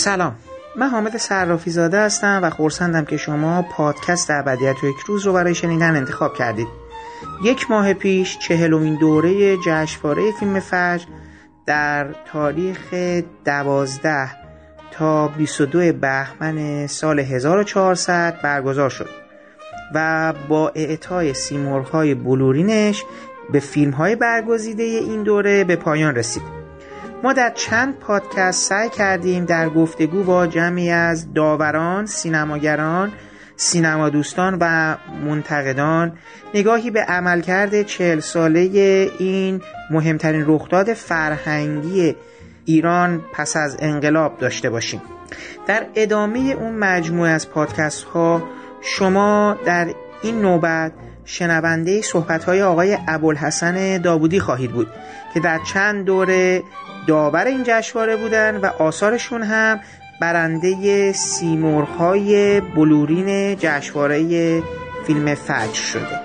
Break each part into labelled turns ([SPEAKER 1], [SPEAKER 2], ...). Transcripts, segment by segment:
[SPEAKER 1] سلام. من حامد صرافی زاده هستم و خورسندم که شما پادکست ابدیت و یک روز رو برای شنیدن انتخاب کردید. یک ماه پیش چهلمین دوره جشنواره فیلم فجر در تاریخ دوازده تا 22 بهمن سال 1400 برگزار شد و با اعطای سیمرغ‌های بلورینش به فیلم‌های برگزیده این دوره به پایان رسید. ما در چند پادکست سعی کردیم در گفتگو با جمعی از داوران، سینماگران، سینما دوستان و منتقدان نگاهی به عملکرد چهل ساله این مهمترین رخداد فرهنگی ایران پس از انقلاب داشته باشیم. در ادامه اون مجموعه از پادکست ها شما در این نوبت شنونده صحبت های آقای ابوالحسن داوودی خواهید بود که در چند دوره داور این جشنواره بودن و آثارشون هم برنده سیمرغ‌های بلورین جشنواره فیلم فجر شده.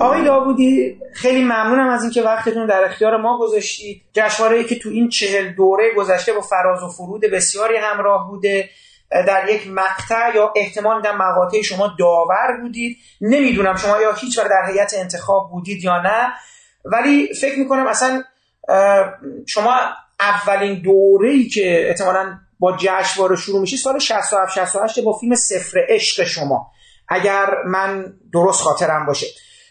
[SPEAKER 1] آقای داوودی خیلی ممنونم از اینکه وقتتون در اختیار ما گذاشتید. جشنواره‌ای که تو این چهل دوره گذشته با فراز و فرود بسیاری همراه بوده. در یک مقطع یا احتمال در مقاطع شما داور بودید. نمی‌دونم شما یا هیچ بار در هیئت انتخاب بودید یا نه. ولی فکر می‌کنم اصلا شما اولین دوره ای که احتمالا با جشنواره شروع میشه سال 67 68 با فیلم سفر عشق شما. اگر من درست خاطرم باشه.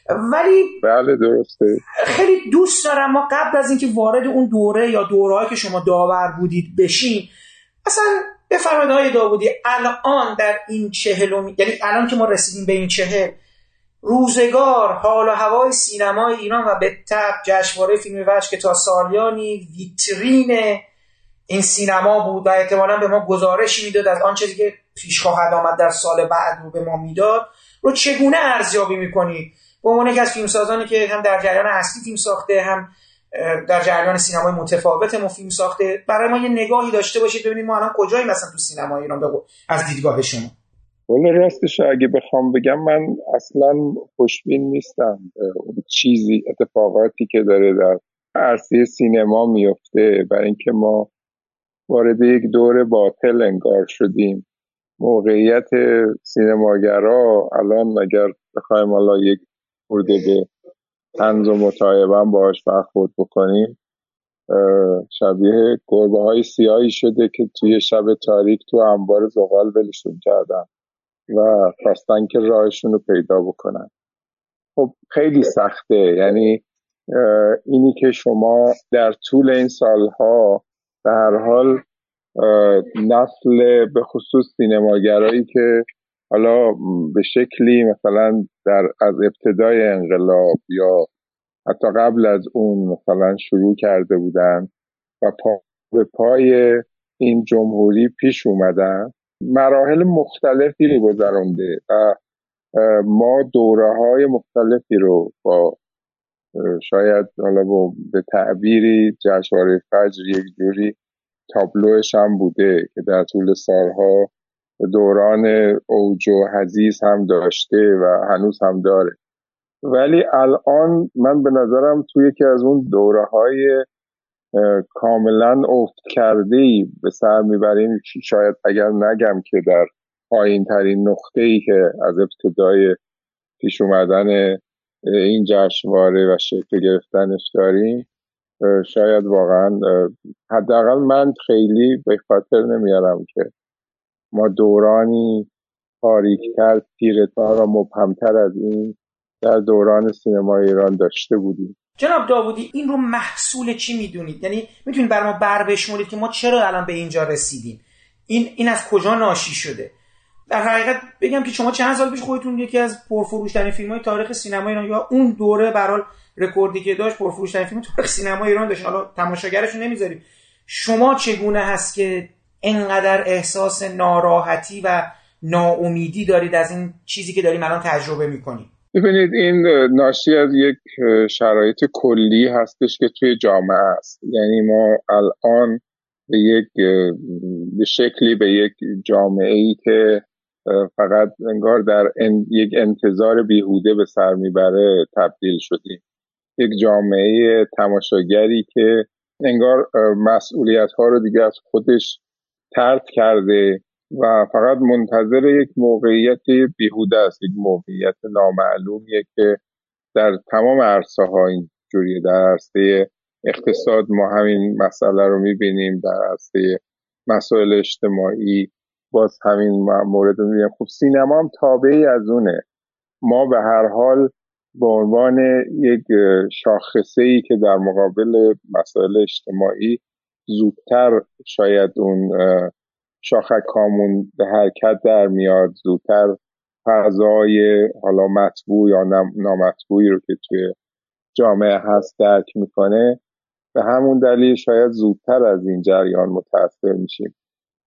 [SPEAKER 1] ولی
[SPEAKER 2] بله درسته.
[SPEAKER 1] خیلی دوست دارم. ما قبل از اینکه وارد اون دوره یا دورهایی که شما داور بودید بشیم اصلا بفرمایید های داودی الان در این چهل یعنی الان که ما رسیدیم به این چهل روزگار حال و هوای سینمای ایران و به تب جشنواره فیلم وجه که تا سالیانی ویترین این سینما بود و احتمالا به ما گزارشی می‌داد از آن چیزی که پیش خواهد آمد در سال بعد رو به ما می‌داد رو چگونه ارزیابی می‌کنید؟ به عنوان یکی از فیلمسازانی که هم در جریان اصلی فیلم ساخته هم در جریان سینمای متفاوت ما فیلم ساخته. برای ما یه نگاهی داشته باشید ببینید ما الان کجایی مثلا تو سینما ایران بگو از دیدگاه شما.
[SPEAKER 2] والا راستش اگه بخوام بگم من اصلا خوشبین نیستم. چیزی اتفاقاتی که داره در عرصه سینما میفته برای اینکه ما وارد یک دور باطل انگار شدیم. موقعیت سینماگرا الان اگر بخوایم حالا یک خورده به تنز و متعایبا باش برخورد بکنیم. شبیه گربه های سیاهی شده که توی شب تاریک تو انبار زغال ولشون کردن و خواستن که راهشون رو پیدا بکنن. خب خیلی سخته. یعنی اینی که شما در طول این سالها در هر حال نسل به خصوص سینماگرایی که حالا به شکلی مثلا در از ابتدای انقلاب یا حتی قبل از اون مثلا شروع کرده بودن و پا به پای این جمهوری پیش اومدن مراحل مختلفی رو گذرانده و ما دوره های مختلفی رو با شاید حالا با به تعبیری جشنواره فجر یک جوری تابلوش هم بوده که در طول سالها دوران اوج و حزیز هم داشته و هنوز هم داره. ولی الان من به نظرم توی یکی از اون دوره های کاملا افت کرده ای به سر می‌بریم شاید اگر نگم که در پایین ترین نقطه ای که از ابتدای پیش اومدن این جشنواره و شکل گرفتنش داریم شاید واقعا حداقل من خیلی به خاطر نمیارم که ما دورانی تاریکتر تیرهتر و مبهمتر از این در دوران سینما ایران داشته بودیم.
[SPEAKER 1] جناب داوودی این رو محصول چی می‌دونید؟ یعنی می‌تونید بر ما بر بشمونید که ما چرا الان به اینجا رسیدیم. این این از کجا ناشی شده؟ در حقیقت بگم که شما چند سال پیش خودتون یکی از پرفروشترین فیلم های تاریخ سینما ایران یا اون دوره برال رکوردی که داشت پرفروشترین فیلم تاریخ سینما ایران داشت. حالا تماشاگرشون نمی‌ذاریم. شما چگونه هست که انقدر احساس ناراحتی و ناامیدی دارید از این چیزی که داریم الان تجربه می‌کنیم
[SPEAKER 2] ببینید این ناشی از یک شرایط کلی هستش که توی جامعه است. یعنی ما الان به یک به شکلی به یک جامعه ای که فقط انگار در یک انتظار بیهوده به سر می‌بره تبدیل شدیم. یک جامعه تماشاگری که انگار مسئولیت ها رو دیگه از خودش ترک کرده و فقط منتظر یک موقعیت بیهوده است یک موقعیت نامعلومیه که در تمام عرصه ها اینجوریه. در عرصه اقتصاد ما همین مسئله رو می‌بینیم در عرصه مسائل اجتماعی باز همین مورد رو می‌بینیم. خب سینما هم تابعی از اونه. ما به هر حال به عنوان یک شاخصه ای که در مقابل مسائل اجتماعی زودتر شاید اون شاخک کامون به حرکت در میاد. زودتر فضای حالا مطبوع یا نامطبوعی رو که توی جامعه هست درک می‌کنه. به همون دلیل شاید زودتر از این جریان متاثر میشیم.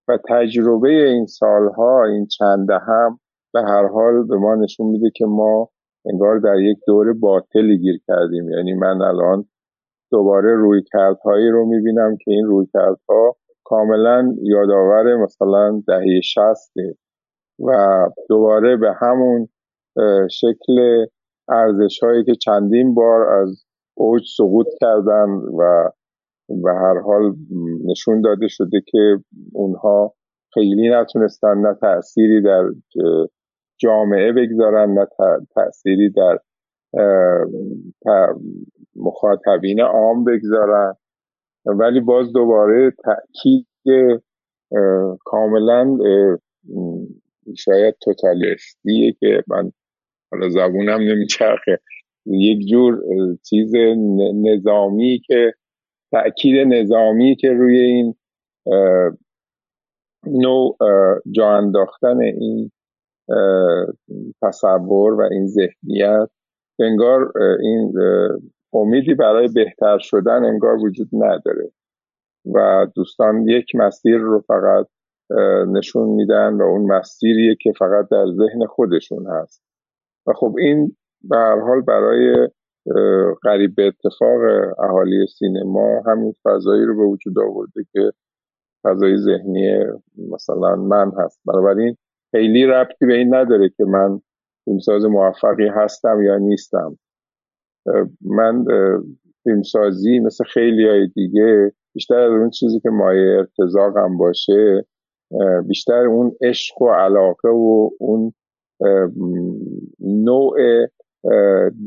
[SPEAKER 2] و تجربه این سالها این چند هم به هر حال به ما نشون میده که ما انگار در یک دور باطلی گیر کردیم. یعنی من الان دوباره روی کردهایی رو می‌بینم که این روی کردها کاملا یادآور مثلا دهه شسته و دوباره به همون شکل ارزش هایی که چندین بار از اوج سقوط کردن و به هر حال نشون داده شده که اونها خیلی نتونستن نه تأثیری در جامعه بگذارن نه تأثیری در مخاطبین عام بگذارن. ولی باز دوباره تاکید کاملا شاید توتالیستیه که من حالا زبونم نمیچرخه. یک جور چیز نظامی که تأکید نظامی که روی این نوع جا انداختن این تصور و این ذهنیت انگار این امیدی برای بهتر شدن انگار وجود نداره. و دوستان یک مسیر رو فقط نشون میدن و اون مسیریه که فقط در ذهن خودشون هست. و خب این به هر حال برای قریب به اتفاق اهالی سینما همین فضایی رو به وجود آورده که فضای ذهنی مثلا من هست. بنابراین خیلی ربطی به این نداره که من فیلمساز موفقی هستم یا نیستم. من فیلمسازی مثل خیلی های دیگه بیشتر از اون چیزی که مایه ارتزاقم باشه بیشتر اون عشق و علاقه و اون نوع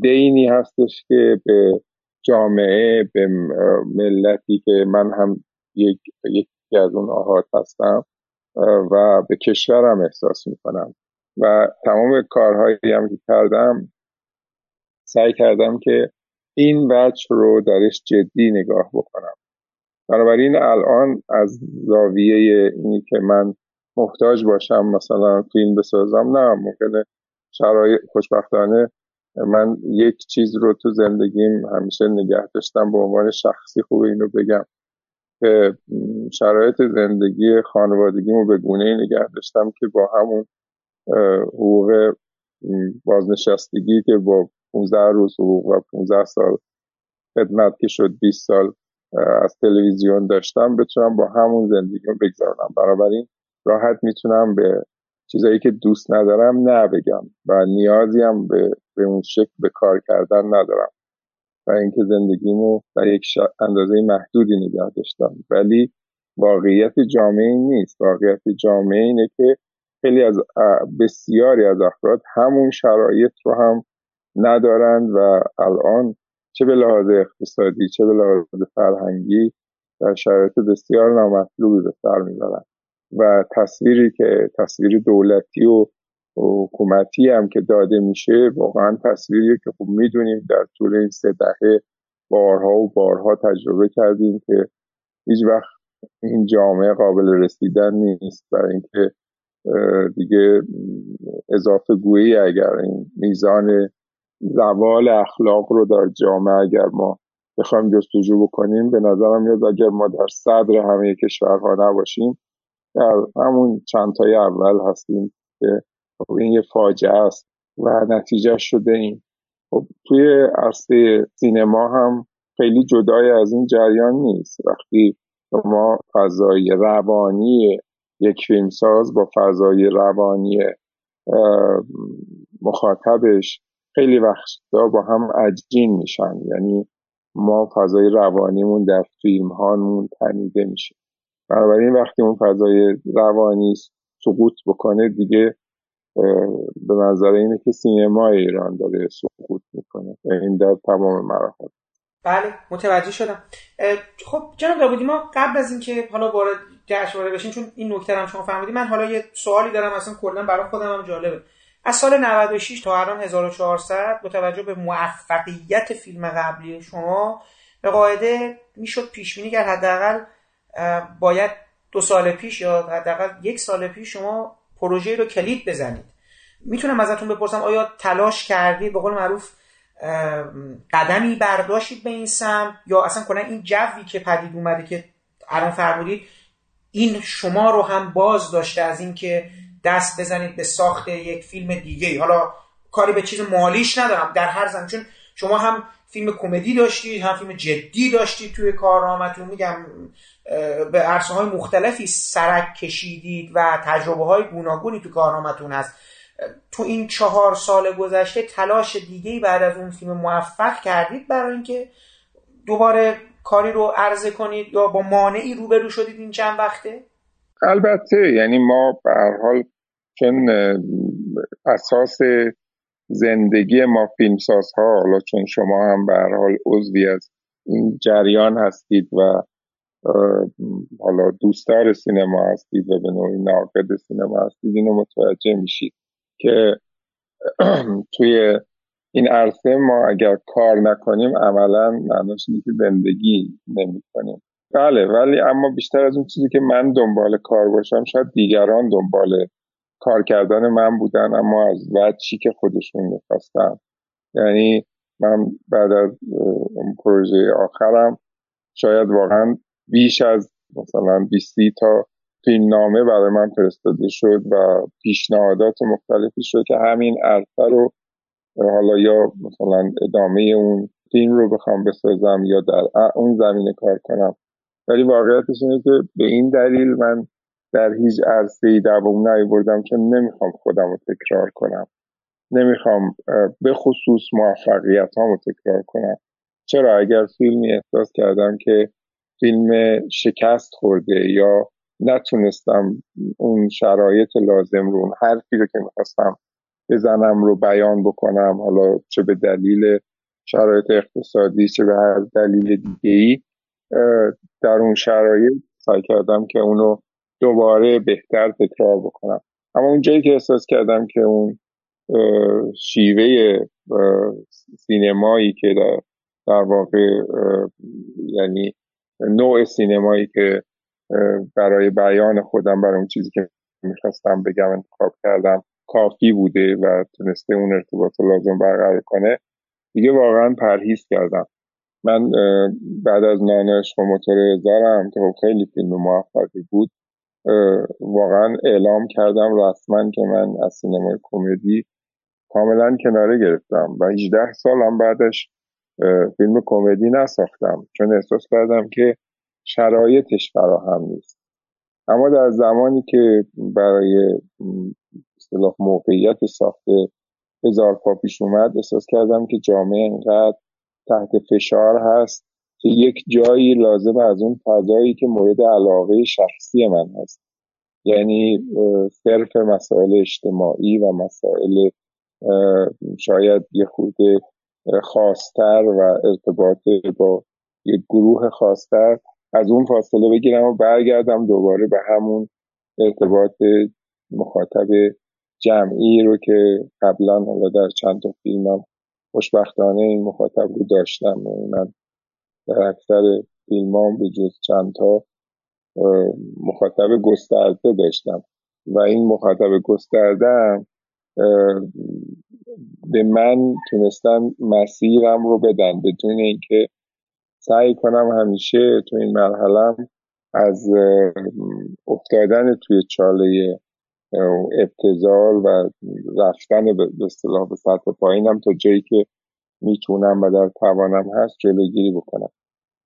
[SPEAKER 2] دینی هستش که به جامعه به ملتی که من هم یک یکی از اون آهات هستم و به کشورم احساس می‌کنم. و تمام کارهایی هم که کردم سعی کردم که این بچ رو درش جدی نگاه بکنم. بنابراین الان از زاویه اینی که من محتاج باشم مثلا فیلم بسازم نه ممکنه شرایط خوشبختانه من یک چیز رو تو زندگیم همیشه نگه داشتم به عنوان شخصی خوب اینو بگم. که شرایط زندگی خانوادگیمو به گونه نگه داشتم که با همون حقوق بازنشستگی که با 15 روز حقوق و 15 سال خدمت که شد 20 سال از تلویزیون داشتم بتونم با همون زندگی رو بگذارم. بنابراین راحت می‌تونم به چیزایی که دوست ندارم نه بگم و نیازی هم به, به اون شکل به کار کردن ندارم. و اینکه زندگیمو در یک اندازه محدودی نگه داشتم. ولی واقعیت جامعه نیست. واقعیت جامعه اینه که خیلی از بسیاری از افراد همون شرایط رو هم ندارند و الان چه به لحاظ اقتصادی چه به لحاظ فرهنگی در شرایط بسیار نامطلوبی به سر می‌برند. و تصویری که تصویر دولتی و حکومتی هم که داده میشه واقعا تصویری که خب می‌دونیم در طول این سه دهه بارها و بارها تجربه کردیم که هیچ وقت این جامعه قابل رسیدن نیست. برای اینکه دیگه اضافه گویی اگر این میزان زوال اخلاق رو در جامعه اگر ما بخوایم جستجو بکنیم به نظرم میاد اگر ما در صدر همه کشورها نباشیم در همون چند تای اول هستیم که خب این یه فاجعه است و نتیجه شده این. خب توی عرصه سینما هم خیلی جدای از این جریان نیست. وقتی ما فضای روانی یک فیلمساز با فضای روانی مخاطبش خیلی وقتا با هم عجین میشن. یعنی ما فضای روانیمون در فیلم هامون تنیده میشه. بنابراین وقتی اون فضای روانی سقوط بکنه دیگه به نظر اینه که سینما ایران داره سقوط می‌کنه. این در تمام مراحل.
[SPEAKER 1] بله متوجه شدم. خب جناب داودی ما قبل از اینکه حالا وارد جشنواره بشیم چون این نکته هم شما فهمیدید من حالا یه سوالی دارم اصلا کلا برای خودم هم جالبه. از سال 96 تا الان 1400 با توجه به موفقیت فیلم قبلی شما به قاعده می‌شد پیش بینی کرد حداقل باید دو سال پیش یا حداقل یک سال پیش شما پروژه رو کلید بزنید. می‌تونم ازتون بپرسم آیا تلاش کردید به قول معروف قدمی برداشتید به این سم یا اصلا کنن این جوی که پدید اومده که الان فرمودید این شما رو هم باز داشته از اینکه دست بزنید به ساخت یک فیلم دیگه حالا کاری به چیز مالیش ندارم. در هر زن چون شما هم فیلم کمدی داشتید هم فیلم جدی داشتید توی کارنامه‌تون. میگم به عرصه های مختلفی سرک کشیدید و تجربه های گوناگونی تو کارنامه‌تون هست. تو این چهار سال گذشته تلاش دیگه بعد از اون فیلم موفق کردید برای اینکه دوباره کاری رو عرضه کنید یا با مانعی روبرو شدید این چند وقته؟
[SPEAKER 2] البته یعنی ما به هر حال چون اساس زندگی ما فیلمساز ها حالا چون شما هم به هر حال عضوی از این جریان هستید و حالا دوستدار سینما هستید و به نوعی ناقد سینما هستید اینو متوجه میشید که توی این عرصه ما اگر کار نکنیم عملا معناش اینه که زندگی نمی کنیم بله ولی اما بیشتر از اون چیزی که من دنبال کار باشم شاید دیگران دنبال کار کردن من بودن اما از وجهی که خودشون می‌خواستن. یعنی من بعد از اون پروژه آخرم شاید واقعا بیش از مثلا 20 تا فیلم نامه برای من فرستاده شد و پیشنهادات مختلفی شد که همین عرصه رو حالا یا مثلا ادامه اون فیلم رو بخوام بسازم یا در اون زمینه کار کنم. ولی واقعیتش اینه که به این دلیل من در هیچ عرصه ای دوام نیاوردم چون نمی‌خوام خودم رو تکرار کنم. نمی‌خوام به خصوص موفقیت رو تکرار کنم. چرا؟ اگر فیلمی احساس کردم که فیلم شکست خورده یا نتونستم اون شرایط لازم رو اون حرفی رو که می‌خواستم بزنم رو بیان بکنم. حالا چه به دلیل شرایط اقتصادی چه به هر دلیل دیگه ای در اون شرایط سعی کردم که اونو دوباره بهتر تکرار بکنم. اما اون جایی که احساس کردم که اون شیوه سینمایی که در, در واقع یعنی نوع سینمایی که برای بیان خودم برای اون چیزی که می‌خواستم بگم انتخاب کردم کافی بوده و تونسته اون ارتباط لازم برقرار کنه. دیگه واقعا پرهیز کردم. من بعد از نانش و موتور هزارم که خب خیلی فیلم موفقی بود واقعا اعلام کردم رسما که من از سینمای کمدی کاملا کناره گرفتم و 18 سالم بعدش فیلم کمدی نساختم. چون احساس کردم که شرایطش فراهم نیست. اما در زمانی که برای اصطلاح موقعیت ساخته هزار پا پیش اومد. احساس کردم که جامعه انقدر تحت فشار هست که یک جایی لازم از اون فضایی که مورد علاقه شخصی من هست. یعنی صرف مسائل اجتماعی و مسائل شاید یه خود خاصتر و ارتباط با یک گروه خاصتر از اون فاصله بگیرم و برگردم دوباره به همون ارتباط مخاطب جمعی رو که قبلا حالا در چند تا فیلمم خوشبختانه این مخاطب رو داشتم یعنی من در اکثر فیلمام به جز چند تا مخاطب گسترده داشتم. و این مخاطب گستردم به من تونستن مسیرم رو بدن. بدون اینکه سعی کنم همیشه تو این مرحله از افتادن توی چاله ابتزال و رفتن به اصطلاح به سطح پایینم تا جایی که می‌تونم و در توانم هست جلوگیری بکنم.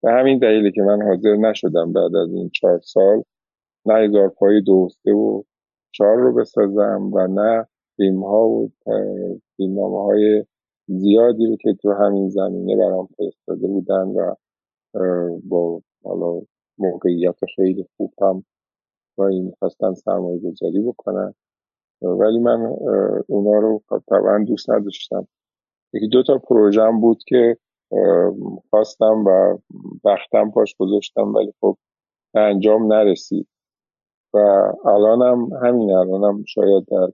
[SPEAKER 2] به همین دلیلی که من حاضر نشدم بعد از این چهار سال نه هزار پای دوسته و چهار رو بسازم و نه فیلم ها و فیلمنامه های زیادی رو که تو همین زمینه برام فرستاده بودن و با حالا موقعیت خیلی خوب هم و می‌خواستن سرمایه گذاری بکنن. ولی من اونا رو طبعا دوست نداشتم. یکی دو تا پروژم بود که خواستم و وقتم پاش گذاشتم ولی خب انجام نرسید. و الانم همین الانم شاید در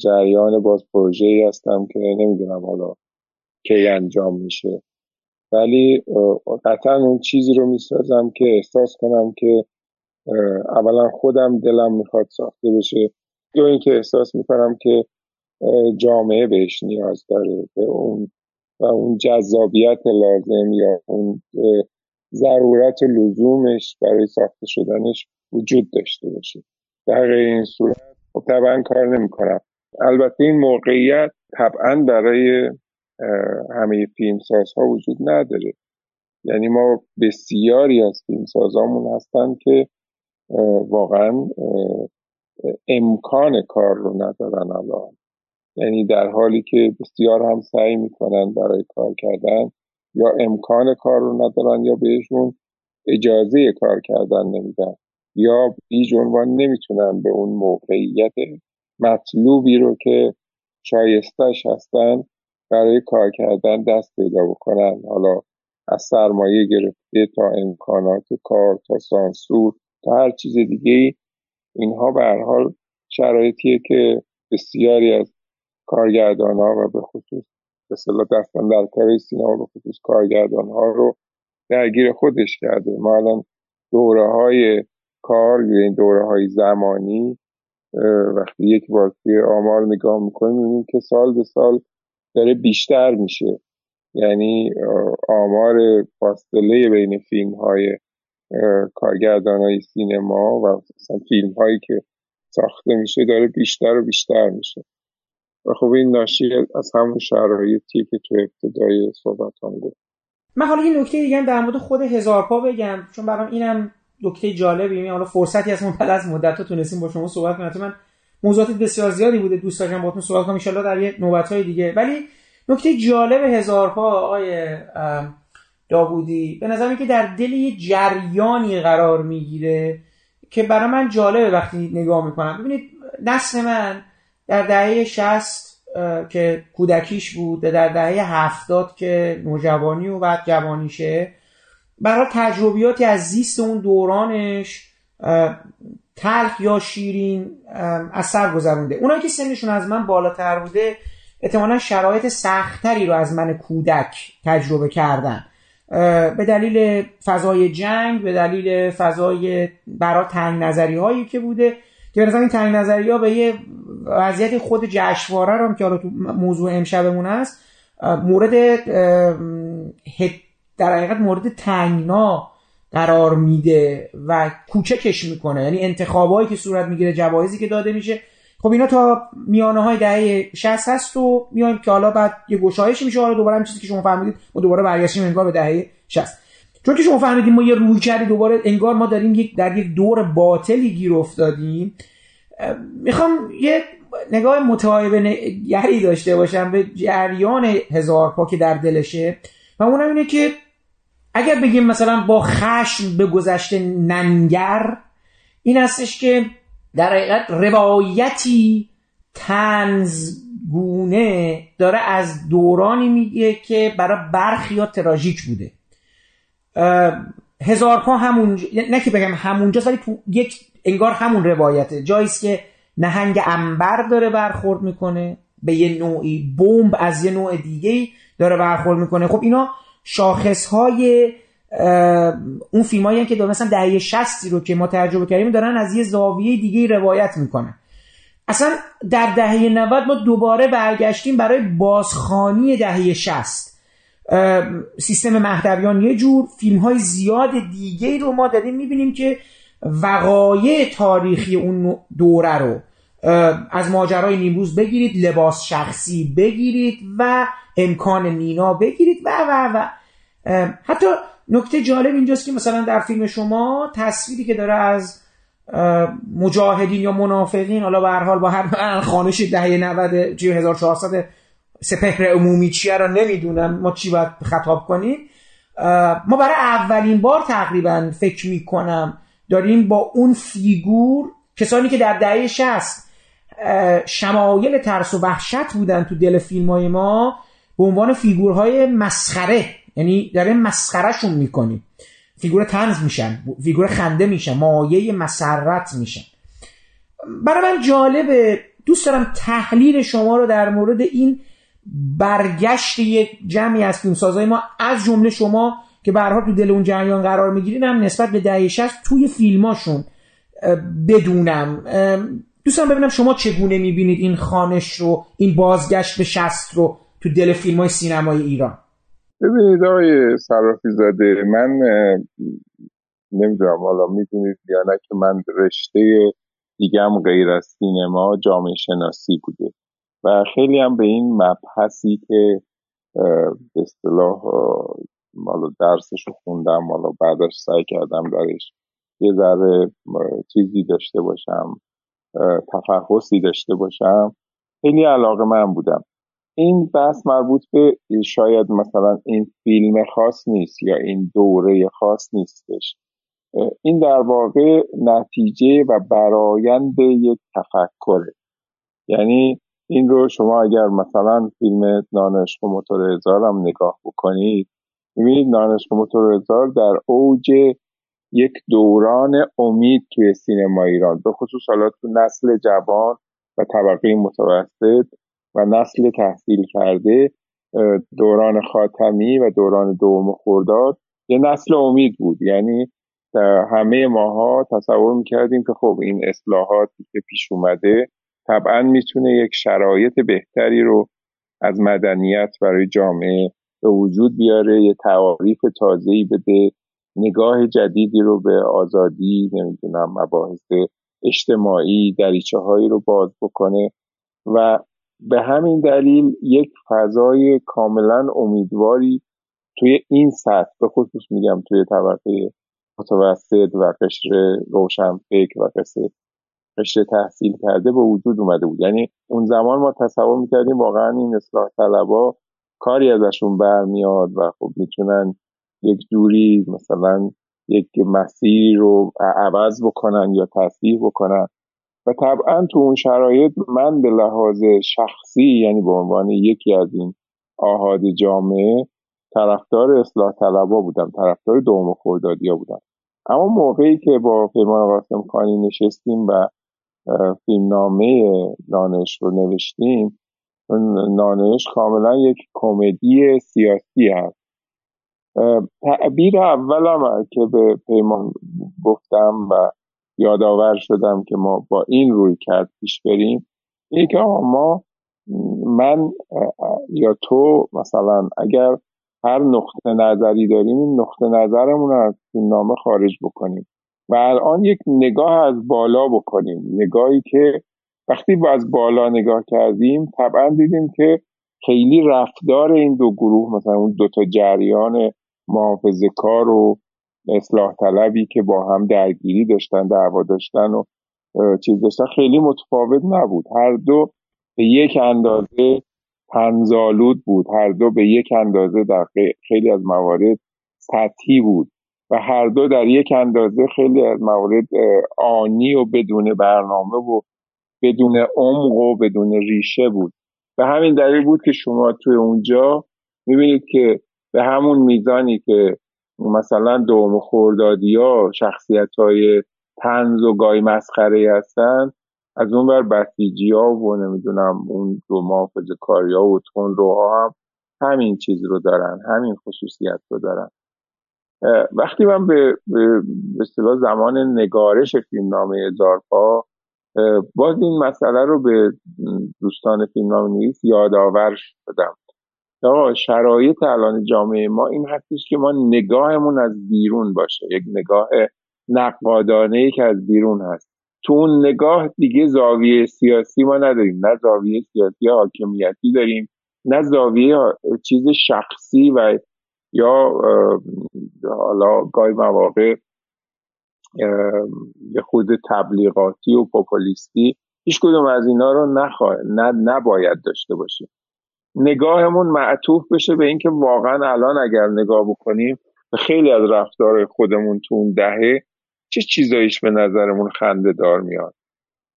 [SPEAKER 2] جریان باز پروژه ای هستم که نمی‌دونم حالا کی انجام میشه. ولی قطعا اون چیزی رو می‌سازم که احساس کنم که اولا خودم دلم می‌خواد ساخته بشه. دو اینکه احساس می‌کنم که جامعه بهش نیاز داره به اون و اون جذابیت لازم یا اون ضرورت لزومش برای ساخته شدنش وجود داشته باشه. در این صورت خب طبعا کار نمی‌کنم. البته این موقعیت طبعا برای همه فیلمسازها وجود نداره. یعنی ما بسیاری از فیلمسازامون هستن که واقعا امکان کار رو ندارن الان. یعنی در حالی که بسیار هم سعی می‌کنن برای کار کردن یا امکان کار رو ندارن یا بهشون اجازه کار کردن نمیدن یا بیج عنوان نمی‌تونن به اون موقعیت مطلوبی رو که شایستش هستن برای کار کردن دست پیدا بکنن. حالا از سرمایه گرفته تا امکانات کار تا سانسور تا هر چیز دیگه اینها به هر حال شرایطیه که بسیاری از کارگردان ها و به خصوص به صلاح دستن در سینما به خصوص کارگردان ها رو درگیر خودش کرده. ما الان دوره های کار یا این دوره های زمانی وقتی یک بار توی آمار نگاه می‌کنیم می‌بینیم که سال به سال داره بیشتر میشه. یعنی آمار فاصله بین فیلم های کارگردان های سینما و مثلا فیلم هایی که ساخته میشه داره بیشتر و بیشتر میشه. و خب این ناشی از همون شرایطی که تو ابتدای صحبت هم گفت.
[SPEAKER 1] من حالا یه نکته دیگه در مورد خود هزار پا بگم چون برام اینم نکته جالبی یعنی حالا فرصتی از من از مدت ها تونستیم با شما صحبت کنم من موضوعات بسیار زیادی بوده. دوست داشتم باهاتون صحبت کنم. ان در یه نوبت های دیگه. ولی نکته جالب هزار پا آقای داوودی به نظر که در دل یه جریانی قرار می‌گیره که برای من جالبه وقتی نگاه می‌کنم. ببینید نسل من در دهه 60 که کودکیش بود در دهه هفتاد که نوجوانی و بعد جوانیشه برای تجربیاتی از زیست اون دورانش تلخ یا شیرین از سر گذرونده. اونایی که سنشون از من بالاتر بوده احتمالا شرایط سختتری رو از من کودک تجربه کردن. به دلیل فضای جنگ به دلیل فضای برای تنگ نظری هایی که بوده که این تنگ نظری ها به یه وضعیت خود جشنواره رو که حالا تو موضوع امشبمون هست مورد در حقیقت مورد تنگنا قرار میده و کوچکش می‌کنه. یعنی انتخابایی که صورت می‌گیره جوایزی که داده میشه خب اینا تا میانه های دهه 60 هست و میایم که حالا بعد یه گشایش میشه حالا دوباره هم چیزی که شما فهمیدید ما دوباره برگشتیم انگار به دهه 60 چون که شما فهمیدید ما یه روی کردی دوباره انگار ما داریم یک در یک دور باطلی گیر افتادیم. می‌خوام یه نگاه متعایب نگری داشته باشم به جریان هزار پا که در دلشه و اونم اینه که اگر بگیم مثلا با خشم به گذشته ننگر این هستش که در حقیقت روایتی تنزگونه داره از دورانی میگه که برای برخی ها تراژیک بوده. هزار پا همون نه که بگم همونجاست ولی تو یک انگار همون روایته. جاییست که نهنگ انبر داره برخورد می‌کنه به یه نوعی بمب از یه نوع دیگه داره برخورد می‌کنه. خب اینا شاخص های اون فیلم هایی که مثلا دهه 60 رو که ما تجربه کردیم دارن از یه زاویه دیگه روایت می‌کنن. اصلا در دهه 90 ما دوباره برگشتیم برای بازخانی دهه 60 سیستم مهدویان یه جور فیلم های زیاد دیگه رو ما داریم می‌بینیم که وقایع تاریخی اون دوره رو از ماجرای نیمروز بگیرید لباس شخصی بگیرید و امکان نینا بگیرید و و و. حتی نکته جالب اینجاست که مثلا در فیلم شما تصویری که داره از مجاهدین یا منافقین حالا به هر حال با هر خانش دهه 90 1400 سپهر عمومی چیه رو نمی‌دونم. ما چی باید خطاب کنیم؟ ما برای اولین بار تقریبا فکر می‌کنم داریم با اون فیگور کسانی که در دهه 60 شمایل ترس و وحشت بودن تو دل فیلم های ما به عنوان فیگورهای مسخره یعنی داره مسخرهشون می‌کنیم. فیگور طنز میشن فیگور خنده میشن مایه مسرت میشن. برای من جالبه دوست دارم تحلیل شما رو در مورد این برگشت یک جمعی از فیلمسازهای ما از جمله شما که برها تو دل اون جریان قرار می‌گیرین هم نسبت به دهه توی فیلماشون بدونم. دوستان ببینم شما چگونه می‌بینید این خانش رو این بازگشت به شست رو تو دل فیلم های سینمای ایران.
[SPEAKER 2] ببینید آقای صرافی زاده من نمی‌دونم حالا می‌دونید یا نه که من رشته دیگم غیر از سینما جامعه شناسی بوده و خیلی هم به این مبحثی که به اصطلاح مالا درسش رو خوندم مالا بعدش سعی کردم درش یه ذره چیزی داشته باشم تفحصی داشته باشم خیلی علاقه من بودم. این بحث مربوط به شاید مثلا این فیلم خاص نیست یا این دوره خاص نیستش. این در واقع نتیجه و برایند یک تفکره. یعنی این رو شما اگر مثلا فیلم نانشق موتور هزار هم نگاه بکنید می‌بینید نانشق موتور هزار در اوج یک دوران امید توی سینما ایران به خصوص حالا تو نسل جوان و طبقه متوسط و نسل تحصیل کرده دوران خاتمی و دوران دوم خورداد یه نسل امید بود. یعنی همه ماها تصور می‌کردیم که خب این اصلاحاتی که پیش اومده طبعا می‌تونه یک شرایط بهتری رو از مدنیت برای جامعه به وجود بیاره یه تعاریف تازه‌ای بده نگاه جدیدی رو به آزادی نمی‌دونم مباحث اجتماعی دریچه هایی رو باز بکنه و به همین دلیل یک فضای کاملا امیدواری توی این سطح به خصوص میگم توی طبقه متوسط و قشر روشنفکر و قشر قشر تحصیل کرده به وجود اومده بود. یعنی اون زمان ما تصور می‌کردیم واقعا این اصلاح طلبا کاری ازشون برمیاد و خب می‌تونن یک جوری مثلا یک مسیر رو عوض بکنن یا تصحیح بکنن. و طبعا تو اون شرایط من به لحاظ شخصی یعنی به عنوان یکی از این آهاد جامعه طرفدار اصلاح طلبا بودم طرفدار دوم خوردادیا بودم. اما موقعی که با پیمان قاسم خانی نشستیم و فیلمنامه نانش رو نوشتیم نانش کاملا یک کمدی سیاسی هست. تعبیر اولم که به پیمان گفتم و یادآور شدم که ما با این روی کرد پیش بریم. اینه که ما من یا تو مثلا اگر هر نقطه نظری داریم این نقطه نظرمون رو از این نامه خارج بکنیم و الان یک نگاه از بالا بکنیم. نگاهی که وقتی با از بالا نگاه کردیم طبعا دیدیم که خیلی رفتار این دو گروه مثلا اون دوتا جریان محافظه کار و اصلاح طلبی که با هم درگیری داشتن دعوا داشتن و چیز داشتن خیلی متفاوت نبود. هر دو به یک اندازه تنزالود بود. هر دو به یک اندازه در خیلی از موارد سطحی بود و هر دو در یک اندازه خیلی از موارد آنی و بدون برنامه و بدون عمق و بدون ریشه بود. به همین دلیل بود که شما توی اونجا می‌بینید که به همون میزانی که مثلا دوم خوردادی ها شخصیت های تنز و گای مسخره هستن. از اون بر بسیجی ها و نمی‌دونم اون محافظ کاری ها و تون روها هم همین چیز رو دارن همین خصوصیت رو دارن. وقتی من به به زمان نگارش فیلم نامه ازارپا باز این مسئله رو به دوستان فیلم نویس یادآور شدم. آقا شرایط الان جامعه ما این هستش که ما نگاهمون از بیرون باشه. یک نگاه نقادانه ای که از بیرون هست. تو اون نگاه دیگه زاویه سیاسی ما نداریم. نه زاویه سیاسی حاکمیتی داریم نه زاویه چیز شخصی و یا حالا گاهی مواقع یه خود تبلیغاتی و پوپولیستی هیچ کدوم از اینا رو نخوا... نه نباید داشته باشیم. نگاهمون معطوف بشه به اینکه واقعا الان اگر نگاه بکنیم خیلی از رفتار خودمون تو اون دهه چه چیزاییش به نظرمون خنده دار میاد.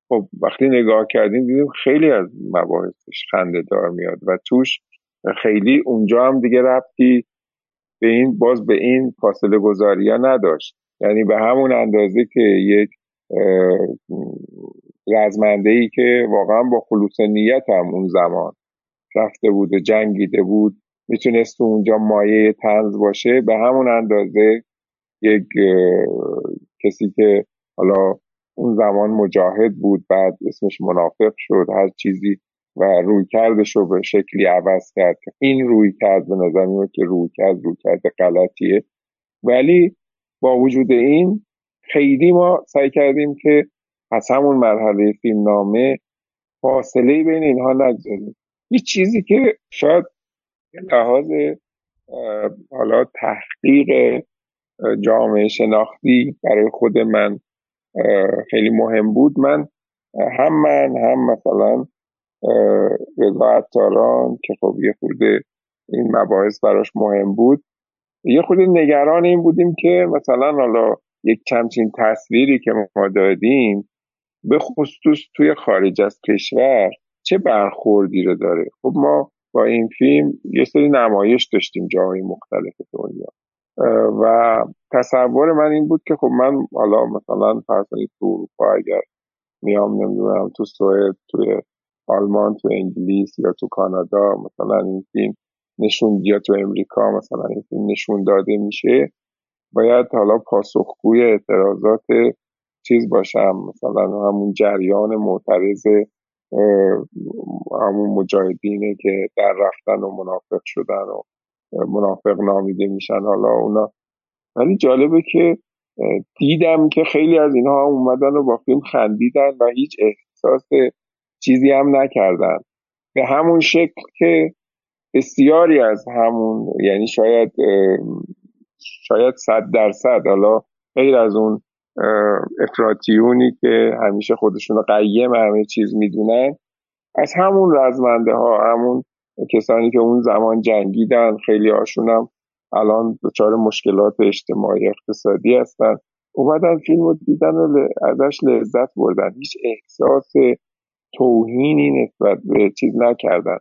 [SPEAKER 2] خب وقتی نگاه کردیم دیدیم خیلی از مباحثش خنده دار میاد و توش خیلی اونجا هم دیگه رفتی به این باز به این فاصله گذاری ها نداشت. یعنی به همون اندازه که یک رزمنده ای که واقعا با خلوص نیت هم اون زمان رفته بود و جنگیده بود می‌تونست اونجا مایه تنز باشه. به همون اندازه یک کسی که حالا اون زمان مجاهد بود بعد اسمش منافق شد هر چیزی و روی کردش رو به شکلی عوض کرد. این روی کرد به نظر میاد که روی کرد روی کرد غلطیه. ولی با وجود این خیلی ما سعی کردیم که از همون مرحله فیلم نامه فاصله بین اینها نگذاریم. یه چیزی که شاید لحاظ حالا تحقیق جامعه شناختی برای خود من خیلی مهم بود. من هم من هم مثلا رضا عطاران که خب یه خورده این مباحث براش مهم بود. یه خورده نگران این بودیم که مثلا حالا یک چمچین تصویری که ما دادیم به خصوص توی خارج از کشور چه برخوردی رو داره؟ خب ما با این فیلم یه سری نمایش داشتیم جاهای مختلف دنیا. و تصور من این بود که خب من حالا مثلا فرسانی تو اروپا اگر میام نمی‌دونم تو سوئد توی آلمان تو انگلیس یا تو کانادا مثلا این فیلم نشون یا تو امریکا مثلا این فیلم نشون داده میشه باید حالا پاسخگوی اعتراضات چیز باشم مثلا همون جریان معترض همون مجاهدینه که در رفتن و منافق شدن و منافق نامیده میشن. حالا اونا ولی جالبه که دیدم که خیلی از اینها اومدن و با فیلم خندیدن و هیچ احساس چیزی هم نکردن. به همون شکل که بسیاری از همون یعنی شاید شاید صد درصد حالا غیر از اون افراتیونی که همیشه خودشون قیم همه چیز می‌دونن. از همون رزمنده ها همون کسانی که اون زمان جنگیدن خیلی هاشون الان دچار مشکلات اجتماعی اقتصادی هستن. اومدن فیلم رو دیدن و ازش لذت بردن. هیچ احساس توهینی نسبت به چیز نکردن.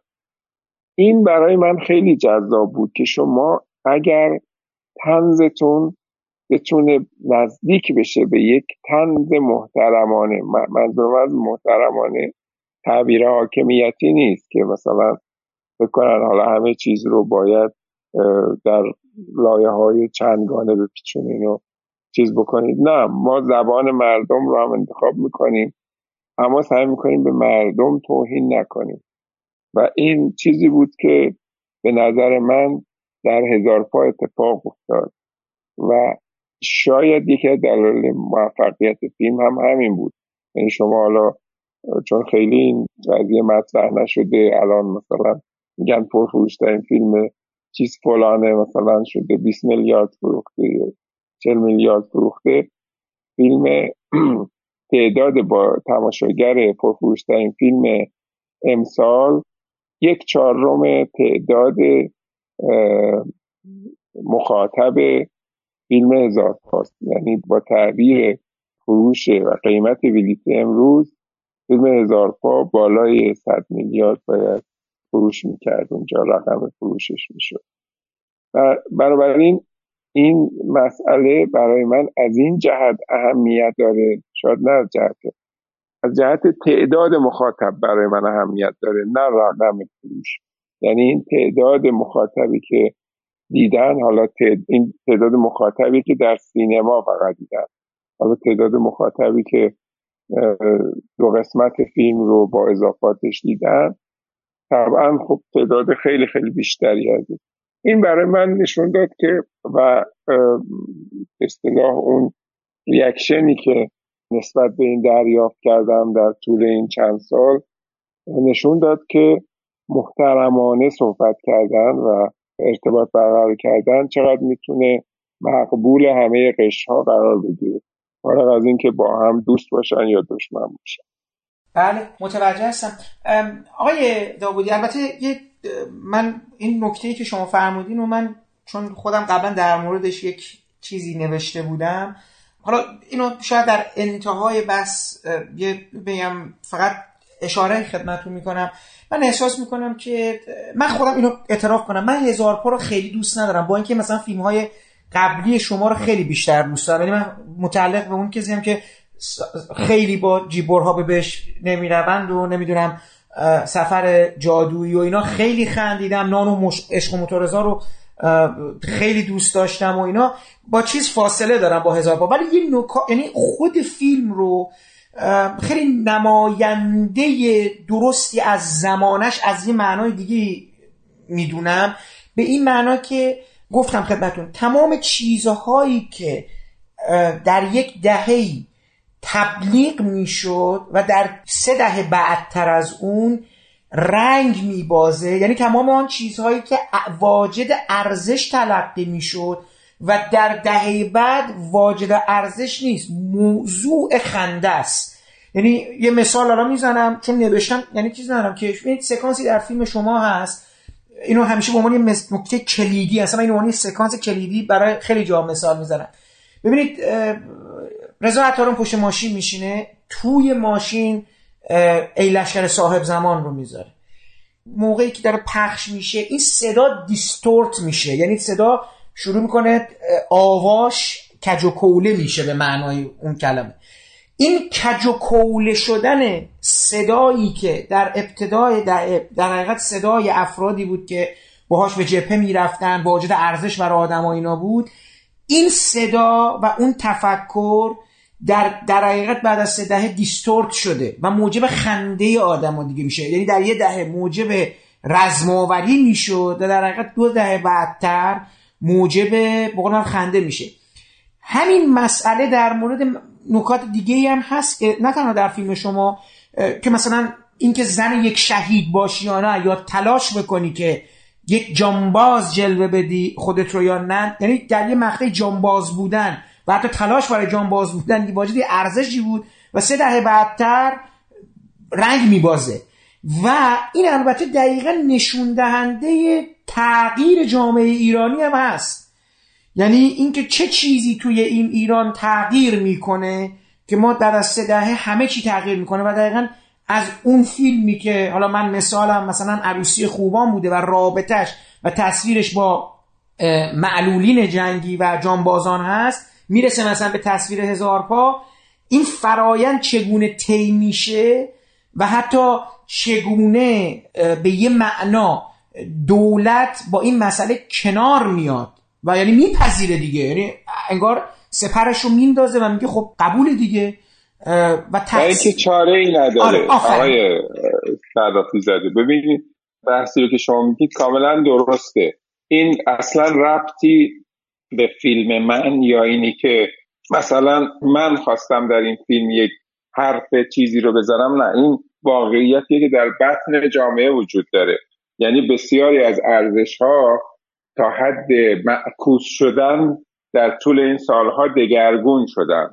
[SPEAKER 2] این برای من خیلی جذاب بود که شما اگر تنزتون بتونه نزدیک بشه به یک تنز محترمانه. منظورم از محترمانه. تعبیر حاکمیتی نیست که مثلا بکنن حالا همه چیز رو باید در لایه های چندگانه بپیچونین و چیز بکنید. نه ما زبان مردم رو هم انتخاب می‌کنیم. اما سعی می‌کنیم به مردم توهین نکنیم. و این چیزی بود که به نظر من در هزار پا اتفاق افتاد. و شاید یکی از دلایل موفقیت فیلم هم همین بود. یعنی شما حالا چون خیلی این قضیه مطرح نشده الان مثلا میگن پرفروشترین فیلم چیز فلانه مثلا شده 20 میلیارد فروخته 40 میلیارد فروخته. فیلم تعداد با تماشاگر پرفروشترین فیلم امسال یک چهارم تعداد مخاطب فیلم هزار پاست یعنی با تعبیر فروش و قیمت بلیت امروز فیلم هزار پا بالای 100 میلیارد باید فروش می‌کرد. اونجا رقم فروشش می‌شد. بنابراین این مسئله برای من از این جهت اهمیت داره. شاید نه از جهت از جهت تعداد مخاطب برای من اهمیت داره نه رقم فروش. یعنی این تعداد مخاطبی که دیدن حالا این تعداد مخاطبی که در سینما فقط دیدن. حالا تعداد مخاطبی که دو قسمت فیلم رو با اضافاتش دیدم طبعا خب تعداد خیلی خیلی بیشتری از این. برای من نشون داد که و اصطلاح اون ریاکشنی که نسبت به این دریافت کردم در طول این چند سال نشون داد که محترمانه صحبت کردن و ارتباط برقرار کردن چقدر می‌تونه مقبول همه قشرها قرار بگیره. فارغ از اینکه با هم دوست باشن یا دشمن باشن.
[SPEAKER 1] بله متوجه هستم. آقای داوودی البته یه من این نکته که شما فرمودین و من چون خودم قبلا در موردش یک چیزی نوشته بودم حالا اینو شاید در انتهای بس یه بگم فقط اشاره خدمتتون می‌کنم. من احساس می‌کنم که من خودم اینو اعتراف کنم. من هزار پا رو خیلی دوست ندارم. با اینکه مثلا فیلم های قبلی شما رو خیلی بیشتر دوست دارم. یعنی من متعلق به اون کسی هم که خیلی با جیبورها به بهش نمی‌روند و نمی‌دونم سفر جادویی و اینا خیلی خندیدم. نان و. عشق و موتورزا رو خیلی دوست داشتم و اینا. با چیز فاصله دارم با هزار با ولی یه نکا... یعنی خود فیلم رو خیلی نماینده درستی از زمانش از یه معنای دیگه می‌دونم. به این معنا که گفتم خدمتون تمام چیزهایی که در یک دههی تبلیغ می‌شد و در سه دهه بعدتر از اون رنگ میبازه یعنی تمام آن چیزهایی که واجد ارزش تلقی می‌شد و در دهه بعد واجد ارزش نیست. موضوع خنده است. یعنی یه مثال الان می‌زنم چون نوشتم یعنی چیز ندارم که این سکانسی در فیلم شما هست. اینو همیشه به عنوان نکته کلیدی اصلا این عنوان سکانس کلیدی برای خیلی جا مثال می‌زنم. ببینید رضا عطاران پشت ماشین میشینه توی ماشین ای لشکر صاحب زمان رو می‌ذاره. موقعی که داره پخش میشه این صدا دیستورت میشه. یعنی صدا شروع می‌کنه آواش کج و کوله میشه به معنای اون کلمه. این کج و کوله شدن صدایی که در ابتدای در, در حقیقت صدای افرادی بود که باهاش به جبهه می‌رفتن واجد ارزش برای آدم اینا بود این صدا و اون تفکر در, در حقیقت بعد از سه دهه دیستورت شده و موجب خنده آدم دیگه میشه. یعنی در یه دهه موجب رزماوری می‌شد و در حقیقت دو دهه بعدتر موجب بقول خنده میشه. همین مسئله در مورد نکات دیگه هم هست که نه تنها در فیلم شما که مثلا اینکه زن یک شهید باشی یا نه یا تلاش بکنی که یک جانباز جلوه بدی خودت رو یا نه یعنی در یه مقطع جانباز بودن و حتی تلاش برای جانباز بودن واجد ارزشی بود و سه دهه بعدتر رنگ میبازه. و این البته دقیقا نشون دهنده تغییر جامعه ایرانی هم هست. یعنی اینکه چه چیزی توی این ایران تغییر می‌کنه که ما در از سه دهه همه چی تغییر می‌کنه و دقیقا از اون فیلمی که حالا من مثالم مثلا عروسی خوبان بوده و رابطش و تصویرش با معلولین جنگی و جانبازان هست می‌رسه مثلا به تصویر هزار پا. این فرایند چگونه طی میشه و حتی چگونه به یه معنا دولت با این مسئله کنار میاد و یعنی میپذیره دیگه. یعنی انگار سپرش رو میندازه و میگه خب قبول دیگه.
[SPEAKER 2] و تحصیل... که چاره ای نداره. آره آقای صدافی زده ببینید بحثی رو که شما میگید کاملا درسته. این اصلا ربطی به فیلم من یا اینی که مثلا من خواستم در این فیلم یک حرف چیزی رو بذارم نه. این واقعیتیه که در بطن جامعه وجود داره. یعنی بسیاری از ارزش ها تا حد معکوس شدن در طول این سالها دگرگون شدن.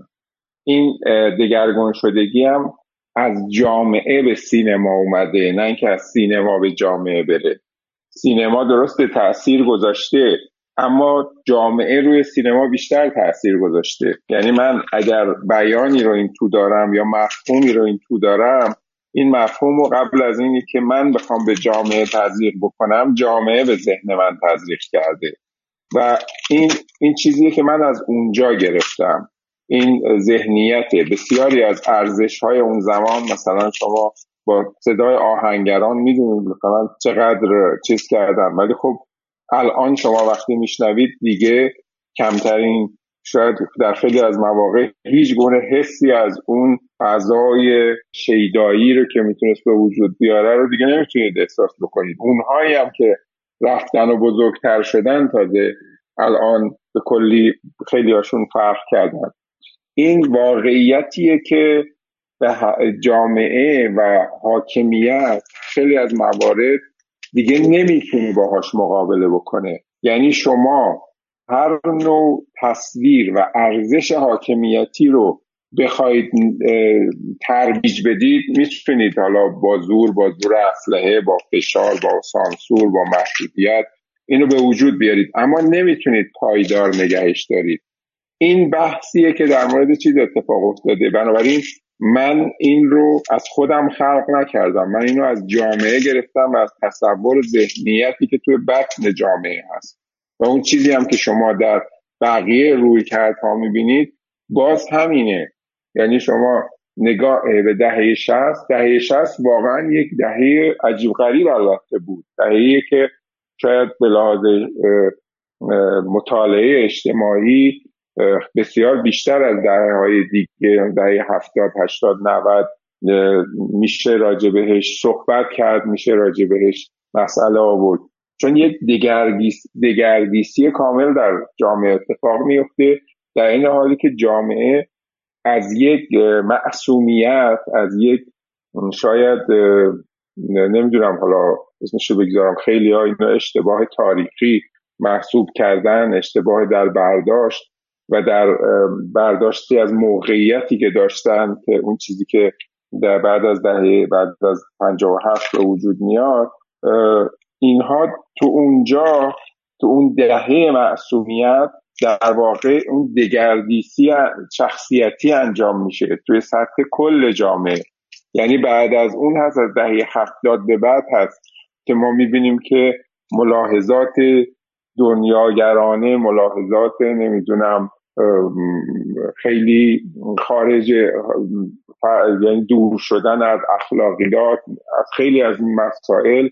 [SPEAKER 2] این دگرگون شدگی هم از جامعه به سینما اومده نه اینکه از سینما به جامعه بره. سینما درست تاثیر گذاشته اما جامعه روی سینما بیشتر تاثیر گذاشته. یعنی من اگر بیانی رو این تو دارم یا مفهومی رو این تو دارم این مفهوم رو قبل از اینی که من بخوام به جامعه تزریق بکنم جامعه به ذهن من تزریق کرده. و این این چیزیه که من از اونجا گرفتم. این ذهنیت بسیاری از ارزش های اون زمان مثلا شما با صدای آهنگران می‌دونید مثلا چقدر چیز کردن. ولی خب الان شما وقتی میشنوید دیگه کمترین شاید در خیلی از مواقع هیچ گونه حسی از اون فضای شیدایی رو که می‌تونست به وجود بیاره رو دیگه نمی‌تونید احساس بکنید. اونهایی هم که رفتن و بزرگتر شدن تازه الان به کلی خیلی هاشون فرق کردن. این واقعیتیه که به جامعه و حاکمیت خیلی از موارد دیگه نمی‌تونه باهاش مقابله بکنه. یعنی شما هر نوع تصویر و ارزش حاکمیتی رو بخواید ترویج بدید می‌تونید حالا با زور با زور اسلحه با فشار با سانسور با محدودیت اینو به وجود بیارید. اما نمی‌تونید پایدار نگهش دارید. این بحثیه که در مورد چیز اتفاق افتاده. بنابراین من این رو از خودم خلق نکردم. من اینو از جامعه گرفتم و از تصور ذهنیتی که توی بطن جامعه هست. و اون چیزی هم که شما در بقیه روی ها می‌بینید باز همینه. یعنی شما نگاه به دهه شست دهه شست واقعا یک دهه عجیب غریب البته بود. دهه که شاید به لحاظ مطالعه اجتماعی بسیار بیشتر از دهه های دیگه دهه هفتاد هشتاد نود میشه راجع بهش صحبت کرد میشه راجع بهش مسئله آورد. چون یک دگردیسی کامل در جامعه اتفاق میفته در این حالی که جامعه از یک معصومیت از یک شاید نمی‌دونم حالا اسمشو بگذارم خیلی ها اینو اشتباه تاریخی محسوب کردن اشتباه در برداشت و در برداشتی از موقعیتی که داشتن که اون چیزی که در بعد از دهه بعد از 57 به وجود میاد اینها تو اونجا تو اون دهه معصومیت در واقع اون دگردیسی شخصیتی انجام میشه توی سطح کل جامعه. یعنی بعد از اون هست از دهه هفتاد به بعد هست که ما می‌بینیم که ملاحظات دنیاگرانه ملاحظات نمی‌دونم خیلی خارج یعنی دور شدن از اخلاقیات از خیلی از این مسائل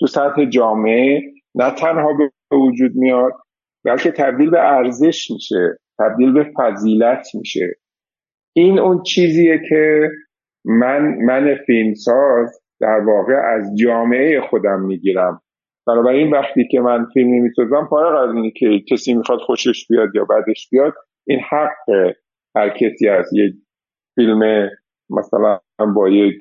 [SPEAKER 2] تو سطح جامعه نه تنها به وجود میاد بلکه تبدیل به ارزش میشه تبدیل به فضیلت میشه. این اون چیزیه که من من فیلمساز در واقع از جامعه خودم می‌گیرم. بنابراین وقتی که من فیلمی می‌سازم فارغ از اینی که کسی می‌خواد خوشش بیاد یا بعدش بیاد این حق هر کسی از یک فیلم مثلا با یک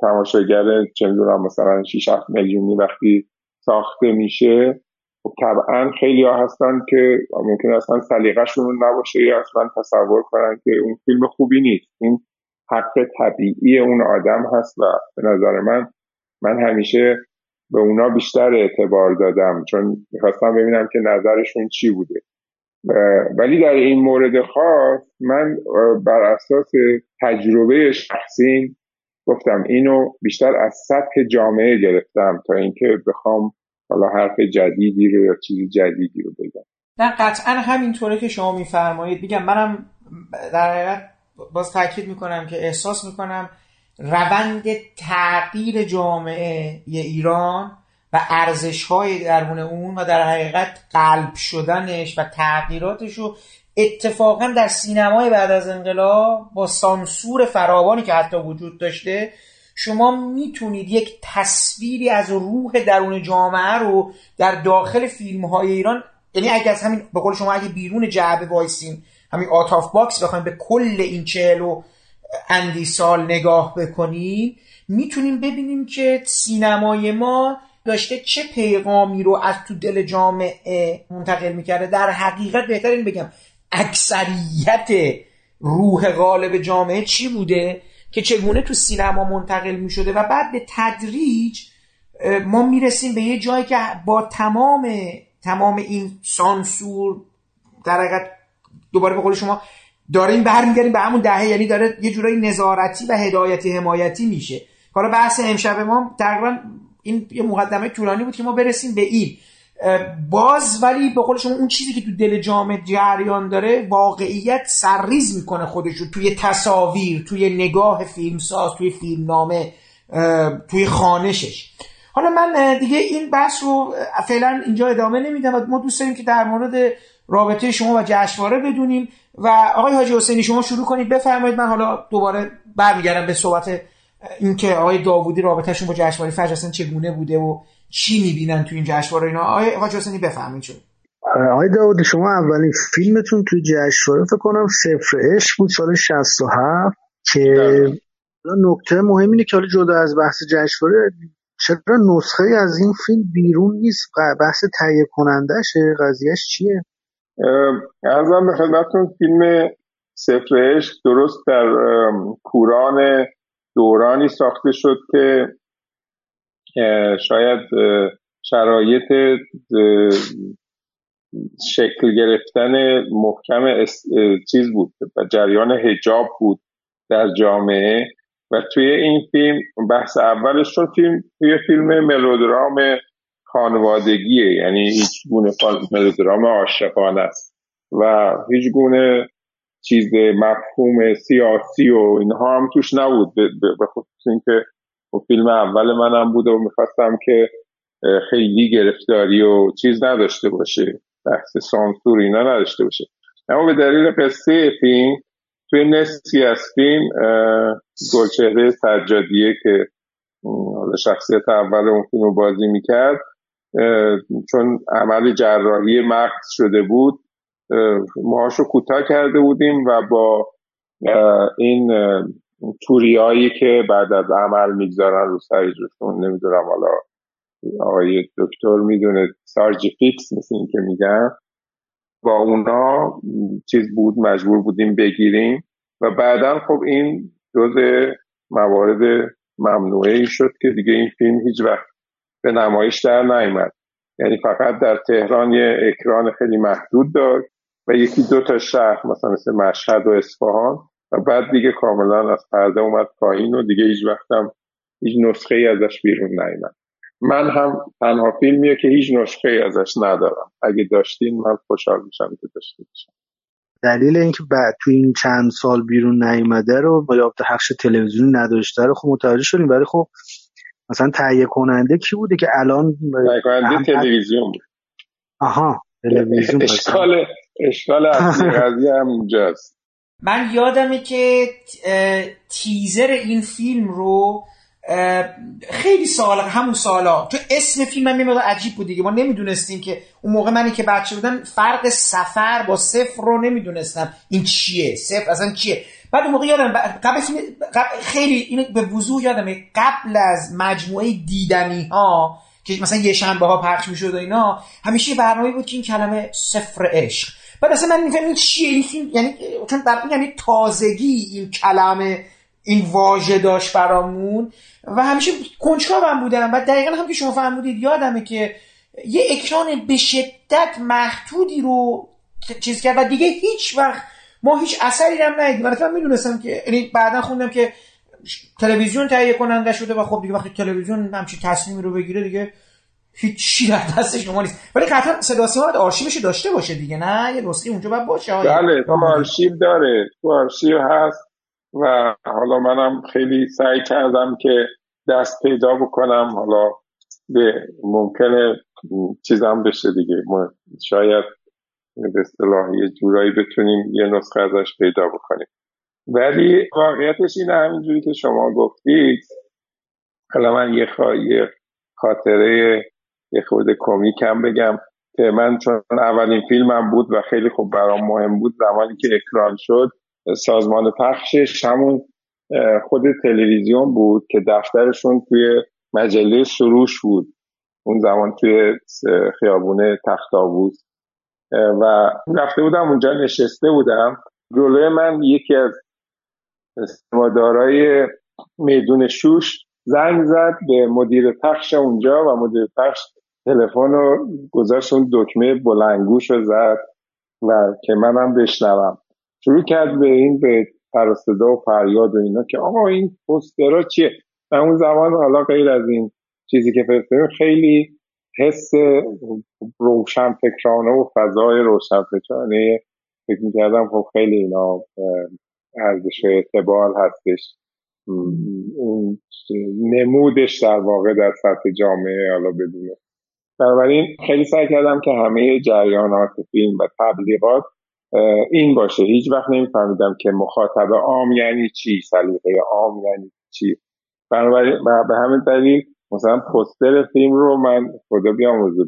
[SPEAKER 2] تماشاگر چه می‌دونم مثلا 6 7 میلیونی وقتی ساخته میشه خب طبعا خیلی ها هستن که ممکن اصلا سلیقهشون نباشه یا اصلا تصور کنن که اون فیلم خوبی نیست. این حق طبیعی اون آدم هست و به نظر من من همیشه به اونا بیشتر اعتبار دادم. چون می‌خواستم ببینم که نظرشون چی بوده. ولی در این مورد خاص من بر اساس تجربه شخصی گفتم اینو بیشتر از سطح جامعه گرفتم تا اینکه بخوام حالا حرف جدیدی رو یا چیزی جدیدی رو بگم.
[SPEAKER 1] نه قطعا همینطوره که شما میفرمایید. میگم منم در حقیقت باز تاکید می‌کنم که احساس می‌کنم روند تغییر جامعه ایران و ارزش های درون اون و در حقیقت قلب شدنش و تغییراتش رو اتفاقا در سینمای بعد از انقلاب با سانسور فراوانی که حتی وجود داشته شما می‌تونید یک تصویری از روح درون جامعه رو در داخل فیلم های ایران یعنی اگه از همین به قول شما اگه بیرون جعبه وایسیم همین out of box بخوایم به کل این چهل و اندی سال نگاه بکنیم می‌تونیم ببینیم که سینمای ما داشته چه پیغامی رو از تو دل جامعه منتقل می‌کرده؟ در حقیقت بهتر این بگم. اکثریت روح غالب جامعه چی بوده؟ که چگونه تو سینما منتقل می‌شده و بعد به تدریج ما می‌رسیم به یه جایی که با تمام تمام این سانسور در حقیقت دوباره به قول شما داریم برمیگردیم به همون دهه یعنی داره یه جورایی نظارتی و هدایتی حمایتی میشه. حالا بحث امشب ما تقریبا این یه مقدمه طولانی بود که ما برسیم به این. باز ولی به قول شما اون چیزی که تو دل جامعه جریان داره واقعیت سرریز می‌کنه خودش رو. توی تصاویر توی نگاه فیلمساز توی فیلمنامه توی خانشش. حالا من دیگه این بحث رو فعلا اینجا ادامه نمیدم. ما دوست داریم که در مورد رابطه شما و جشنواره بدونیم. و آقای حاجی حسینی شما شروع کنید. بفرمایید. من حالا دوباره برمیگردم به صحبت اینکه آقای داوودی رابطهشون با جشنواره فجر اصلا چگونه بوده و چی می‌بینن تو این جشنواره اینا؟ آقای حاجی حسینی بفرمایید شد
[SPEAKER 3] آقای داوودی شما اولین فیلمتون توی جشنواره فکر کنم صفر عشق بود سال 67 که بله. نکته مهم اینه که حالا جدا از بحث جشنواره چرا نسخه از این فیلم بیرون نیست؟ بحث تهیه کنندشه قضیهش چیه؟
[SPEAKER 2] ارزم به خدمتتون فیلم سفر عشق درست در کوران دورانی ساخته شد که شاید شرایط شکل گرفتن محکم چیز بود و جریان هجاب بود در جامعه و توی این فیلم بحث اولش چون فیلم توی فیلم ملودرام خانوادگیه یعنی هیچ گونه ملودرام عاشقانه است و هیچ گونه چیز مفهوم سیاسی و اینها هم توش نبود. به خصوص اینکه فیلم اول منم بود و می‌خواستم که خیلی گرفتاری و چیز نداشته باشه بحث سانسور اینا نداشته باشه اما به دلیل قصه فیلم توی نصفی از فیلم گلچهره سجادیه که شخصیت اول اون فیلم بازی می‌کرد چون عمل جراحی مغز شده بود ماهاش رو کوتاه کرده بودیم و با این توریایی که بعد از عمل می‌گذارن رو سریجشون نمی‌دونم حالا آقای دکتر می‌دونه سارجی فیکس مثل این که میگن. با اونا چیز بود مجبور بودیم بگیریم و بعدا خب این جز موارد ممنوعه ای شد که دیگه این فیلم هیچ وقت به نمایش در نیامد یعنی فقط در تهران یه اکران خیلی محدود داشت. و یکی دو تا شهر مثلا مثل مشهد و اصفهان. و بعد دیگه کاملا از پرده اومد پایین و دیگه هیچ وقتم هیچ نسخه ای ازش بیرون نیامد من هم تنها فیلمیه که هیچ نسخه ای ازش ندارم. اگه داشتین من خوشحال میشم که داشته باشم.
[SPEAKER 3] دلیل اینکه بعد تو این چند سال بیرون نیومده رو با یافت حقش تلویزیون نداشته رو خب متوجه شدیم. ولی خب مثلا تهیه کننده کی بوده که الان
[SPEAKER 2] تهیه کننده تلویزیون بود.
[SPEAKER 3] آها تلویزیون
[SPEAKER 2] اشکال اشکال اصلی قضیه هم اینجاست
[SPEAKER 1] من یادمه که تیزر این فیلم رو خیلی سال همون سالا تو اسم فیلم هم میمد عجیب بود دیگه. ما نمی‌دونستیم که اون موقع منی که بچه بودم فرق سفر با صفر رو نمی‌دونستم. این چیه؟ صفر اصلا چیه؟ بعد اون موقع یادم قبل خیلی این به وضوح یادمه. قبل از مجموعه دیدنی ها که مثلا یه شنبه ها پخش می‌شد و اینا همیشه برنامه بود که این کلمه صفر عشق. بعد اصلا من این چیه؟ این یعنی چون در یعنی تازگی این کلمه این واژه داشت برامون و همیشه کنجکاو هم بودم و دقیقا هم که شما فرمودید یادمه که یه اکران به شدت محدودی رو چیز کرد و دیگه هیچ وقت ما هیچ اثری هم ندیدیم. من می‌دونستم که یعنی بعدا خوندم که تلویزیون تهیه کننده شده و خب دیگه وقتی تلویزیون همچین تصمیمی رو بگیره دیگه هیچ در دست شما نیست. ولی قطعا صدا سیما آرشیوش داشته باشه دیگه نه؟ یه نسخه اونجا باید باشه.
[SPEAKER 2] بله تو آرشیو داره. تو آرشیو هست و حالا منم خیلی سعی کردم که دست پیدا بکنم. حالا به ممکنه چیزم بشه دیگه. شاید به اصطلاح یه جورایی بتونیم یه نسخه ازش پیدا بکنیم. ولی واقعیتش اینه همینجوری که شما گفتید حالا من یه, خاطره یه خود کمیکم بگم که من چون اولین فیلمم بود و خیلی خوب برام مهم بود زمانی که اکران شد سازمان پخشش همون خود تلویزیون بود که دفترشون توی مجله سروش بود. اون زمان توی خیابونه تختاووز و رفته بودم اونجا نشسته بودم. جلوی من یکی از استمادارای میدون شوش زنگ زد به مدیر پخش اونجا و مدیر پخش تلفن رو گذاشت اون دکمه بلنگوش رو زد و که منم بشنوم. شروع کرد به این به پرستدا و فریاد و اینا که آقا این پوسترها چیه؟ و اون زمان حالا غیر از این چیزی که فرستادیم خیلی حس روشن فکرانه و فضای روشن فکرانه فکر می‌کردم خب خیلی اینا ارزش اعتبار هستش. نمودش در واقع در سطح جامعه حالا بدونه بنابراین خیلی سعی کردم که همه جریانات فیلم و تبلیغات این باشه. هیچ وقت نمیفهمیدم که مخاطب عام یعنی چی سلیقه عام یعنی چی. بنابراین به همین دلیل مثلا پستر فیلم رو من خدا بیاموزه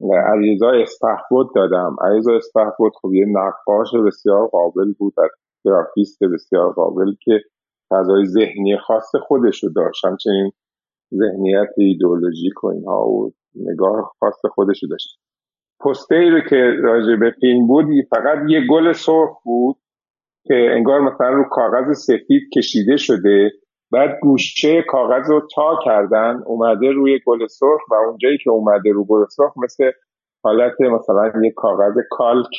[SPEAKER 2] به علیرضا اسپهبد دادم. علیرضا اسپهبد خب یه نقاش بسیار قابل بود از گرافیست بسیار قابل که فضای ذهنی خاص خودش رو داشت. همچنین ذهنیت ایدئولوژیک و اینها و نگاه خاص خودش رو داشت. پستری رو که راجع به فیلم بود فقط یه گل سرخ بود که انگار مثلا رو کاغذ سفید کشیده شده. بعد گوشه کاغذ رو تا کردن اومده روی گل سرخ و اونجایی که اومده رو گل سرخ مثل حالت مثلا یه کاغذ کالک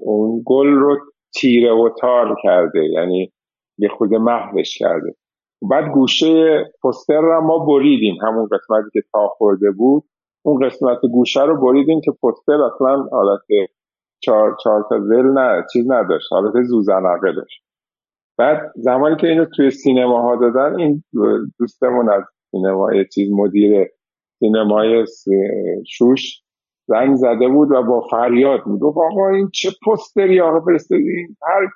[SPEAKER 2] اون گل رو تیره و تار کرده. یعنی یه خود محوش کرده. بعد گوشه پستر رو ما بریدیم. همون قسمتی که تا خورده بود. اون قسمت گوشه رو بریدیم که پستر اصلا حالت چهار, چهار تا زل نه چیز نداشت. حالت زوزنقه داشت. بعد زمانی که اینو توی سینماها دادن این دوستمون از سینمای چیز مدیر سینمای شوش زنگ زده بود و با فریاد بود و آقا این چه پستری آقا؟ فرستادین. هر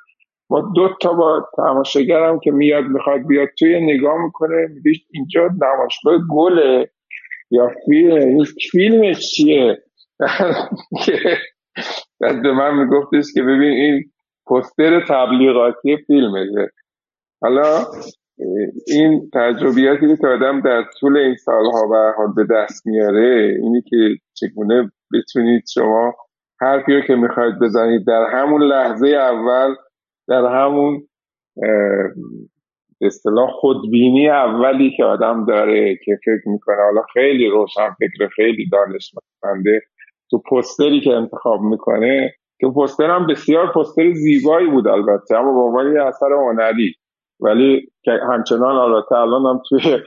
[SPEAKER 2] ما دو تا با تماشاگرم که میاد می‌خواد بیاد توی نگاه می‌کنه میگه اینجا نمایشگاه گله یا فیلم؟ این فیلمش چیه؟ به من میگفتش که ببین این پستر تبلیغاتی فیلمه حالا این تجربیاتی که آدم در طول این سالها به به دست میاره اینی که چگونه بتونید شما حرفی رو که می‌خواید بزنید در همون لحظه اول در همون اصطلاح خودبینی اولی که آدم داره که فکر می‌کنه. حالا خیلی روشن فکر خیلی دانشمنده. تو پستری که انتخاب می‌کنه که پستر هم بسیار پستر زیبایی بود البته اما به عنوان یه اثر هنری. ولی همچنان البته الان هم توی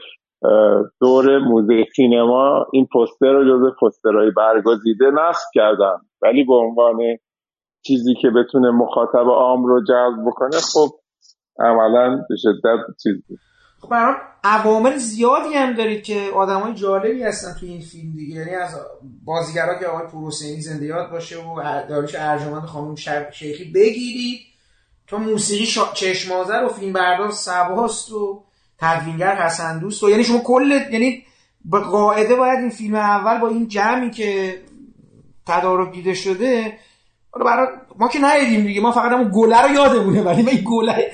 [SPEAKER 2] دور موزه سینما این پستر رو جز پسترهای برگزیده نصب کردن. ولی به عنوان چیزی که بتونه مخاطب عام رو جذب بکنه خب عملا به شدت چیز بود.
[SPEAKER 1] خب عوامل زیادی هم دارید که آدم های جالبی هستن توی این فیلم دیگه. یعنی از بازیگرا که آقای پروسینی زنده یاد باشه و داریش ارجمند خانم شیخی بگیرید. تو موسیقی شا... چشمازر و فیلم بردار سباست و تدوینگر حسن دوست و یعنی شما کل یعنی به قاعده باید این فیلم اول با این جمعی که تدارک دیده شده برای ما که ندیدیم دیگه ما فقط اون گله رو یادمونه ولی من این گله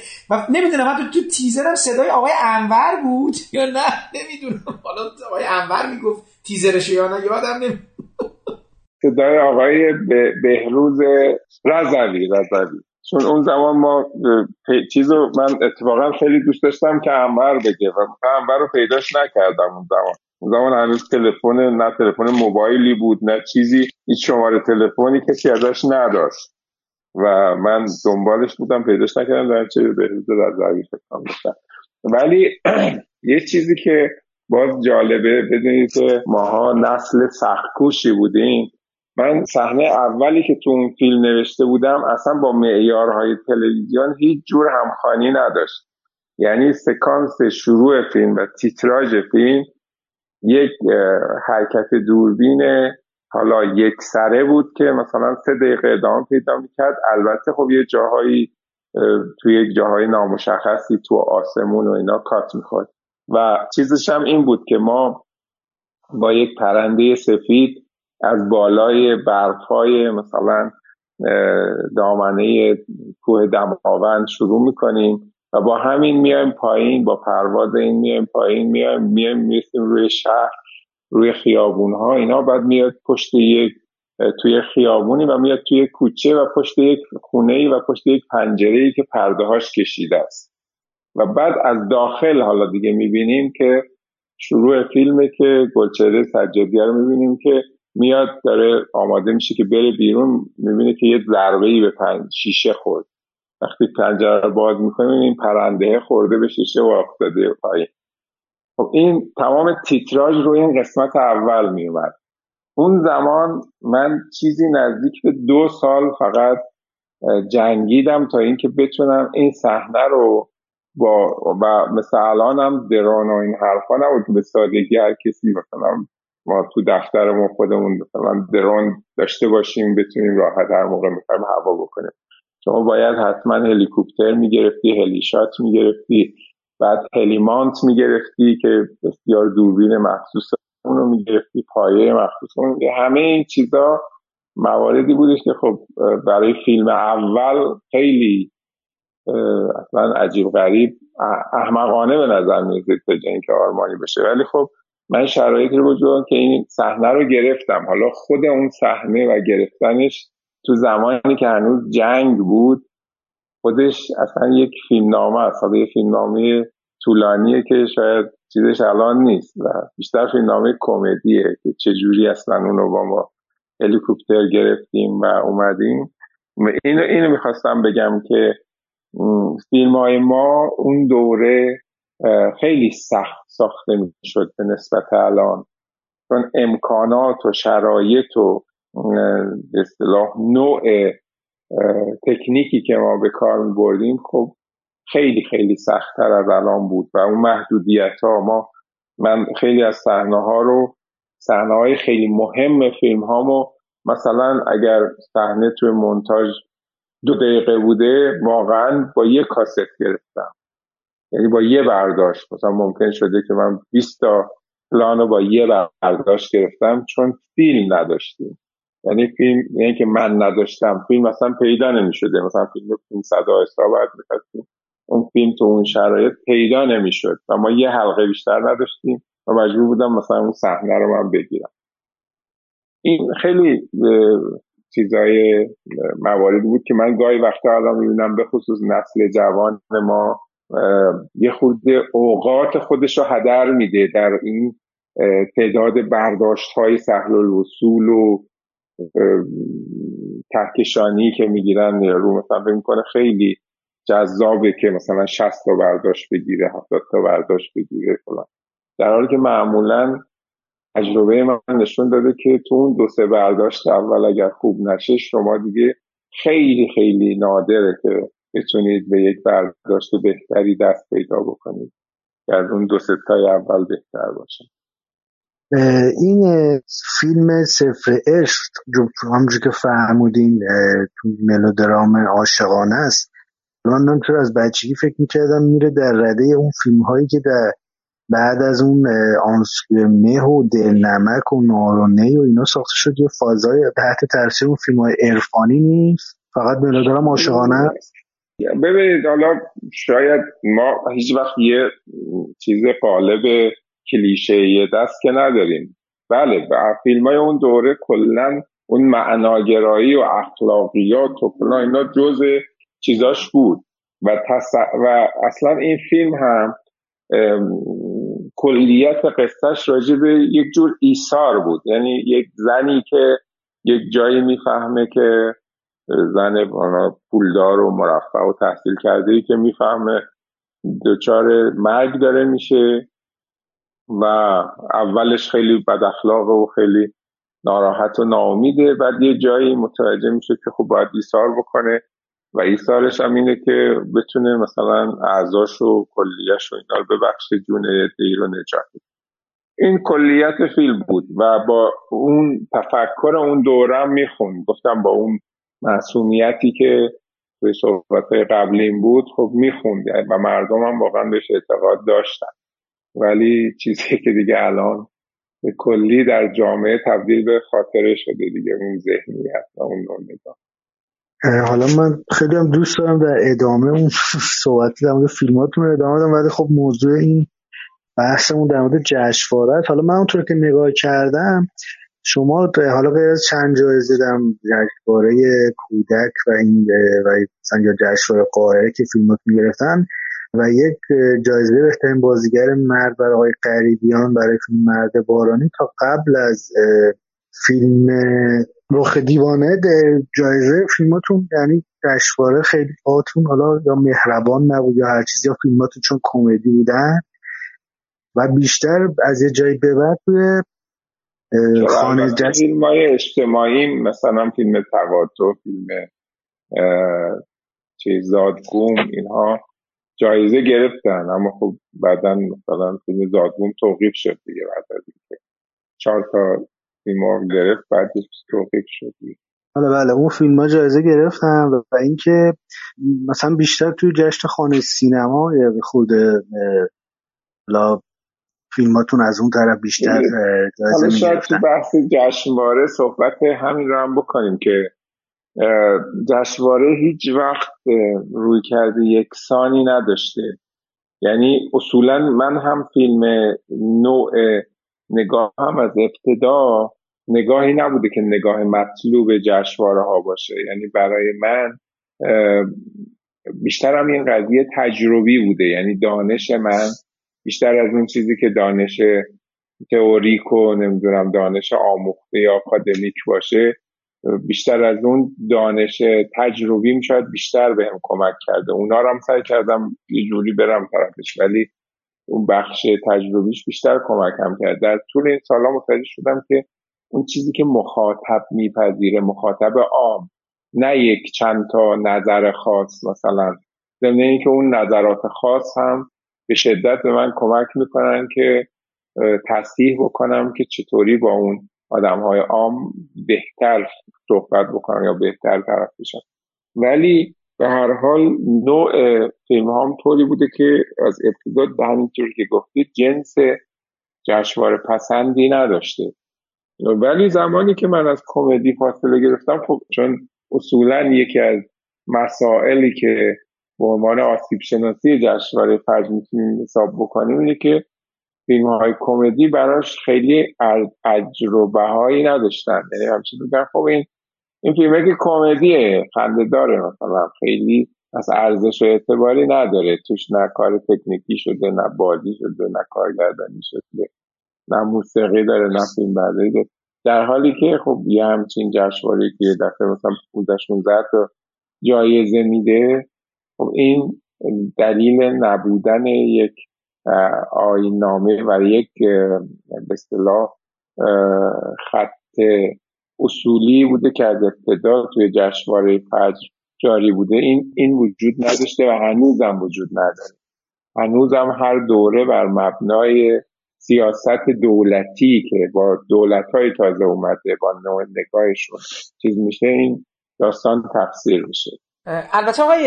[SPEAKER 1] نمی‌دونم من تو, تو تیزرم صدای آقای انور بود. یا نه نمی‌دونم. حالا آقای انور می‌گفت تیزرش یا نه یادم نمی‌دونم
[SPEAKER 2] صدای آقای بهروز رزوی رزوی چون اون زمان ما چیزو من اتفاقا خیلی دوست داشتم که انور بگه و انور رو پیداش نکردم اون زمان. اون زمان هنوز تلفن نه تلفن موبایلی بود نه چیزی. هیچ شماره تلفنی کسی ازش نداشت. و من دنبالش بودم پیداش نکردم در چه به فکرم داشتم ولی یه چیزی که باز جالبه بدونید که ماها نسل سختکوشی بودیم. من صحنه اولی که تو اون فیلم نوشته بودم اصلا با معیارهای تلویزیون هیچ جور همخانی نداشت. یعنی سکانس شروع فیلم و تیتراژ فیلم یک حرکت دوربین حالا یک سره بود که مثلا سه دقیقه ادامه پیدا می‌کرد. البته خب یه جاهایی توی یک جاهای نامشخصی تو آسمون و اینا کات می‌خورد. و چیزش هم این بود که ما با یک پرنده سفید از بالای برفهای مثلا دامنه کوه دماوند شروع می‌کنیم. و با همین میایم پایین با پرواز این میایم پایین میایم میایم می‌رسیم روی شهر روی خیابون ها اینا بعد میاد پشت یک توی خیابونی و میاد توی کوچه و پشت یک خونه ای و پشت یک پنجره ای که پرده هاش کشیده است. و بعد از داخل حالا دیگه می‌بینیم که شروع فیلمه که گلچهره سجادیه رو می‌بینیم که میاد داره آماده میشه که بره بیرون. می‌بینه که یه ضربه ای به شیشه خورد. وقتی پنجره باز می‌کنیم این پرنده خورده به شیشه و افتاده پایین. خب این تمام تیتراژ روی این قسمت اول میومد اون زمان من چیزی نزدیک به دو سال فقط جنگیدم تا اینکه بتونم این صحنه رو با و مثل الان هم درون و این حرفا نبود به سادگی هر کسی مثلا ما تو دفترمون خودمون مثلا درون داشته باشیم بتونیم راحت هر موقع می‌خوایم هوا بکنیم. شما باید حتما هلیکوپتر می‌گرفتی هلیشات می‌گرفتی بعد هلیمانت می‌گرفتی که بسیار دوربین مخصوص اون رو می‌گرفتی پایه مخصوص اون همه این چیزا مواردی بودش که خب برای فیلم اول خیلی اصلا عجیب غریب احمقانه به نظر می‌رسید تا اینکه آرمانی بشه. ولی خب من شرایطی رو وجود که این صحنه رو گرفتم. حالا خود اون صحنه و گرفتنش تو زمانی که هنوز جنگ بود خودش اصلا یک فیلمنامه است. حالا یک فیلمنامه طولانیه که شاید چیزش الان نیست و بیشتر فیلمنامه کمدیه که چجوری اصلا اونو با ما هلیکوپتر گرفتیم و اومدیم. اینو, اینو می‌خواستم بگم که فیلم های ما اون دوره خیلی سخت ساخته می‌شد به نسبت الان. چون امکانات و شرایط و اصطلاح نوع تکنیکی که ما به کار می بردیم خب خیلی خیلی سختتر از الان بود و اون محدودیت ها ما من خیلی از صحنه ها رو صحنه های خیلی مهم فیلم هامو مثلا اگر صحنه توی مونتاژ دو دقیقه بوده واقعا با یه کاست گرفتم. یعنی با یه برداشت. مثلا ممکن شده که من 20 تا پلان رو با یه برداشت گرفتم چون فیلم نداشتیم. یعنی فیلم یعنی که من نداشتم فیلم مثلا پیدا نمی‌شده. مثلا فیلم فیلم صدا باید می‌خواستیم اون فیلم تو اون شرایط پیدا نمی‌شد. و ما یه حلقه بیشتر نداشتیم و مجبور بودم مثلا اون صحنه رو من بگیرم. این خیلی چیزای مواردی بود که من گاهی وقتا الان می‌بینم به خصوص نسل جوان ما یه خود اوقات خودش رو هدر میده در این تعداد برداشت های سهل الوصول و تحکشانی که می‌گیرن رو مثلا فکر می‌کنه خیلی جذابه که مثلا 60 تا برداشت بگیره 70 تا برداشت بگیره فلان. در حالی که معمولا تجربه من نشون داده که تو اون دو سه برداشت اول اگر خوب نشه شما دیگه خیلی خیلی نادره که بتونید به یک برداشت بهتری دست پیدا بکنید. که از اون دو ستای اول بهتر باشه.
[SPEAKER 3] این فیلم سفر عشق همونجور که تو ملودرام عاشقانه است. من تو از بچگی فکر می‌کردم میره در رده اون فیلم هایی که در بعد از اون آنسکر مه و دلنمک و نارونه و اینا ساخته شد یه فازای تحت تاثیر اون فیلم های ارفانی نیست. فقط ملودرام عاشقانه
[SPEAKER 2] ببینید حالا شاید ما هیچ وقت یه چیز قالب کلیشه دست که نداریم. بله فیلم های اون دوره کلا اون معناگرایی و اخلاقیات و فلان اینا جز چیزاش بود. و, و اصلا این فیلم هم کلیت قصهش راجع به یک جور ایثار بود. یعنی یک زنی که یک جایی می‌فهمه که زن پولدار و مرفع و تحصیل کرده ای که می‌فهمه دچار مرگ داره میشه. و اولش خیلی بد اخلاق و خیلی ناراحت و ناامیده. بعد یه جایی متوجه میشه که خب باید ایثار بکنه و ایثارش هم اینه که بتونه مثلا اعضاش و کلیش و اینا رو ببخشه جون دی رو نجات. این کلیت فیلم بود و با اون تفکر اون دورم می‌خوند. گفتم با اون معصومیتی که توی صحبت قبلیم بود خب می‌خوند و مردم هم واقعا بهش اعتقاد داشتن. ولی چیزی که دیگه الان به کلی در جامعه تبدیل به خاطره شده دیگه اون ذهنیت و اون نگاه.
[SPEAKER 3] حالا من خیلی هم دوست دارم در ادامه اون صحبت در مورد فیلماتون ادامه دارم ولی خب موضوع این بحثمون در مورد جشنواره حالا من اونطور که نگاه کردم شما حالا غیر از چند جایزه دارم جشنواره کودک و این و مثلا جشنواره قاهره که فیلماتون گرفتن و یک جایزه بهترین بازیگر مرد برای آقای قریبیان برای فیلم مرد بارانی تا قبل از فیلم رخ دیوانه جایزه فیلماتون یعنی جشنواره خیلی آتون حالا یا مهربان نبود یا هر چیزی یا فیلماتون چون کمدی بودن و بیشتر از یه جایی به بعد توی
[SPEAKER 2] خانه فیلم های اجتماعی مثلا فیلم تقاطع فیلم چیز زادگوم اینها جایزه گرفتن اما خب بعدا مثلا فیلم زادبوم توقیف شد دیگه بعد از اینکه چهار تا فیلم گرفت بعدش توقیف شد دیگه.
[SPEAKER 3] بله بله. اون فیلم ها جایزه گرفتن و اینکه مثلا بیشتر توی جشن خانه سینما یا خود لا فیلماتون از اون طرف بیشتر جایزه
[SPEAKER 2] می‌گرفتن. بحث جشنواره صحبت همین رو هم بکنیم که جشنواره هیچ وقت روی کرده یکسانی نداشته. یعنی اصولا من هم فیلم نوع نگاه هم از ابتدا نگاهی نبوده که نگاه مطلوب جشنواره ها باشه. یعنی برای من بیشتر هم این قضیه تجربی بوده. یعنی دانش من بیشتر از اون چیزی که دانش تئوریک و نمی‌دونم دانش آموخته یا آکادمیک باشه بیشتر از اون دانش تجربی شاید بیشتر بهم کمک کرده. اونا رو هم سعی کردم یه جوری برم طرفش ولی اون بخش تجربیش بیشتر کمکم کرد. در طول این سالا متوجه شدم که اون چیزی که مخاطب میپذیره مخاطب عام نه یک چند تا نظر خاص مثلا ضمن اینکه اون نظرات خاص هم به شدت به من کمک می‌کنن که تصحیح بکنم که چطوری با اون آدم های عام بهتر صحبت بکنم یا بهتر طرف بشم ولی به هر حال نوع فیلم هم طوری بوده که از ابتدا به همینطور که گفتید جنس جشنواره پسندی نداشته. ولی زمانی که من از کمدی فاصله گرفتم خب چون اصولا یکی از مسائلی که به عنوان آسیب شناسی جشنواره فجر می‌تونیم حساب بکنیم اینه که فیلم های کمدی براش خیلی اجر و بهایی نداشتن. یعنی همچنین میگن خب این این فیلمه که کمدیه خنده داره مثلا. خیلی از ارزش و اعتباری نداره. توش نه کار تکنیکی شده نه بازی شده نه کارگردانی شده نه موسیقی داره نه فیلم برداری داره. در حالی که خب یه همچین جشنواره که یه دفعه مثلا 15 16 تا جایزه میده خب این دلیل نبودن یک آین نامه و یک به اصطلاح خط اصولی بوده که از ابتدا توی جشنواره فجر جاری بوده. این این وجود نداشته و هنوزم وجود نداره. هنوزم هر دوره بر مبنای سیاست دولتی که با دولت های تازه اومده با نوع نگاهشون چیز میشه این داستان تفسیر میشه.
[SPEAKER 1] البته آقای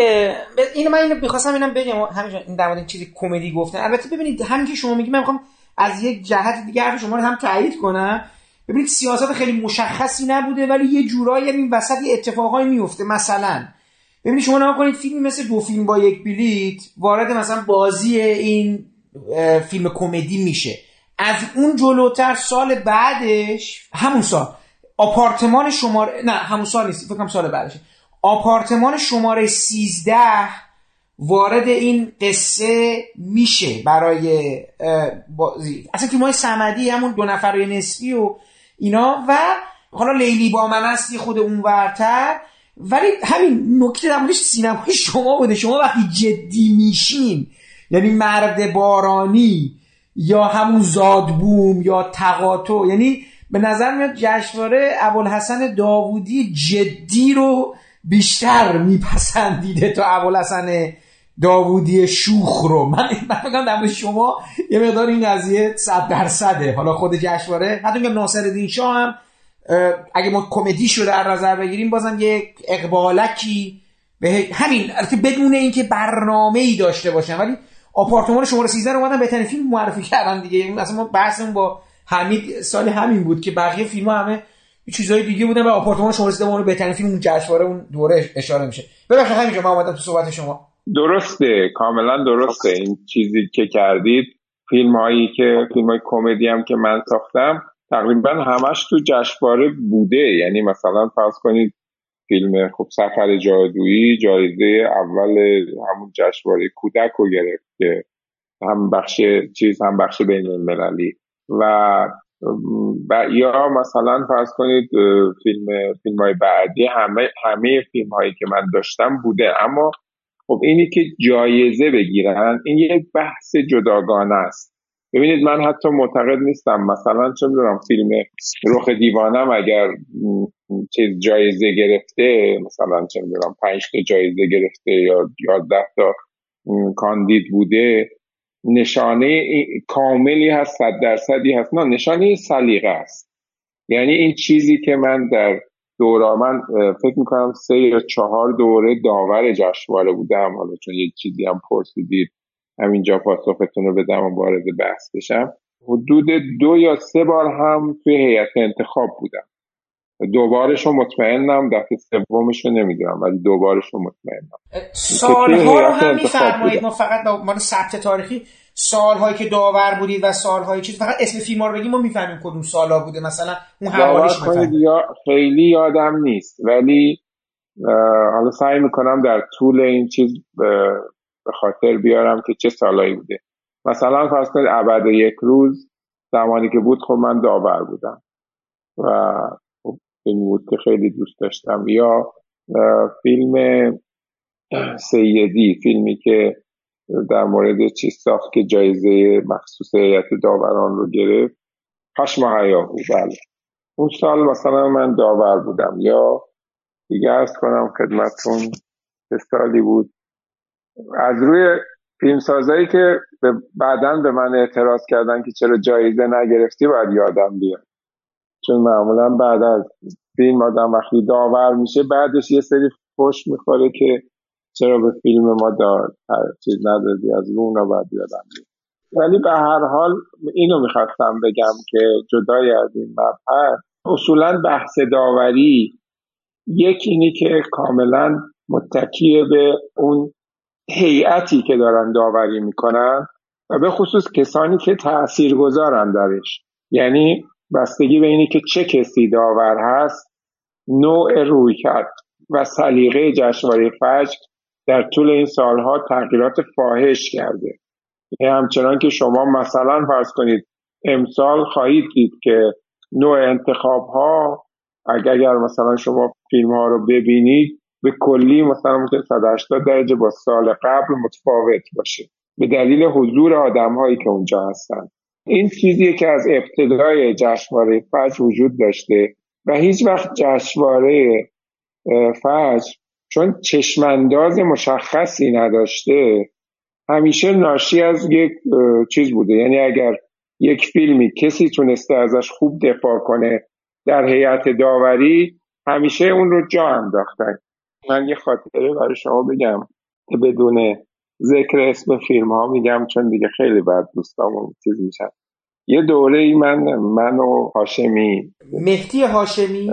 [SPEAKER 1] اینو من اینو می‌خواستم اینم بگم همینجا این در مورد چیزی کمدی گفتن. البته ببینید همین که شما میگید من می‌خوام از یک جهت دیگه حرف شما رو هم تایید کنم. ببینید سیاست خیلی مشخصی نبوده ولی یه جورایی این وسط یه اتفاقایی میفته مثلا ببینید شما نگاه کنید فیلمی مثل دو فیلم با یک بلیت وارد مثلا بازی این فیلم کمدی میشه. از اون جلوتر سال بعدش همون سال آپارتمان شماره نه همون سال نیست فکرم سال بعدش آپارتمان شماره 13 وارد این قصه میشه برای بازی. اصلا فیلم های سمدی همون دو نفر نسبی و اینا و حالا لیلی با من هستی خود اون ورتر. ولی همین نکته در سینمای شما بوده. شما وقتی جدی میشین یعنی مرد بارانی یا همون زادبوم یا تقاطو یعنی به نظر میاد جشنواره ابوالحسن داوودی جدی رو بیشتر میپسندیده تا ابوالحسن داوودی شوخ رو. من من در شما یه مقدار این قضیه صد درصده. حالا خود جشنواره حتی میگم ناصر شاه هم اگه ما کمدی شده در نظر بگیریم بازم یک اقبالکی به همین بدون اینکه برنامه ای داشته باشن. ولی آپارتمان شماره 13 رو اومدن بهترین فیلم معرفی کردن دیگه. مثلا ما بحثمون با حمید سال همین بود که بقیه فیلم همه چیزای دیگه بودن و آپارتمان شماره 13 رو بهترین فیلم اون جشنواره اون دوره اشاره میشه. ببخشید همینجا من اومدم تو صحبت شما.
[SPEAKER 2] درسته کاملا درسته. این چیزی که کردید فیلم هایی که فیلم های کمدی هم که من ساختم تقریبا همش تو جشنواره بوده. یعنی مثلا فرض کنید فیلم خب سفر جادویی جایزه اول همون جشنواره کودک رو گرفت که هم بخش چیز هم بخش بین المللی و و یا مثلا فرض کنید فیلم فیلم های بعدی همه همه فیلم هایی که من داشتم بوده. اما خب اینی که جایزه بگیرن این یک بحث جداگانه است. ببینید من حتی معتقد نیستم. مثلا چه می‌دونم فیلم رخ دیوانم اگر چیز جایزه گرفته مثلا چه می‌دونم پنج تا جایزه گرفته یا یازده تا کاندید بوده نشانه کاملی هست صد درصدی هست. نه نشانه سلیقه است. یعنی این چیزی که من در دورا من فکر می‌کنم سه یا چهار دوره داور جشنواره بودم. حالا چون یک چیزی هم پرسیدید همینجا پاسختون رو بدم و وارد بحث بشم. حدود دو یا سه بار هم توی هیئت انتخاب بودم. دوبارش رو مطمئنم دفعه سومش رو نمی‌دونم ولی دوبارش رو مطمئنم.
[SPEAKER 1] سالها رو هم میفرمایید؟ ما فقط با ثبت تاریخی سالهایی که داور بودید و سالهایی چیز فقط اسم فیلم رو بگیم ما می‌فهمیم کدوم سالا بوده مثلا اون حوالیش
[SPEAKER 2] یا خیلی یادم نیست ولی حالا سعی می‌کنم در طول این چیز به خاطر بیارم که چه سالایی بوده. مثلا فرض کنید ابد یک روز زمانی که بود خب من داور بودم. و این بود که خیلی دوست داشتم. یا فیلم سیدی فیلمی که در مورد چیز ساخت که جایزه مخصوص هیئت داوران رو گرفت. پشم حیاهو بله. اون سال مثلا من داور بودم. یا دیگه ارز کنم خدمتون چه سالی بود. از روی فیلمسازایی که بعدا به من اعتراض کردن که چرا جایزه نگرفتی باید یادم بیاد. چون معمولا بعد از فیلم آدم وقتی داور میشه بعدش یه سری پشت می‌خوره که چرا به فیلم ما داد چیز ندادی از اون باید یادم ولی به هر حال اینو می‌خواستم بگم که جدای از این مبحث اصولا بحث داوری یک اینی که کاملا متکیه به اون هیئتی که دارن داوری می‌کنن و به خصوص کسانی که تأثیر گذارن درش. یعنی بستگی به اینی که چه کسی داور هست نوع روی کرد و سلیقه جشنواره فجر در طول این سالها تغییرات فاحش کرده. یعنی همچنان که شما مثلا فرض کنید امسال خواهید دید که نوع انتخاب ها اگر مثلا شما فیلم ها رو ببینید به کلی مثلا ممکن 180 درجه با سال قبل متفاوت باشه. به دلیل حضور آدم هایی که اونجا هستن. این چیزیه که از ابتدای جشنواره فجر وجود داشته و هیچ وقت جشنواره فجر چون چشمانداز مشخصی نداشته همیشه ناشی از یک چیز بوده. یعنی اگر یک فیلمی کسی تونسته ازش خوب دفاع کنه در هیئت داوری همیشه اون رو جا انداختن. من یه خاطره برای شما بگم که بدون ذکر اسم فیلم ها میگم چون دیگه خیلی بعد دوستامون چیز میشن. یه دوره ای من من و هاشمی.
[SPEAKER 1] مهدی هاشمی؟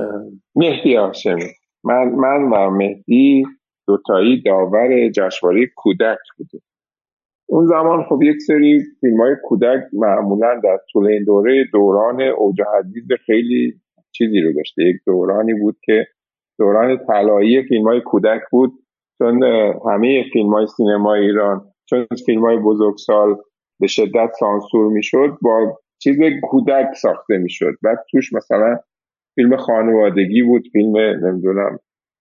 [SPEAKER 2] مهدی هاشمی. من من و مهدی دوتایی داور جشنواره کودک بودیم. اون زمان خب یک سری فیلم های کودک معمولا در طول این دوره دوران اوج حدید خیلی چیزی رو داشته. یک دورانی بود که دوران طلایی فیلم های کودک بود. چون همه فیلم های سینما ایران چون فیلم های بزرگسال به شدت سانسور می‌شد با چیز کودک ساخته می‌شد. بعد توش مثلا فیلم خانوادگی بود فیلم نمی‌دونم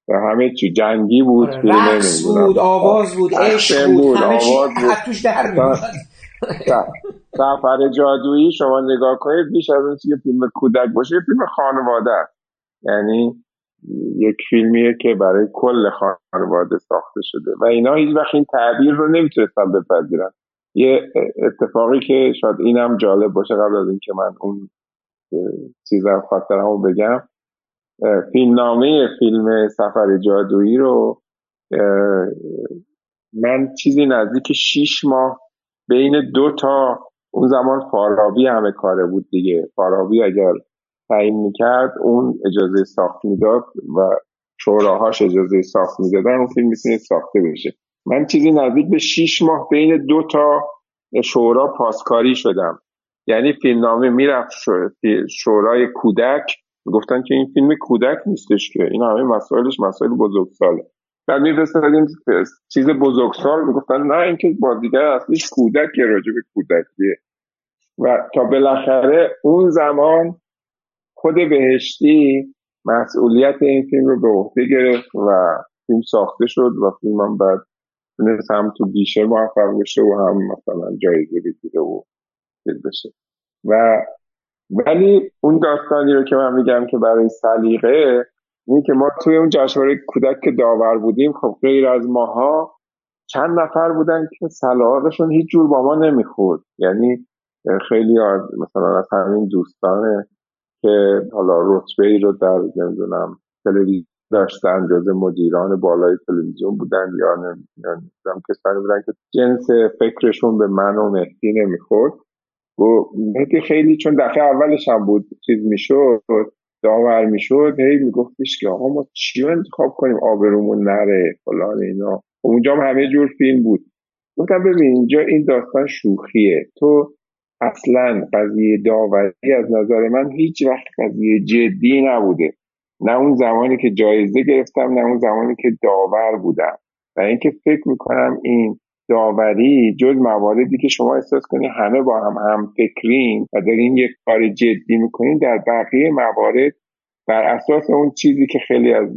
[SPEAKER 2] همه چی جنگی بود آره،
[SPEAKER 1] فیلم رقص بود آواز بود عشق بود, همه چی توش در
[SPEAKER 2] سفر جادویی شما نگاه کنید بیش از اون که فیلم کودک باشه فیلم خانواده یعنی یک فیلمیه که برای کل خانواده ساخته شده و اینا هیچ وقت این تعبیر رو نمی‌تونستن بپذیرن. یه اتفاقی که شاید اینم جالب باشه قبل از اینکه من اون چیزم خاطرمو بگم فیلمنامه فیلم سفر جادویی رو من چیزی نزدیک شیش ماه بین دو تا اون زمان فارابی همه کاره بود دیگه. فارابی اگر تعیین می‌کرد اون اجازه ساخت می‌داد و شوراهاش اجازه ساخت می‌دادن اون فیلم می‌تونه ساخته بشه. من چیزی نزدیک به شیش ماه بین دو تا شورا پاسکاری شدم. یعنی فیلمنامه می‌رفت شورای کودک گفتن که این فیلم کودک نیستش که این همه مسائلش مسائل بزرگساله. بعد می‌رسیدیم چیز بزرگسال می‌گفتن نه اینکه بازیگر اصلیش کودک راجع به کودکیه. و تا بالاخره اون زمان خود بهشتی مسئولیت این فیلم رو به عهده گرفت و فیلم ساخته شد و فیلم هم بعد هم تو گیشه موفق بشه و هم مثلا جایزه بگیره و بشه. و ولی اون داستانی رو که من میگم که برای سلیقه اینه که ما توی اون جشنواره کودک که داور بودیم خب غیر از ماها چند نفر بودن که سلاقشون هیچ جور با ما نمی‌خورد. یعنی خیلی مثلا از همین دوستانه که حالا رتبه ای رو در نمی‌دونم تلویزیون داشتن جز مدیران بالای تلویزیون بودن یا نمی‌دونم کسانی بودن که جنس فکرشون به من و مهدی نمی‌خورد. و مهدی خیلی چون دفعه اولش هم بود چیز می‌شد داور می‌شد هی میگفتش که آقا ما چی انتخاب کنیم؟ آبرومون نره فلان اینا. اونجا هم همه جور فیلم بود. گفتم ببین اینجا این داستان شوخیه. تو اصلا قضیه داوری از نظر من هیچ وقت قضیه جدی نبوده. نه اون زمانی که جایزه گرفتم نه اون زمانی که داور بودم. و اینکه فکر می‌کنم این داوری جز مواردی که شما احساس کنید همه با هم هم فکرین و دارین یک کار جدی می‌کنین در بقیه موارد بر اساس اون چیزی که خیلی از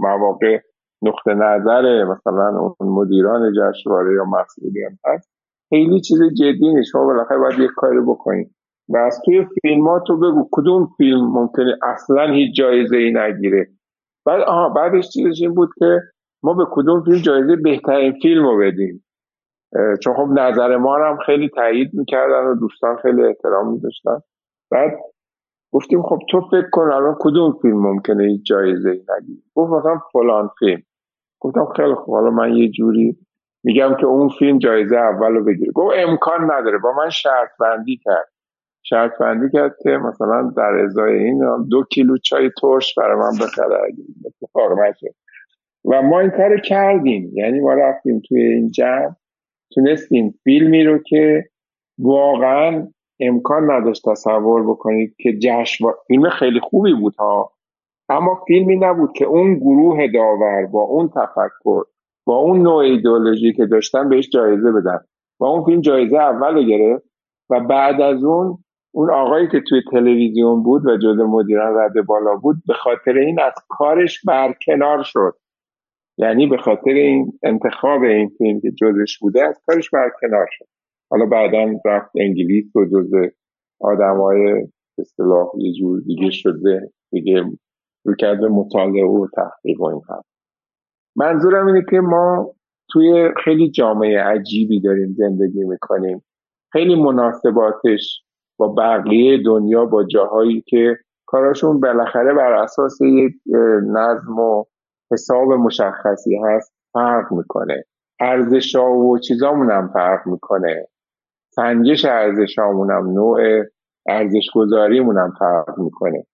[SPEAKER 2] مواقع نقطه نظر مثلا اون مدیران جشنواره یا مسئولین هست خیلی چیز جدی نیست. شما بالاخره باید یک کاری بکنید. و از توی فیلم تو بگو کدوم فیلم ممکنه اصلا هیچ جایزه ای نگیره. بعد آها بعدش چیزش این بود که ما به کدوم فیلم جایزه بهترین فیلم رو بدیم. چون خب نظر ما هم خیلی تایید می‌کردن و دوستان خیلی احترام میداشتن بعد گفتیم خب تو فکر کن الان کدوم فیلم ممکنه هیچ جایزه ای نگیره. گفت مثلا فلان فیلم. گفتم خیلی خوب حالا من یه جوری میگم که اون فیلم جایزه اول رو بگیره. گفت امکان نداره. با من شرط بندی کرد. شرط بندی کرد که مثلا در ازای این دو کیلو چای ترش برای من بخره. اتفاق نشد. و ما این کار کردیم. یعنی ما رفتیم توی این جمع. تونستیم فیلمی رو که واقعا امکان نداشت تصور بکنید که جشن فیلم خیلی خوبی بود ها. اما فیلمی نبود که اون گروه داور با اون تفکر با اون نوع ایدئولوژی که داشتن بهش جایزه بدن و اون فیلم جایزه اول گرفت و بعد از اون اون آقایی که توی تلویزیون بود و جز مدیران رد بالا بود به خاطر این از کارش برکنار شد. یعنی به خاطر این انتخاب این فیلم که جزش بوده از کارش برکنار شد. حالا بعدا رفت انگلیس و جز آدم های اصطلاح یه جور دیگه شده دیگه رو کرده مطالعه و تحقیق و این هم منظورم اینه که ما توی خیلی جامعه عجیبی داریم زندگی می‌کنیم. خیلی مناسباتش با بقیه دنیا با جاهایی که کاراشون بالاخره بر اساس یک نظم و حساب مشخصی هست فرق می‌کنه. ارزش و چیزامون هم فرق می‌کنه. سنجش ارزشامون هم نوع ارزش گذاریمون هم فرق می‌کنه.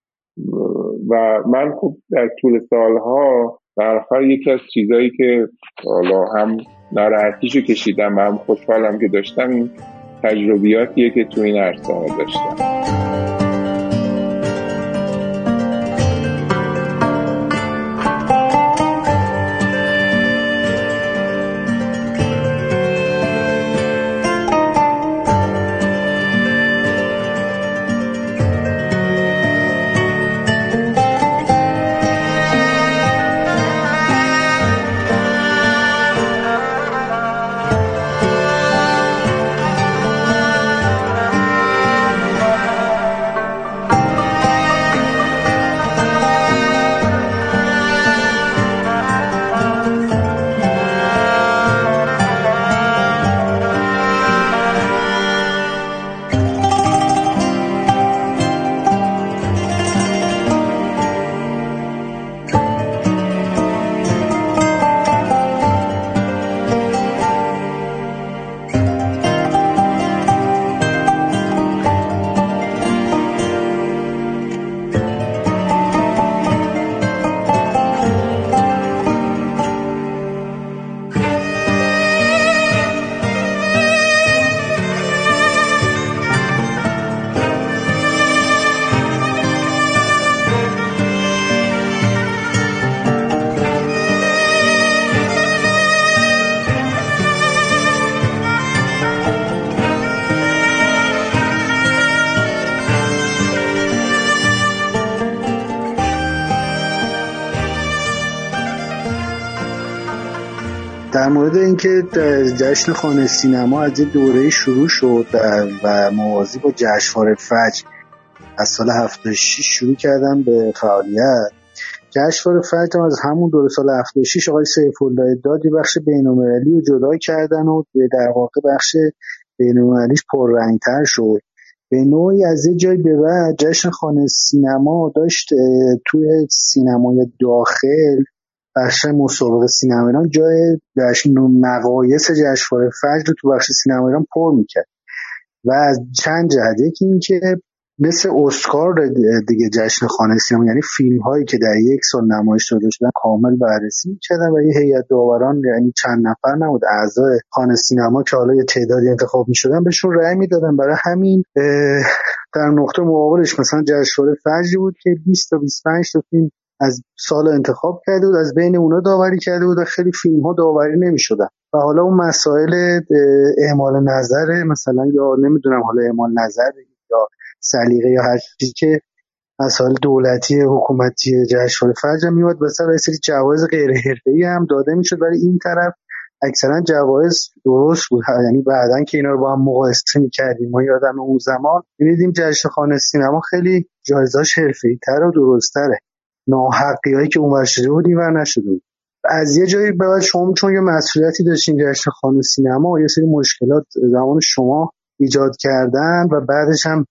[SPEAKER 2] و من خب در طول سالها در یکی از چیزایی که حالا هم ناراحتیشو کشیدم هم خوشحالم که داشتم این تجربیاتیه که تو این عرصه داشتم.
[SPEAKER 3] جشن خانه سینما از یه دوره شروع شد و موازی با جشنواره فجر. از سال 76 شروع کردم به فعالیت. جشنواره فجر از همون دور سال 76 آقای سیف الله داد یه بخش بین‌المللی رو جدا کردن و در واقع بخش بین‌المللیش پررنگتر شد. به نوعی از یه جای به بعد جشن خانه سینما داشت توی سینمای داخل بخش مسابقه سینما ایران جای جشن نقایص جشنواره فجر رو تو بخش سینما ایران پر می‌کرد. و از چند جهت یکی اینکه مثل اسکار دیگه جشن خانه سینما یعنی فیلم هایی که در یک سال نمایش داده شدن کامل بررسی می‌کردن و یه هیئت داوران یعنی چند نفر نبود اعضای خانه سینما که حالا یه تعدادی انتخاب می‌شدن بهشون رأی می‌دادن. برای همین در نقطه مقابلش مثلا جشنواره فجری بود که 20 تا 25 تا فیلم از سال انتخاب کرده بود از بین اونا داوری کرده بود و خیلی فیلم ها داوری نمی‌شدن. و حالا اون مسائل اعمال نظر مثلا یا نمی‌دونم حالا اعمال نظر یا سلیقه یا هر چیزی که مسائل دولتی حکومتی جشنواره فجر میومد مثلا سری جوایز غیر حرفه‌ای هم داده می‌شد. برای این طرف اکثرا جوایز درست بود. یعنی بعدا که اینا رو با هم مقایسه می‌کردیم ما یادم اون زمان می‌دیدیم جشن خانه سینما خیلی جایزاش حرفه‌ای تر و درستره ناحقی هایی که اون شده بود اینور نشده بود. از یه جایی به بعد شما چون یه مسئولیتی داشتین جشن خانه سینما یه سری مشکلات زمان شما ایجاد کردن و بعدش هم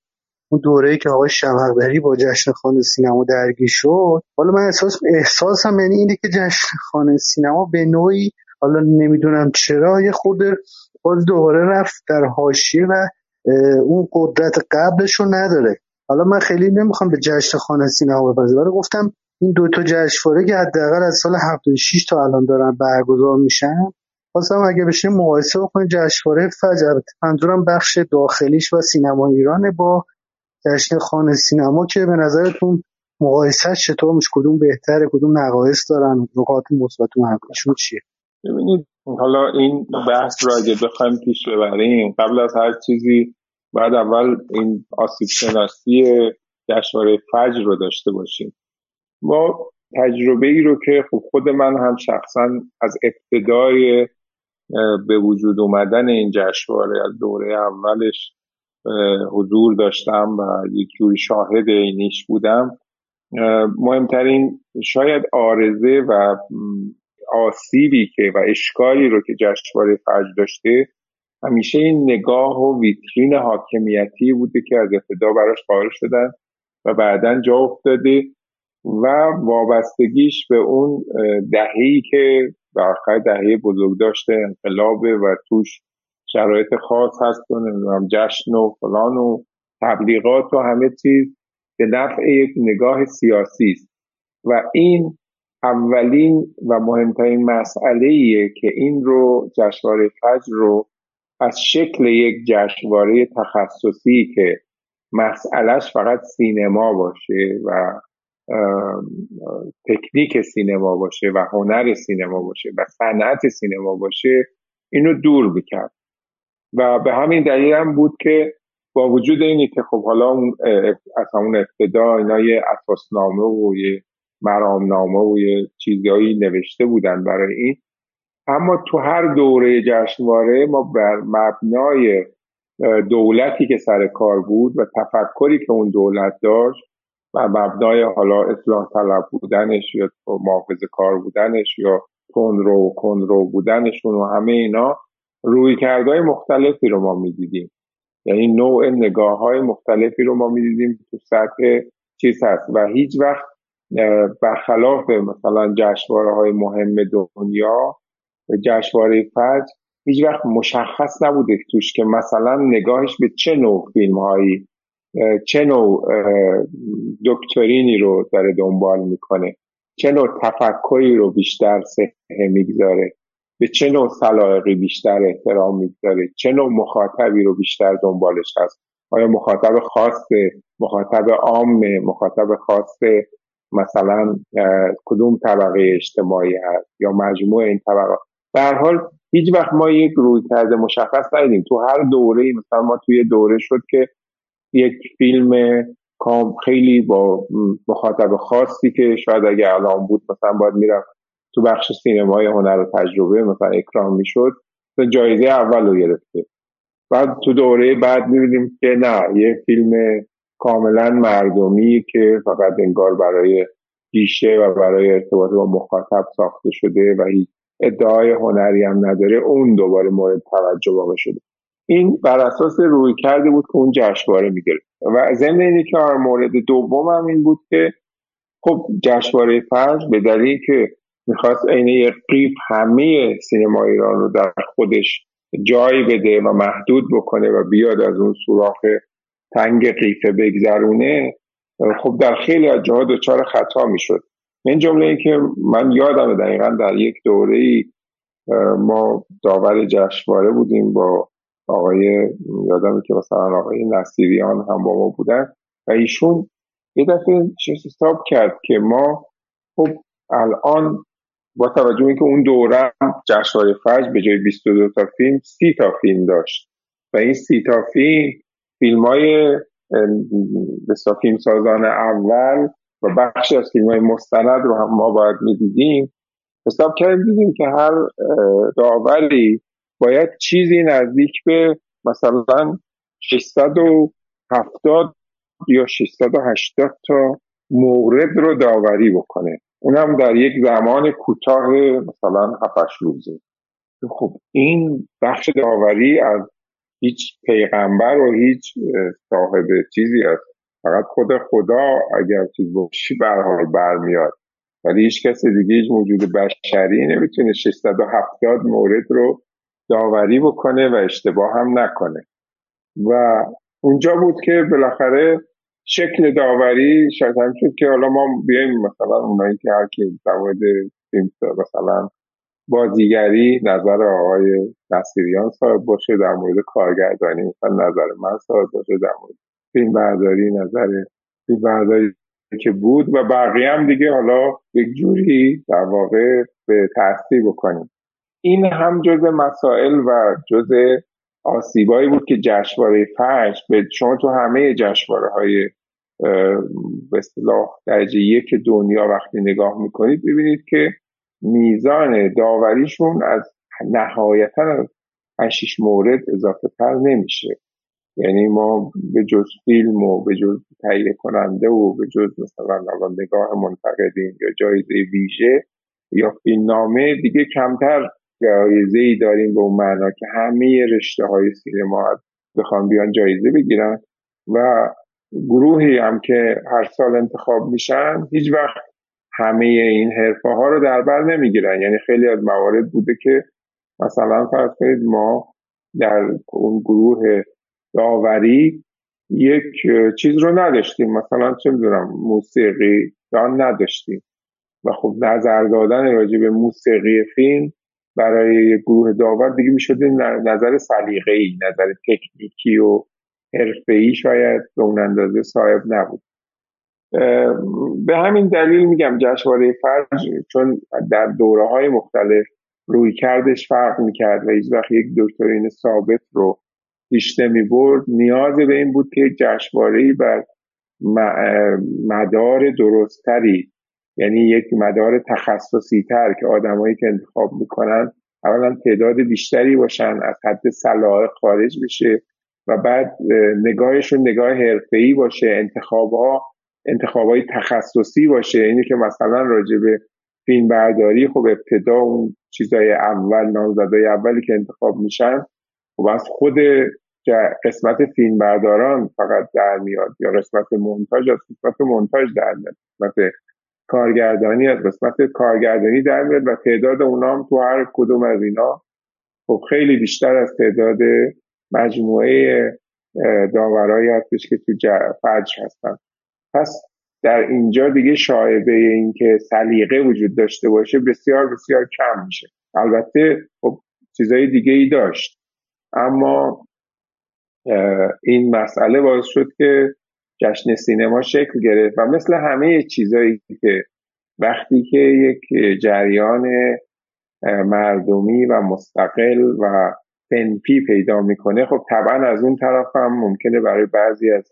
[SPEAKER 3] اون دوره که آقای شمقبری با جشن خانه سینما درگیر شد. حالا من احساس احساسم یعنی اینه که جشن خانه سینما به نوعی حالا نمی‌دونم چرا یه خورده باز دوباره رفت در حاشیه و اون قدرت قبلش رو نداره. حالا من خیلی نمی‌خوام به جشن خانه سینما بپردازم ولی گفتم این دو تا جشنواره که حداقل از سال 76 تا الان دارن برگزار میشن. خواستم اگه بشه مقایسه بکنیم جشنواره فجر. منظورم بخش داخلیش و سینما ایرانه با جشن خانه سینما که به نظرتون مقایسه چطور میشه؟ کدوم بهتره کدوم نقایص دارن؟ نقاط مثبت و منفیشون چیه؟
[SPEAKER 2] ببینید حالا این بحث را اگه بخوایم پیش ببریم قبل از هر چیزی بعد اول این آسیب شناسی جشنواره فجر رو داشته باشیم. ما تجربه ای رو که خب خود من هم شخصا از ابتدای به وجود اومدن این جشنواره از دوره اولش حضور داشتم و یک جوری شاهد اینیش بودم. مهمترین شاید آرزه و آسیبی که و اشکالی رو که جشنواره فجر داشته همیشه این نگاه و ویترین حاکمیتی بوده که از ابتدا براش قائل شدن و بعدا جا افتاده و وابستگیش به اون دههی که آخر دهه بزرگ داشته انقلابه و توش شرایط خاص هست و نمی‌دونم جشن و فلان و تبلیغات و همه چیز به نفع یک نگاه سیاسی است. و این اولین و مهمترین مسئله ایه که این رو جشنواره فجر رو از شکل یک جشنواره تخصصی که مسئلهش فقط سینما باشه و تکنیک سینما باشه و هنر سینما باشه و صنعت سینما باشه اینو دور بکرد و به همین دلیل هم بود که با وجود اینی که خب حالا از همون ابتدا اینا یه اساسنامه و یه مرامنامه و یه چیزهایی نوشته بودن برای این اما تو هر دوره جشنواره ما بر مبنای دولتی که سر کار بود و تفکری که اون دولت داشت و مبنای حالا اصلاح طلب بودنش یا محافظ کار بودنش یا کنرو کنرو بودنشون و همه اینا روی کردهای مختلفی رو ما می‌دیدیم. یعنی نوع نگاه های مختلفی رو ما می‌دیدیم تو سطح چیز هست. و هیچ وقت برخلاف مثلا جشنواره های مهم دنیا جشنواره فجر هیچ وقت مشخص نبوده توش که مثلا نگاهش به چه نوع فیلم هایی چه نوع دکترینی رو داره دنبال می‌کنه چه نوع تفکری رو بیشتر سهه می‌گذاره به چه نوع سلایقی بیشتر احترام می‌گذاره چه نوع مخاطبی رو بیشتر دنبالش هست. آیا مخاطب خاص مخاطب عام مخاطب خاص مثلا کدوم طبقه اجتماعی هست یا مجموع این طبقه؟ به حال هیچ وقت ما یک روی کرده مشخص ندیدیم. تو هر دوره مثلا ما توی دوره شد که یک فیلم خیلی با مخاطب خاصی که شاید اگه الان بود مثلا باید می‌رفت تو بخش سینمای هنر و تجربه مثلا اکرام می‌شد جایزه اول رو گرفته بعد تو دوره بعد می‌بینیم که نه یه فیلم کاملا مردمی که فقط انگار برای گیشه و برای ارتباط با مخاطب ساخته شده و هیچ ادعای هنری هم نداره اون دوباره مورد توجه واقع شده. این بر اساس روی کرده بود که اون جشنواره می‌گیره و ضمن اینی که مورد دوم هم این بود که خب جشنواره فجر به دلیل که می‌خواست عین یک قیف همه سینما ایران رو در خودش جای بده و محدود بکنه و بیاد از اون سوراخ تنگ قیفه بگذرونه خب در خیلی از جاها دچار خطا می‌شد. این جمله ای که من یادم دقیقا در یک دوره ای ما داور جشنواره بودیم با آقای یادم که مثلا آقای نصیریان هم با ما بودن و ایشون یه دفعه حساب کرد که ما خب الان با توجه اینکه اون دوره جشنواره فجر به جای 22 تا فیلم 30 تا فیلم داشت و این 30 تا فیلم فیلم های فیلم سازان اول و بخشی از فیلم های مستند رو هم ما باید می‌دیدیم. حساب کردیم دیدیم که هر داوری باید چیزی نزدیک به مثلا 670 یا 680 تا مورد رو داوری بکنه. اونم در یک زمان کوتاه مثلا 7 روزه. خب این بخش داوری از هیچ پیغمبر و هیچ صاحب چیزی است فقط خود خدا اگر چیز باشی به حال برمیاد. ولی هیچ کسی دیگه هیچ موجود بشری نمی‌تونه 670 مورد رو داوری بکنه و اشتباه هم نکنه. و اونجا بود که بالاخره شکل داوری شاید هم شد که حالا ما بیایم مثلا اونایی که هر کی مورد مثلا بازیگری نظر آقای نصیریان صاحب باشه در مورد کارگردانی مثلا نظر من صاحب باشه در مورد فیلم برداری نظر فیلم برداری که بود و بقیه هم دیگه حالا یک جوری در واقع به تاثیر بکنیم. این هم جز مسائل و جز آسیبایی بود که جشنواره فجر به شما تو همه جشنواره های به اصطلاح درجه یک دنیا وقتی نگاه می‌کنید ببینید که میزان داوریشون از نهایتا از 6 مورد اضافه تر نمیشه. یعنی ما به جز فیلم و به جز تهیه کننده و به جز مثلا نگاه منتقدین یا جایزه ویژه یا فیلمنامه دیگه کمتر جایزه ای داریم به اون معنا که همه رشته های سینما بخوام بیان جایزه بگیرن و گروهی هم که هر سال انتخاب میشن هیچ وقت همه این حرفه ها رو در بر نمی‌گیرن. یعنی خیلی از موارد بوده که مثلا فرض کنید ما در اون گروه داوری یک چیز رو نداشتیم. مثلا چه می‌دونم موسیقی دان نداشتیم. و خب نظر دادن راجع به موسیقی فیلم برای گروه داور دیگه می‌شده نظر سلیقه ای نظر تکنیکی و حرفه ای شاید به اون اندازه صاحب نبود. به همین دلیل میگم جشنواره فرج چون در دوره های مختلف روی کردش فرق می‌کرد و هیچ وقت یک دکترین ثابت رو پیش نمی برد نیاز به این بود که جشنواره بر مدار درستتری یعنی یک مدار تخصصی تر که آدمایی که انتخاب می‌کنن اولا تعداد بیشتری باشن از حد صلاح خارج بشه و بعد نگاهشون نگاه حرفه‌ای باشه انتخابها انتخابای تخصصی باشه. اینی که مثلا راجع به فیلم برداری خب ابتدا اون چیزای اول نامزدای اولی که انتخاب میشن خب از خود قسمت فیلم برداران فقط در میاد یا قسمت مونتاژ از قسمت مونتاژ در میاد. قسمت کارگردانی از قسمت کارگردانی در میاد و تعداد اونام تو هر کدوم از اینا خب خیلی بیشتر از تعداد مجموعه داورایی هستش که تو فجر هستن. پس در اینجا دیگه شایبه این که سلیقه وجود داشته باشه بسیار بسیار کم میشه. البته خب چیزای دیگه ای داشت. اما این مسئله باعث شد که جشن سینما شکل گرفت و مثل همه چیزایی که وقتی که یک جریان مردمی و مستقل و پنپی پیدا می‌کنه خب طبعا از اون طرف هم ممکنه برای بعضی از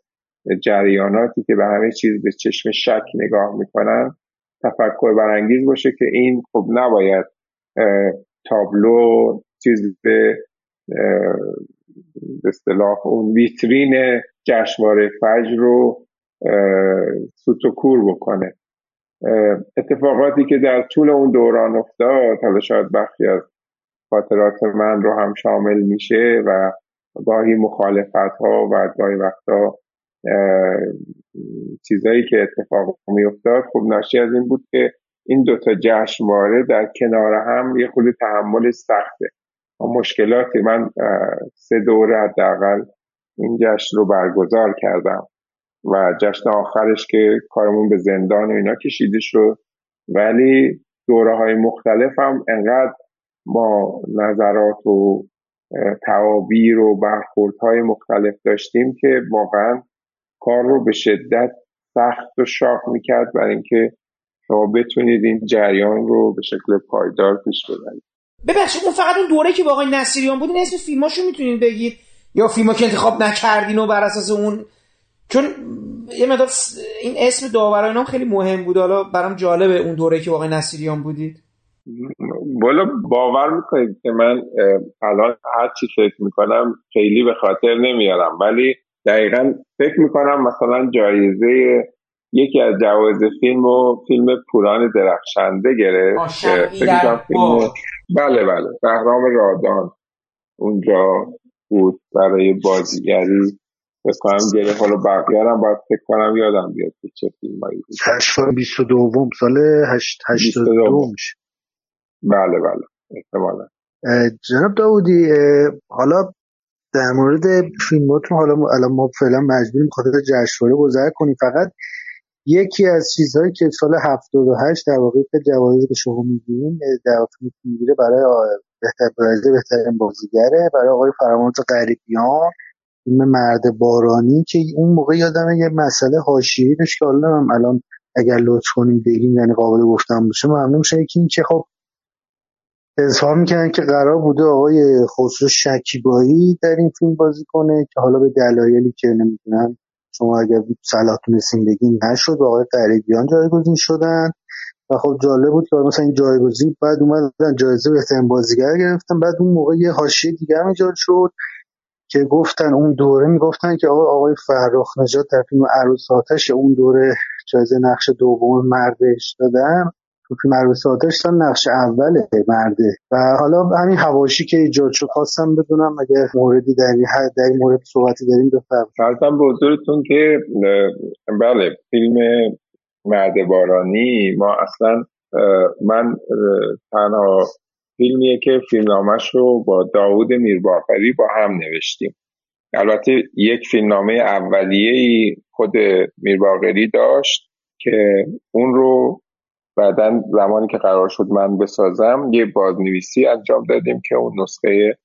[SPEAKER 2] جریاناتی که به همه چیز به چشم شک نگاه می‌کنن تفکر برانگیز باشه که این خب نباید تابلو چیز به اصطلاح اون ویترین جشنواره فجر رو سوت و کور بکنه. اتفاقاتی که در طول اون دوران افتاد حالا شاید بخشی از خاطرات من رو هم شامل میشه و گاهی مخالفت ها و گاهی وقتا چیزایی که اتفاق میافتاد خب ناشی از این بود که این دوتا جشنواره در کنار هم یه خود تحمل سخته. مشکلاتی من سه دوره حداقل این جشن رو برگزار کردم و جشن آخرش که کارمون به زندان و اینا کشیده شد. ولی دوره های مختلف هم انقدر ما نظرات و تعابیر و برخوردهای مختلف داشتیم که واقعا کار رو به شدت سخت و شاق می‌کرد برای اینکه شما بتونید این جریان رو به شکل پایدار پیش ببرید.
[SPEAKER 1] ببخشید اون فقط اون دوره که با آقای نصیریان بود این اسم فیلماشو می‌تونید بگید؟ یا فیلما که انتخاب نکردین و بر اساس اون؟ چون یه مدار این اسم داورای اینا خیلی مهم بود. حالا برام جالبه اون دوره که با آقای نصیریان بودید.
[SPEAKER 2] بالا باور می‌کنید که من الان هر چی فکر می‌کنم خیلی به خاطر نمیارم. ولی دقیقا فکر می‌کنم مثلا جایزه یکی از جوایز فیلم و فیلم پوران درخشنده گرفت. فیلم بله بله. بهرام رادان اونجا بود برای بازیگری. فکر کنم گرفت حالا بقیه هم باید فکر کنم یادم بیاد که چه فیلم هایی
[SPEAKER 3] بود 22 سال 82 میشه.
[SPEAKER 2] بله بله. احتمالا.
[SPEAKER 3] جناب داودی حالا در مورد فیلماتون حالا الان ما فعلا مجبوریم خاطر جشنواره گذر کنیم. فقط یکی از چیزهایی که سال 78 در واقع که جوایزی که شما میگین در فیلم می‌گیره برای بهتر برای بهترین بازیگره برای آقای فرمانت غریبیان فیلم مرد بارانی که اون موقع یادم یه مسئله حاشیه‌ای داشت که حالا الان اگر لطف کنیم بگیم یعنی قابل گفتن باشه ممنون میشه یکی این که خب اظهار می‌کنن که قرار بوده آقای خسرو شکیبایی در این فیلم بازی کنه که حالا به دلایلی که نمی‌دونم شما اگر تونستین بگین نشد آقای قریبیان جایگزین شدن. و خب جالب بود که مثلا این جایگزین بعد اومدن جایزه بهترین بازیگر گرفتن. بعد اون موقع یه حاشیه دیگه هم ایجاد شد که گفتن اون دوره می‌گفتن که آقای آقای فرخ نجات در فیلم عروس آتش اون دوره جایزه نقش دوم مردش دادن. فیلم عروس آتش نقش اول مرده. و حالا همین حواشی که ایجاد شد خواستم بدونم اگر موردی در در این مورد صحبتی داریم بفرمایید.
[SPEAKER 2] فرضاً به حضورتون که بله فیلم مرد بارانی ما اصلا من تنها فیلمیه که فیلمنامش رو با داوود میرباقری با هم نوشتیم. البته یک فیلمنامه اولیه خود میرباقری داشت که اون رو بعدا زمانی که قرار شد من بسازم یه بازنویسی انجام دادیم که اون نسخه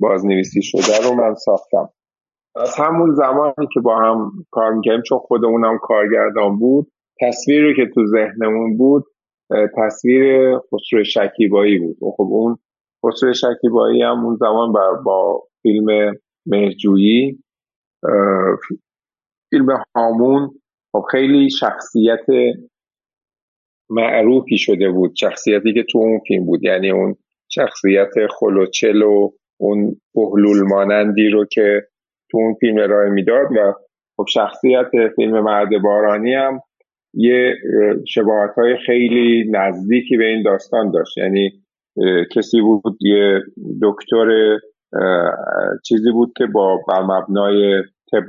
[SPEAKER 2] بازنویسی شده رو من ساختم. از همون زمانی که با هم کار می‌کردیم چون خودمونم کارگردان بود تصویری که تو ذهنمون بود تصویر خسرو شکیبایی بود. خب اون خسرو شکیبایی هم اون زمان با فیلم مهجویی فیلم هامون خب خیلی شخصیت معروفی شده بود شخصیتی که تو اون فیلم بود. یعنی اون شخصیت خلوچل و اون بهلول مانندی رو که تو اون فیلم ارائه می‌داد و خب شخصیت فیلم مرد بارانی هم یه شباهت های خیلی نزدیکی به این داستان داشت. یعنی کسی بود یه دکتر چیزی بود که با بر مبنای طب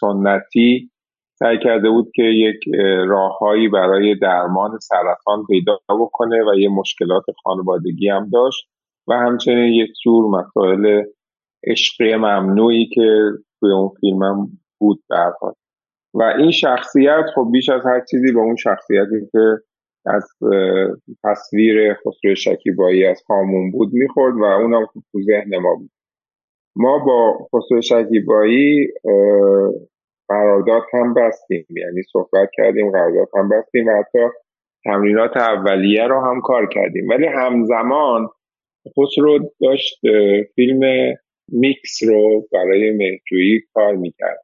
[SPEAKER 2] سنتی سعی کرده بود که یک راههایی برای درمان سرطان پیدا بکنه و یه مشکلات خانوادگی هم داشت و همچنین یک جور مسائل عشقی ممنوعی که توی اون فیلم هم بود برحال و این شخصیت خب بیش از هر چیزی به اون شخصیتی که از تصویر خسرو شکیبایی از هامون بود می‌خورد و اونم تو ذهن ما بود. ما با خسرو شکیبایی قرارداد هم بستیم. یعنی صحبت کردیم قرارداد هم بستیم و حتی تمرینات اولیه رو هم کار کردیم. ولی همزمان خسرو داشت فیلم میکس رو برای مهجویی کار می‌کرد.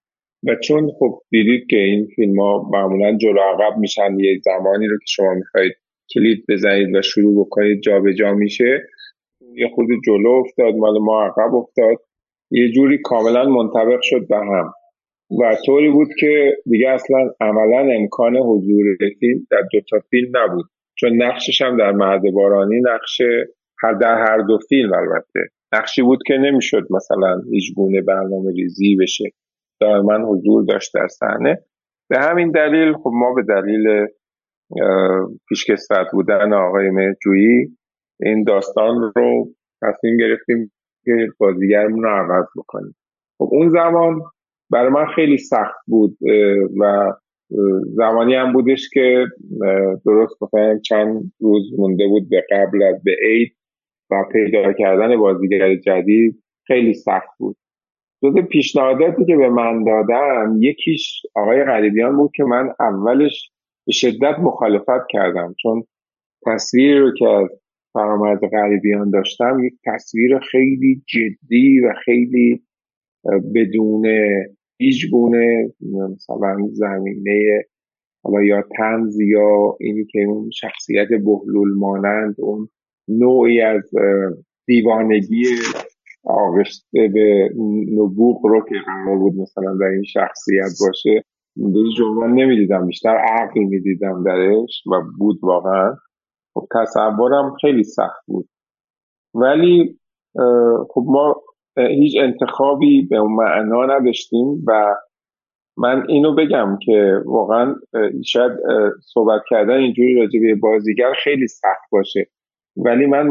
[SPEAKER 2] و چون خب دیدید که این فیلم ها معمولا جلو عقب میشن یه زمانی رو که شما می‌خواید کلید بزنید و شروع بکنید جابجا جا میشه. یه خود جلو افتاد مال ما عقب افتاد. یه جوری کاملا منطبق شد به هم. و طوری بود که دیگه اصلا عملا امکان حضور فیلم در دوتا فیلم نبود. چون نقشش هم در مهد بارانی نقش هر در هر دو فیلم البته. نقشی بود که نمی‌شد مثلا هیچ گونه برنامه ریزی بشه. دائما حضور داشت در صحنه. به همین دلیل خب ما به دلیل پیشکسوت بودن آقای مهجویی این داستان رو تصمیم گرفتیم که بازیگرمون رو عوض بکنیم. خب اون زمان برای من خیلی سخت بود و زمانی هم بودش که درست مثلا چند روز مونده بود به قبل از به عید و پیدا کردن بازیگر جدید خیلی سخت بود. جز پیشنهاداتی که به من دادن یکیش آقای غریبیان بود که من اولش به شدت مخالفت کردم چون تصویری رو که از فرامرز غریبیان داشتم یک تصویر خیلی جدی و خیلی بدون هیچ گونه مثلا زمینه حالا یا تنز یا اینی که اون شخصیت بهلول مانند اون نوعی از دیوانگی آغشته به نبوغ رو که قرار بود مثلا در این شخصیت باشه به جوان نمی‌دیدم بیشتر عقل می‌دیدم درش و بود واقعا. خب تصورم خیلی سخت بود. ولی خب ما هیچ انتخابی به اون معنا نداشتیم و من اینو بگم که واقعا شاید صحبت کردن اینجوری راجع به بازیگر خیلی سخت باشه. ولی من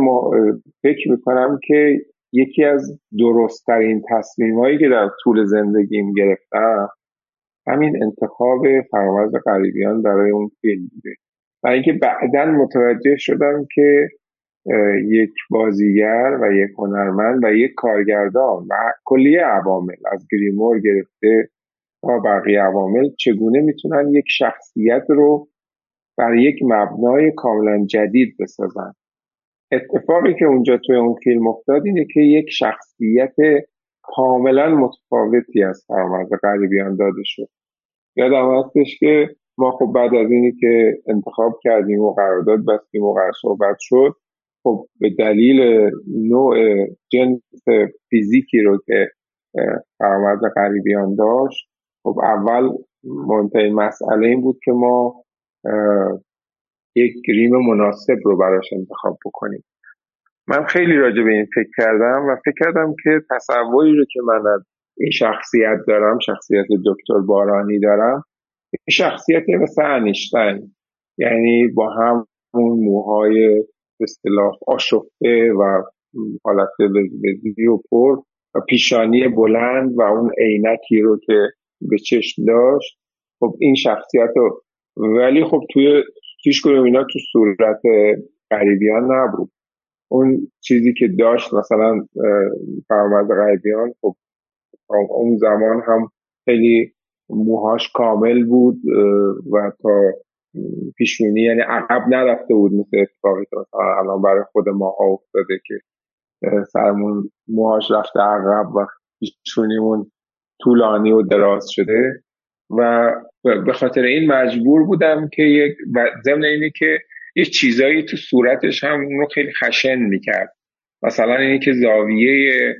[SPEAKER 2] فکر می‌کنم که یکی از درستترین تصمیم هایی که در طول زندگیم گرفتم همین انتخاب فرامرز غریبیان برای اون فیلم بوده. و اینکه بعدا متوجه شدم که یک بازیگر و یک هنرمند و یک کارگردان و کلیه عوامل. از گریمور گرفته تا بقیه عوامل چگونه می‌تونن یک شخصیت رو بر یک مبنای کاملا جدید بسازن؟ اتفاقی که اونجا توی اون فیلم افتاد اینه که یک شخصیت کاملا متفاوتی از فرامرز غریبیان داده شد. یادم هستش که ما خب بعد از اینی که انتخاب کردیم و قرارداد بستیم و قرار صحبت شد خب به دلیل نوع جنس فیزیکی رو که فرامرز غریبیان داشت خب اول مهمترین مسئله این بود که ما یک گریم مناسب رو براش انتخاب بکنیم. من خیلی راجع به این فکر کردم و فکر کردم که تصوری رو که من از این شخصیت دارم شخصیت دکتر بارانی دارم این شخصیت مثل انیشتین. یعنی با هم اون موهای اصطلاح آشفته و حالت وزیزی و پر و پیشانی بلند و اون عینکی رو که به چشم داشت. خب این شخصیت رو ولی خب توی هیچ اینا تو صورت غریبیان نبود. اون چیزی که داشت مثلا فرمز غریبیان خب اون زمان هم خیلی موهاش کامل بود و تا پیشونی یعنی عقب نرفته بود مثل اتفاقی که الان برای خود ماها افتاده که سرمون موهاش رفته عقب و پیشونیمون طولانی و دراز شده و به خاطر این مجبور بودم که یک ضمن اینه که یه چیزایی تو صورتش هم اون رو خیلی خشن می‌کرد. مثلا اینه که زاویه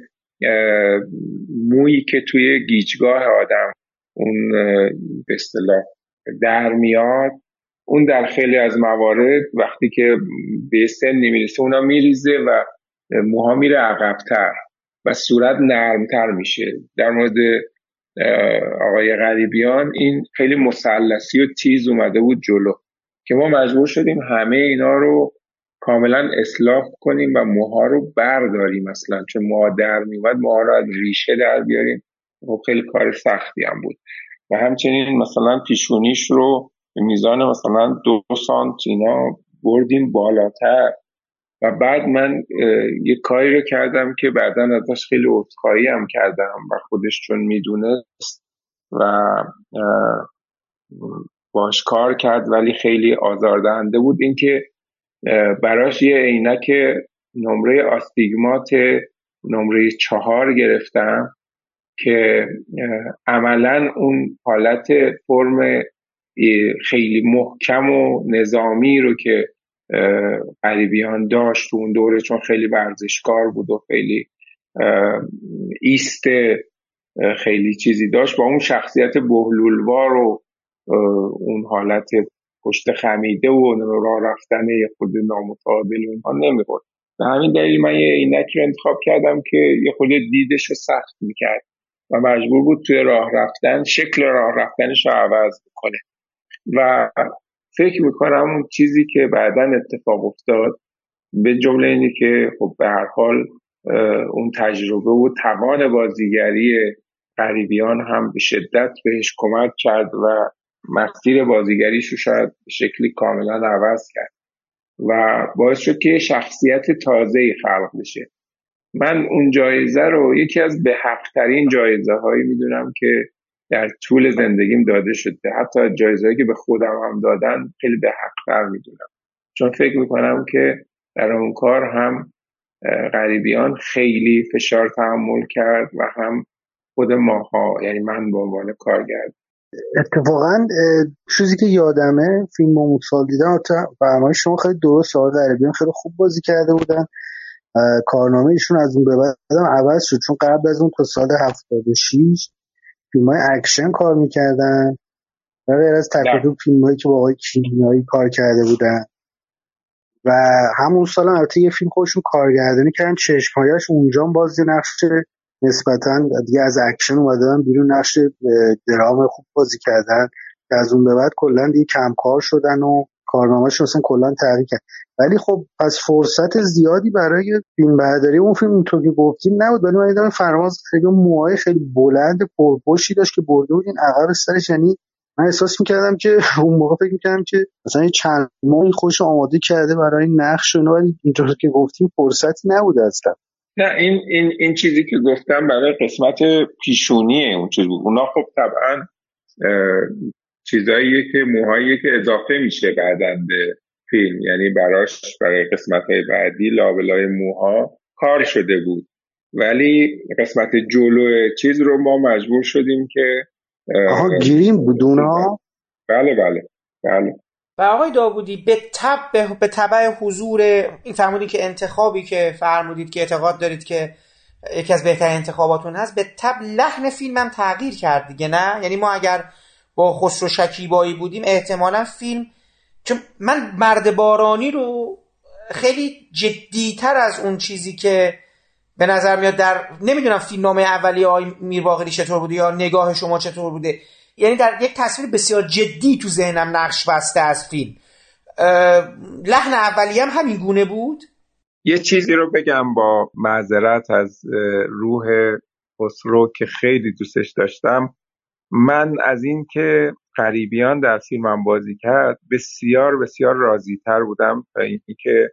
[SPEAKER 2] مویی که توی گیجگاه آدم اون به اصطلاح در میاد اون در خیلی از موارد وقتی که به سن نمی‌رسه اونا میریزه و موها میره عقبتر و صورت نرمتر میشه. در مورد آقای غریبیان این خیلی مسلسی و تیز اومده بود جلو که ما مجبور شدیم همه اینا رو کاملا اصلاح کنیم و موها رو برداریم مثلا چون موها در میومد موها رو از ریشه در بیاریم. خب خیلی کار سختی هم بود. و همچنین مثلا پیشونیش رو میزان مثلا دو سانت اینا بردیم بالاتر. و بعد من یه کاری رو کردم که بعدا ازش خیلی عذرخواهی هم کردم و خودش چون می‌دونست و باش کار کرد ولی خیلی آزاردهنده بود. اینکه براش یه عینک نمره آستیگمات نمره چهار گرفتم که عملا اون حالت فرم خیلی محکم و نظامی رو که غریبیان داشت تو اون دوره چون خیلی ورزشکار بود و خیلی ایست خیلی چیزی داشت. با اون شخصیت بهلولوار و اون حالت پشت خمیده و راه رفتن خود نامتعادل اونها نمی‌خورد به همین دلیل من یه عینک رو انتخاب کردم که یه خود دیدش رو سخت می‌کرد و مجبور بود توی راه رفتن شکل راه رفتنش رو عوض کنه. و فکر می‌کنم اون چیزی که بعدا اتفاق افتاد به جمله اینی که خب به هر حال اون تجربه و توان بازیگری غریبیان هم به شدت بهش کمک کرد و مسیر بازیگریش رو شاید شکلی کاملا عوض کرد و باعث شد که شخصیت تازه خلق بشه. من اون جایزه رو یکی از به حقترین جایزه هایی می‌دونم که در طول زندگیم داده شده. حتی جایزه که به خودم هم دادن خیلی به حقتر می‌دونم. چون فکر می‌کنم که در اون کار هم غریبیان خیلی فشار تحمل کرد و هم خود ماها یعنی من به عنوان کارگر.
[SPEAKER 3] اتفاقا چیزی که یادمه فیلم ماموت سال دیدم برنامه شما خیلی درست آقای غریبیان خیلی خوب بازی کرده بودن. کارنامه ایشون از اون به بعدم عوض شد چون قبل از اون تا سال 76 فیلم های اکشن کار می‌کردن. و غیر از تک فیلم هایی که با آقای کیمیایی کار کرده بودن. و همون سال هم البته یه فیلم خودشون کارگردانی کردن. چشمهایش اونجا بازی نقش نسبتا دیگه از اکشن اومدن بیرون نقش درام خوب بازی کردن. که از اون به بعد کلا دیگه کمکار شدن و کارنامه‌شون اصلا کلا تغییر کرد. ولی خب پس فرصت زیادی برای فیلم برداری اون فیلم اونطور که گفتیم نبود ولی من دیدم فرماز خیلی موهای خیلی بلند پرپشتی داشت که برده بود. این عقب سرش یعنی من احساس می‌کردم که اون موقع فکر می‌کردم که مثلا چند ماهی خوش آماده کرده برای نقش و ولی اینطور که گفتیم فرصتی نبود اصلا.
[SPEAKER 2] نه این این این چیزی که گفتم برای قسمت پیشونیه اون چیز بود اونا خب طبعا چیزاییه که موهایی که اضافه میشه بعدا به فیلم. یعنی براش برای قسمت های بعدی لابلای موها کار شده بود. ولی قسمت جلو چیز رو ما مجبور شدیم که
[SPEAKER 3] آها گیریم بود اونا؟
[SPEAKER 2] بله بله بله.
[SPEAKER 1] و آقای داوودی به تب به تبع حضور این فرمودید که انتخابی که فرمودید که اعتقاد دارید که یکی از بهترین انتخاباتون هست به تب لحن فیلمم تغییر کرد دیگه نه؟ یعنی ما اگر با خسرو شکیبایی بودیم احتمالا فیلم چون من مرد بارانی رو خیلی جدیتر از اون چیزی که به نظر میاد در نمی‌دونم فیلم نامه اولی آقای میرباقری چطور بوده یا نگاه شما چطور بوده. یعنی در یک تصویر بسیار جدی تو ذهنم نقش بسته از فیلم. لحن اولی هم همین گونه بود.
[SPEAKER 2] یه چیزی رو بگم با معذرت از روح خسرو که خیلی دوستش داشتم. من از این که قریبیان در فیلمم بازی کرد بسیار بسیار راضی تر بودم تا اینکه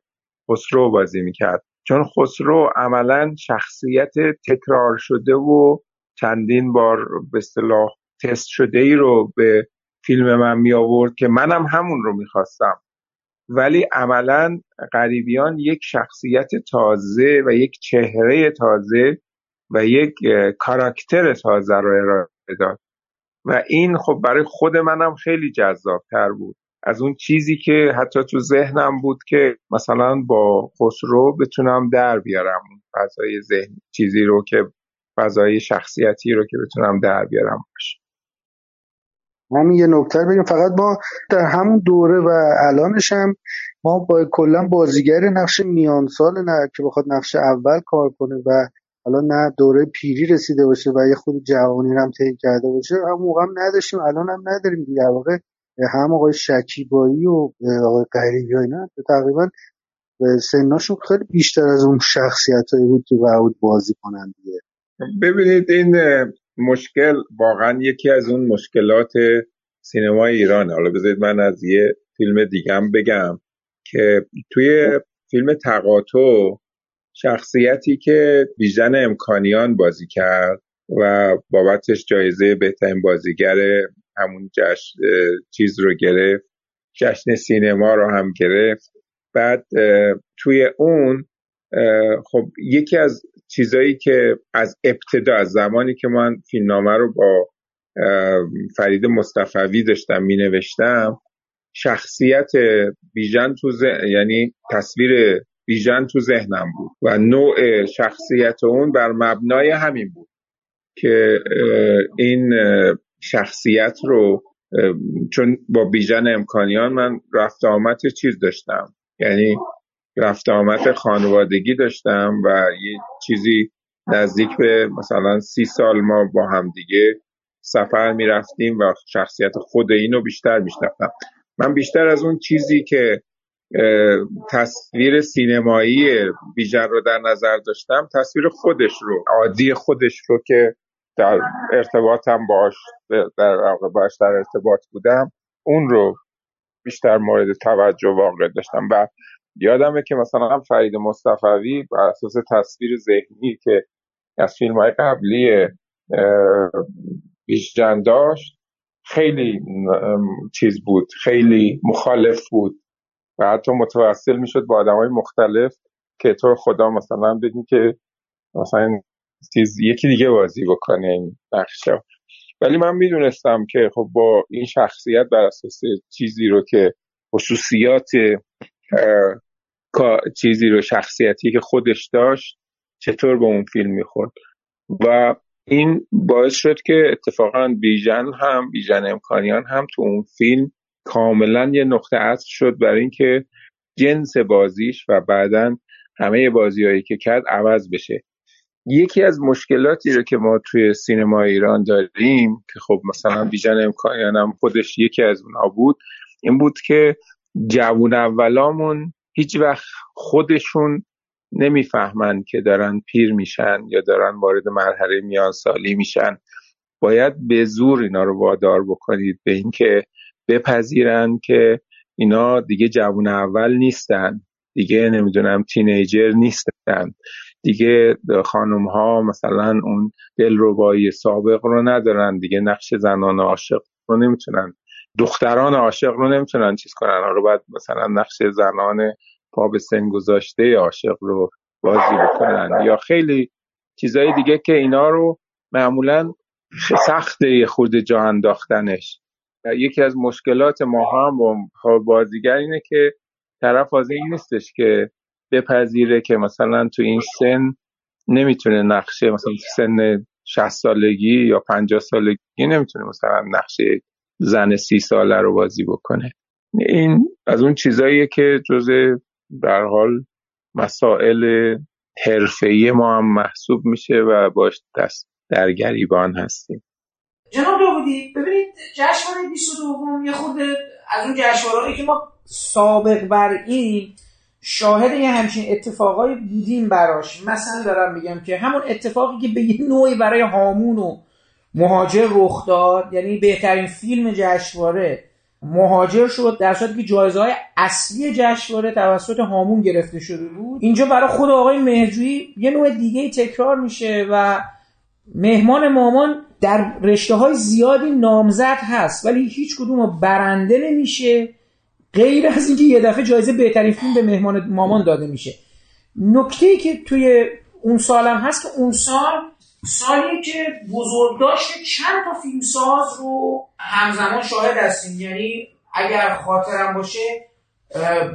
[SPEAKER 2] خسرو بازی می‌کرد. چون خسرو عملا شخصیت تکرار شده و چندین بار به اصطلاح تست شده ای رو به فیلم من می آورد که منم همون رو می‌خواستم. ولی عملا غریبیان یک شخصیت تازه و یک چهره تازه و یک کاراکتر تازه رو ارائه داد. و این خب برای خود منم خیلی تر بود. از اون چیزی که حتی تو ذهنم بود که مثلا با خسرو بتونم در بیارم اون فضای ذهن چیزی رو که فضای شخصیتی رو که بتونم در بیارم باشه.
[SPEAKER 3] همین یه نکته بگیم فقط ما در همون دوره و الانش هم ما با کلا بازیگر نقش میان سال نه که بخواد نقش اول کار کنه و حالا نه دوره پیری رسیده باشه و یه خود جوانی هم طی کرده باشه هم موقع هم نداشتیم الان هم نداریم دیگه. واقع هم آقای شکیبایی و آقای قریبی و اینا تقریبا سناشون خیلی بیشتر از اون شخصیت هایی بود که بود بازی کنن دیگه.
[SPEAKER 2] ببینید این مشکل واقعا یکی از اون مشکلات سینما ایرانه. حالا بذارید من از یه فیلم دیگم بگم که توی فیلم تقاطو شخصیتی که بیژن امکانیان بازی کرد و بابتش جایزه بهترین بازیگر همون جشن چیز رو گرفت. جشن سینما رو هم گرفت. بعد توی اون خب یکی از چیزایی که از ابتدا از زمانی که من فیلمنامه رو با فرید مصطفوی داشتم می نوشتم شخصیت بیژن تو یعنی تصویر بیژن تو ذهنم بود و نوع شخصیت اون بر مبنای همین بود که این شخصیت رو چون با بیژن امکانیان من رفت آمد چیز داشتم. یعنی رفت آمد خانوادگی داشتم و یه چیزی نزدیک به مثلا سی سال ما با هم دیگه سفر می‌رفتیم و شخصیت خود اینو بیشتر میشنفتم من بیشتر از اون چیزی که تصویر سینمایی بیژن رو در نظر داشتم. تصویر خودش رو عادی خودش رو که در ارتباطم باش در باش در ارتباط بودم اون رو بیشتر مورد توجه واقع داشتم. و یادمه که مثلا فرید مصطفوی بر اساس تصویر ذهنی که از فیلم های قبلی بیشتر داشت خیلی چیز بود خیلی مخالف بود. و حتی متوسل می‌شد با آدم های مختلف که تو خدا مثلا بگیم که مثلا چیز یکی دیگه بازی بکنه این ولی من می‌دونستم که خب با این شخصیت بر اساس چیزی رو که خصوصیات چیزی رو شخصیتی که خودش داشت چطور به اون فیلم می‌خورد. و این باعث شد که اتفاقا بیژن هم بیژن امکانیان هم تو اون فیلم کاملا یه نقطه عطف شد برای اینکه جنس بازیش و بعدا همه بازیهایی که کرد عوض بشه. یکی از مشکلاتی رو که ما توی سینما ایران داریم که خب مثلا بیژن امکانیان هم خودش یکی از اونها بود این بود که جوون اولامون هیچ وقت خودشون نمی‌فهمن که دارن پیر میشن یا دارن وارد مرحله میان سالی میشن. باید به زور اینا رو وادار بکنید به اینکه بپذیرن که اینا دیگه جوون اول نیستن. دیگه نمی‌دونم تینیجر نیستن. دیگه خانم ها مثلا اون دلربایی سابق رو ندارن. دیگه نقش زنان عاشق رو نمی‌تونن. دختران عاشق رو نمی‌تونن چیز کنن. رو باید مثلا نقش زنان پا به سن گذاشته عاشق رو بازی بکنن. یا خیلی چیزای دیگه که اینا رو معمولا سخته خورده جا انداختنش. یکی از مشکلات ما هم با بازیگر اینه که طرف از این نیستش که بپذیره که مثلا تو این سن نمی‌تونه نقشه مثلا سن 60 سالگی یا 50 سالگی نمی‌تونه مثلا نقشه زن سی ساله رو بازی بکنه. این از اون چیزاییه که جز در حال مسائل حرفه‌ای ما هم محسوب میشه و باش دست در گریبان هستیم.
[SPEAKER 1] جناب داودی ببینید جشنواره 22 یه خود از اون جشنواره‌ای که ما سابق بر این شاهد یه همچین اتفاقایی بودیم براش. مثلا دارم میگم که همون اتفاقی که به یه نوعی برای هامون و مهاجر رخ داد یعنی بهترین فیلم جشنواره مهاجر شد در صورتی که جایزه های اصلی جشنواره توسط هامون گرفته شده بود. اینجا برای خود آقای مهرجویی یه نوع دیگه تکرار میشه و مهمان مامان در رشته های زیادی نامزد هست ولی هیچ کدوم برنده نمیشه. غیر از اینکه یه دفعه جایزه بهترین فیلم به مهمان مامان داده میشه. نکته ای که توی اون سالم هست که اون سال سالی که بزرگ داشته چند تا فیلمساز رو همزمان شاهد هستیم. یعنی اگر خاطرم باشه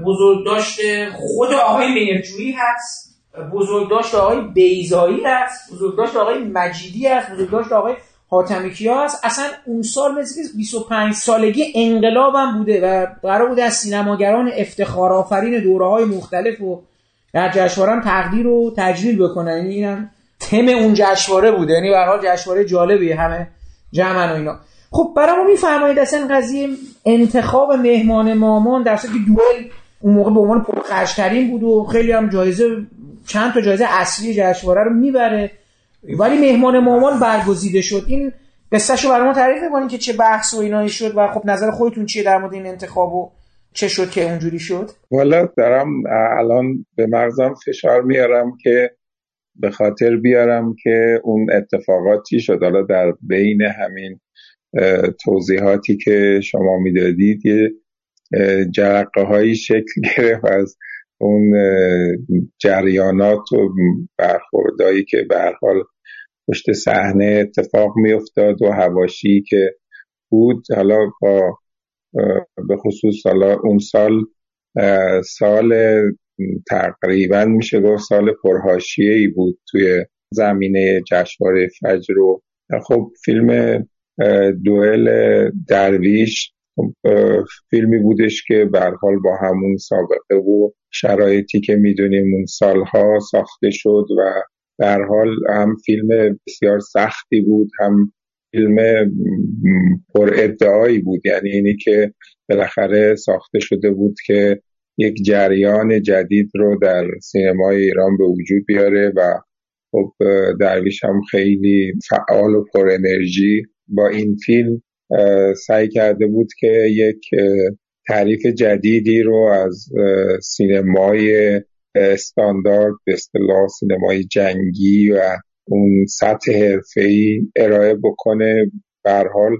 [SPEAKER 1] بزرگ داشته خود آقای مهرجویی هست. بزرگ داشته آقای بیزایی هست بزرگ داشته آقای مجیدی هست بزرگ داشته آقای حاتمی کیا هست. اصلا اون سال مثل 25 سالگی انقلابم بوده و قرار بوده از سینماگران افتخار آفرین دوره های مختلف و در جشنواره تقدیر و تجلیل بکنن. یعنی اینم تم اون جشنواره بوده یعنی به حال جشنواره جالبی همه جمعن و اینا. خب برای ما میفرمایید اصلا قضیه انتخاب مهمان مامان در که دوئل اون موقع به عنوان پرخرجترین بود و خیلی هم جایزه چند تا جایزه اصلی جشنواره رو می‌بره. ولی مهمان مامان برگزیده شد. این قصهشو برای ما تعریف می‌کنین که چه بحث و اینایی شد و خب نظر خودتون چیه در مورد این انتخاب و چه شد که اونجوری شد؟
[SPEAKER 2] والا دارم الان به مغزم فشار میارم که به خاطر بیارم که اون اتفاقات چی شد. حالا در بین همین توضیحاتی که شما می‌دادید یه جرقه هایی شکل گرفت از اون جریانات و برخوردهایی که به حال پشت صحنه اتفاق میافتاد و هواشی که بود. حالا با به خصوص حالا اون سال سال تقریبا میشه گفت سال پرهاشیه ای بود توی زمینه جشنواره فجر و خب فیلم دوئل درویش فیلمی بودش که به حال با همون سابقه و شرایطی که می‌دونیم اون سالها ساخته شد و در حال هم فیلم بسیار سختی بود هم فیلم پر ادعایی بود. یعنی اینی که بالاخره ساخته شده بود که یک جریان جدید رو در سینمای ایران به وجود بیاره و خب درویش هم خیلی فعال و پر انرژی با این فیلم سعی کرده بود که یک تعریف جدیدی رو از سینمای استاندارد به اصطلاح سینمای جنگی و اون سطح حرفه‌ای ارائه بکنه. به حال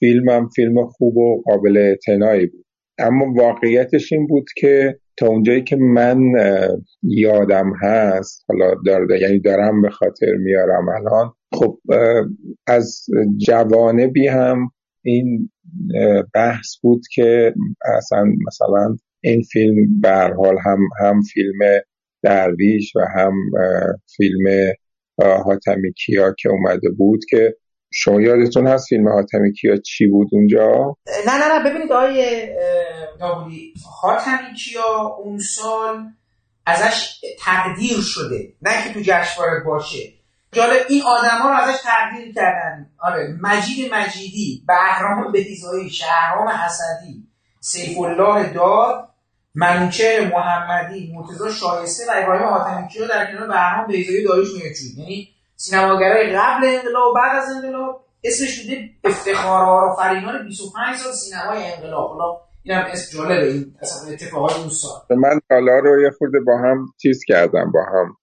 [SPEAKER 2] فیلمم فیلم خوب و قابل اعتنایی بود. اما واقعیتش این بود که تا اونجایی که من یادم هست حالا دارده یعنی دارم به خاطر میارم الان خب از جوانبی هم این بحث بود که اصلا مثلا این فیلم به حال هم هم فیلم درویش و هم فیلم حاتمی کیا که اومده بود که شما یادتون هست فیلم حاتمی کیا چی بود اونجا؟
[SPEAKER 1] نه نه نه ببینید آقای داوودی حاتمی کیا اون سال ازش تقدیر شده نه که تو جشنواره باشه جالب این آدما رو ازش تقدیر کردن. آره مجید مجیدی بهرام بهیزایی شهرام حسدی سیف الله داد منوچهر محمدی مرتضی شایسته و ابراهیم حاتمی. کیا در کنار بهرام بهیزایی داریوش میرچود یعنی سینماگرای قبل انقلاب و بعد از انقلاب اسمش بوده افتخار و فرینان 25 سال سینمای انقلاب. حالا اینم اسم جالبه این اصلا اتفاقات اون سال.
[SPEAKER 2] من حالا رو یه خورده با هم چیز کردم با هم.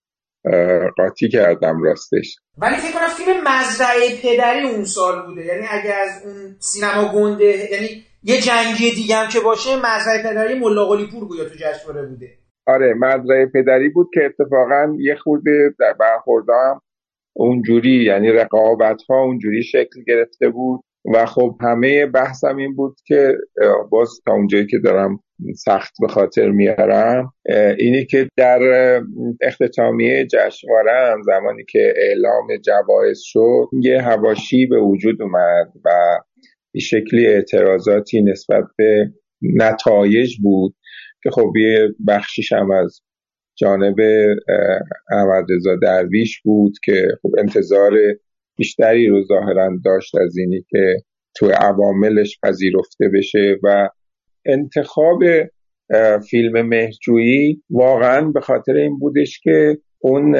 [SPEAKER 2] قاطی کردم راستش.
[SPEAKER 1] ولی فکر کنم فیلم مزرعه پدری اون سال بوده. یعنی اگه از اون سینما گنده یعنی یه جنگی دیگه هم که باشه مزرعه پدری ملا پور گویا تو جشنواره بوده.
[SPEAKER 2] آره مزرعه پدری بود که اتفاقا یه خورده در برخوردام اونجوری یعنی رقابت ها اونجوری شکل گرفته بود. و خب همه بحثم این بود که باز تا اونجایی که دارم سخت به خاطر میارم. اینی که در اختتامیه جشنواره زمانی که اعلام جوایز شد یه هواشی به وجود اومد و به شکلی اعتراضاتی نسبت به نتایج بود که خب یه بخشیش هم از جانب احمد رضا درویش بود که خب انتظار بیشتری رو ظاهرا داشت از اینی که تو عواملش پذیرفته بشه و انتخاب فیلم مهجویی واقعا به خاطر این بودش که اون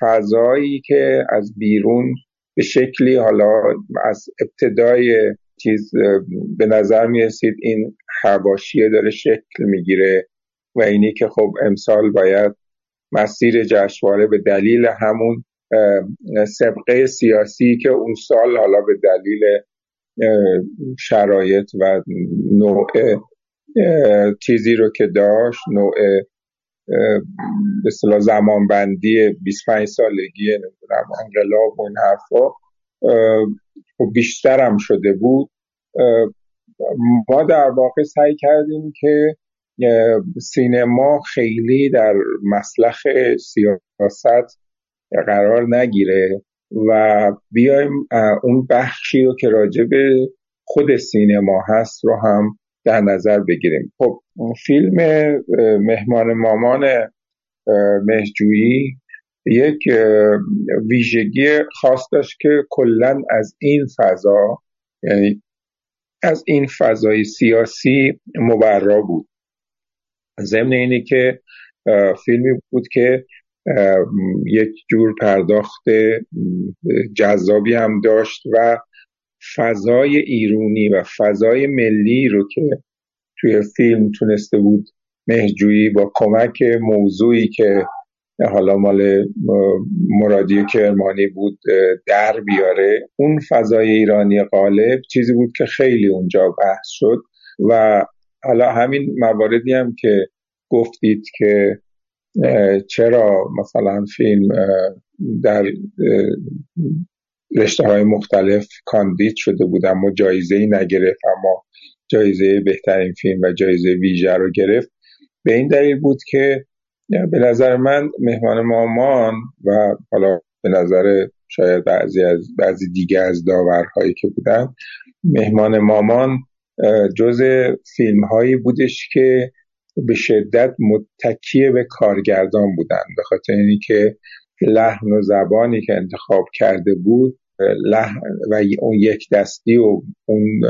[SPEAKER 2] فضایی که از بیرون به شکلی حالا از ابتدای چیز به نظر می رسید این حواشیه داره شکل می‌گیره و اینی که خب امسال باید مسیر جشنواره به دلیل همون سبقه سیاسی که اون سال حالا به دلیل شرایط و نوع چیزی رو که داشت نوع به اصطلاح زمانبندی 25 سالگی نمی‌دونم انقلاب و این حرفا خب بیشتر هم شده بود. ما در واقع سعی کردیم که سینما خیلی در مسلخ سیاست قرار نگیره. و بیایم اون بخشی رو که راجع به خود سینما هست رو هم در نظر بگیریم. خب فیلم مهمان مامان مهجویی یک ویژگی خاص داشت که کلا از این فضا یعنی از این فضای سیاسی مبرا بود. ضمن اینی که فیلمی بود که یک جور پرداخت جذابی هم داشت و فضای ایرونی و فضای ملی رو که توی فیلم تونسته بود مهجویی با کمک موضوعی که حالا مال مرادی کرمانی بود در بیاره. اون فضای ایرانی غالب چیزی بود که خیلی اونجا بحث شد و حالا همین مواردی هم که گفتید که چرا مثلا فیلم در رشته های مختلف کاندید شده بود اما جایزه ای نگرفت اما جایزه بهترین فیلم و جایزه ویژه رو گرفت. به این دلیل بود که به نظر من مهمان مامان و حالا به نظر شاید بعضی از بعضی دیگه از داورهایی که بودن مهمان مامان جز فیلم هایی بودش که به شدت متکیه به کارگردان بودن به خاطر اینکه لحن و زبانی که انتخاب کرده بود لحن و اون یک دستی و اون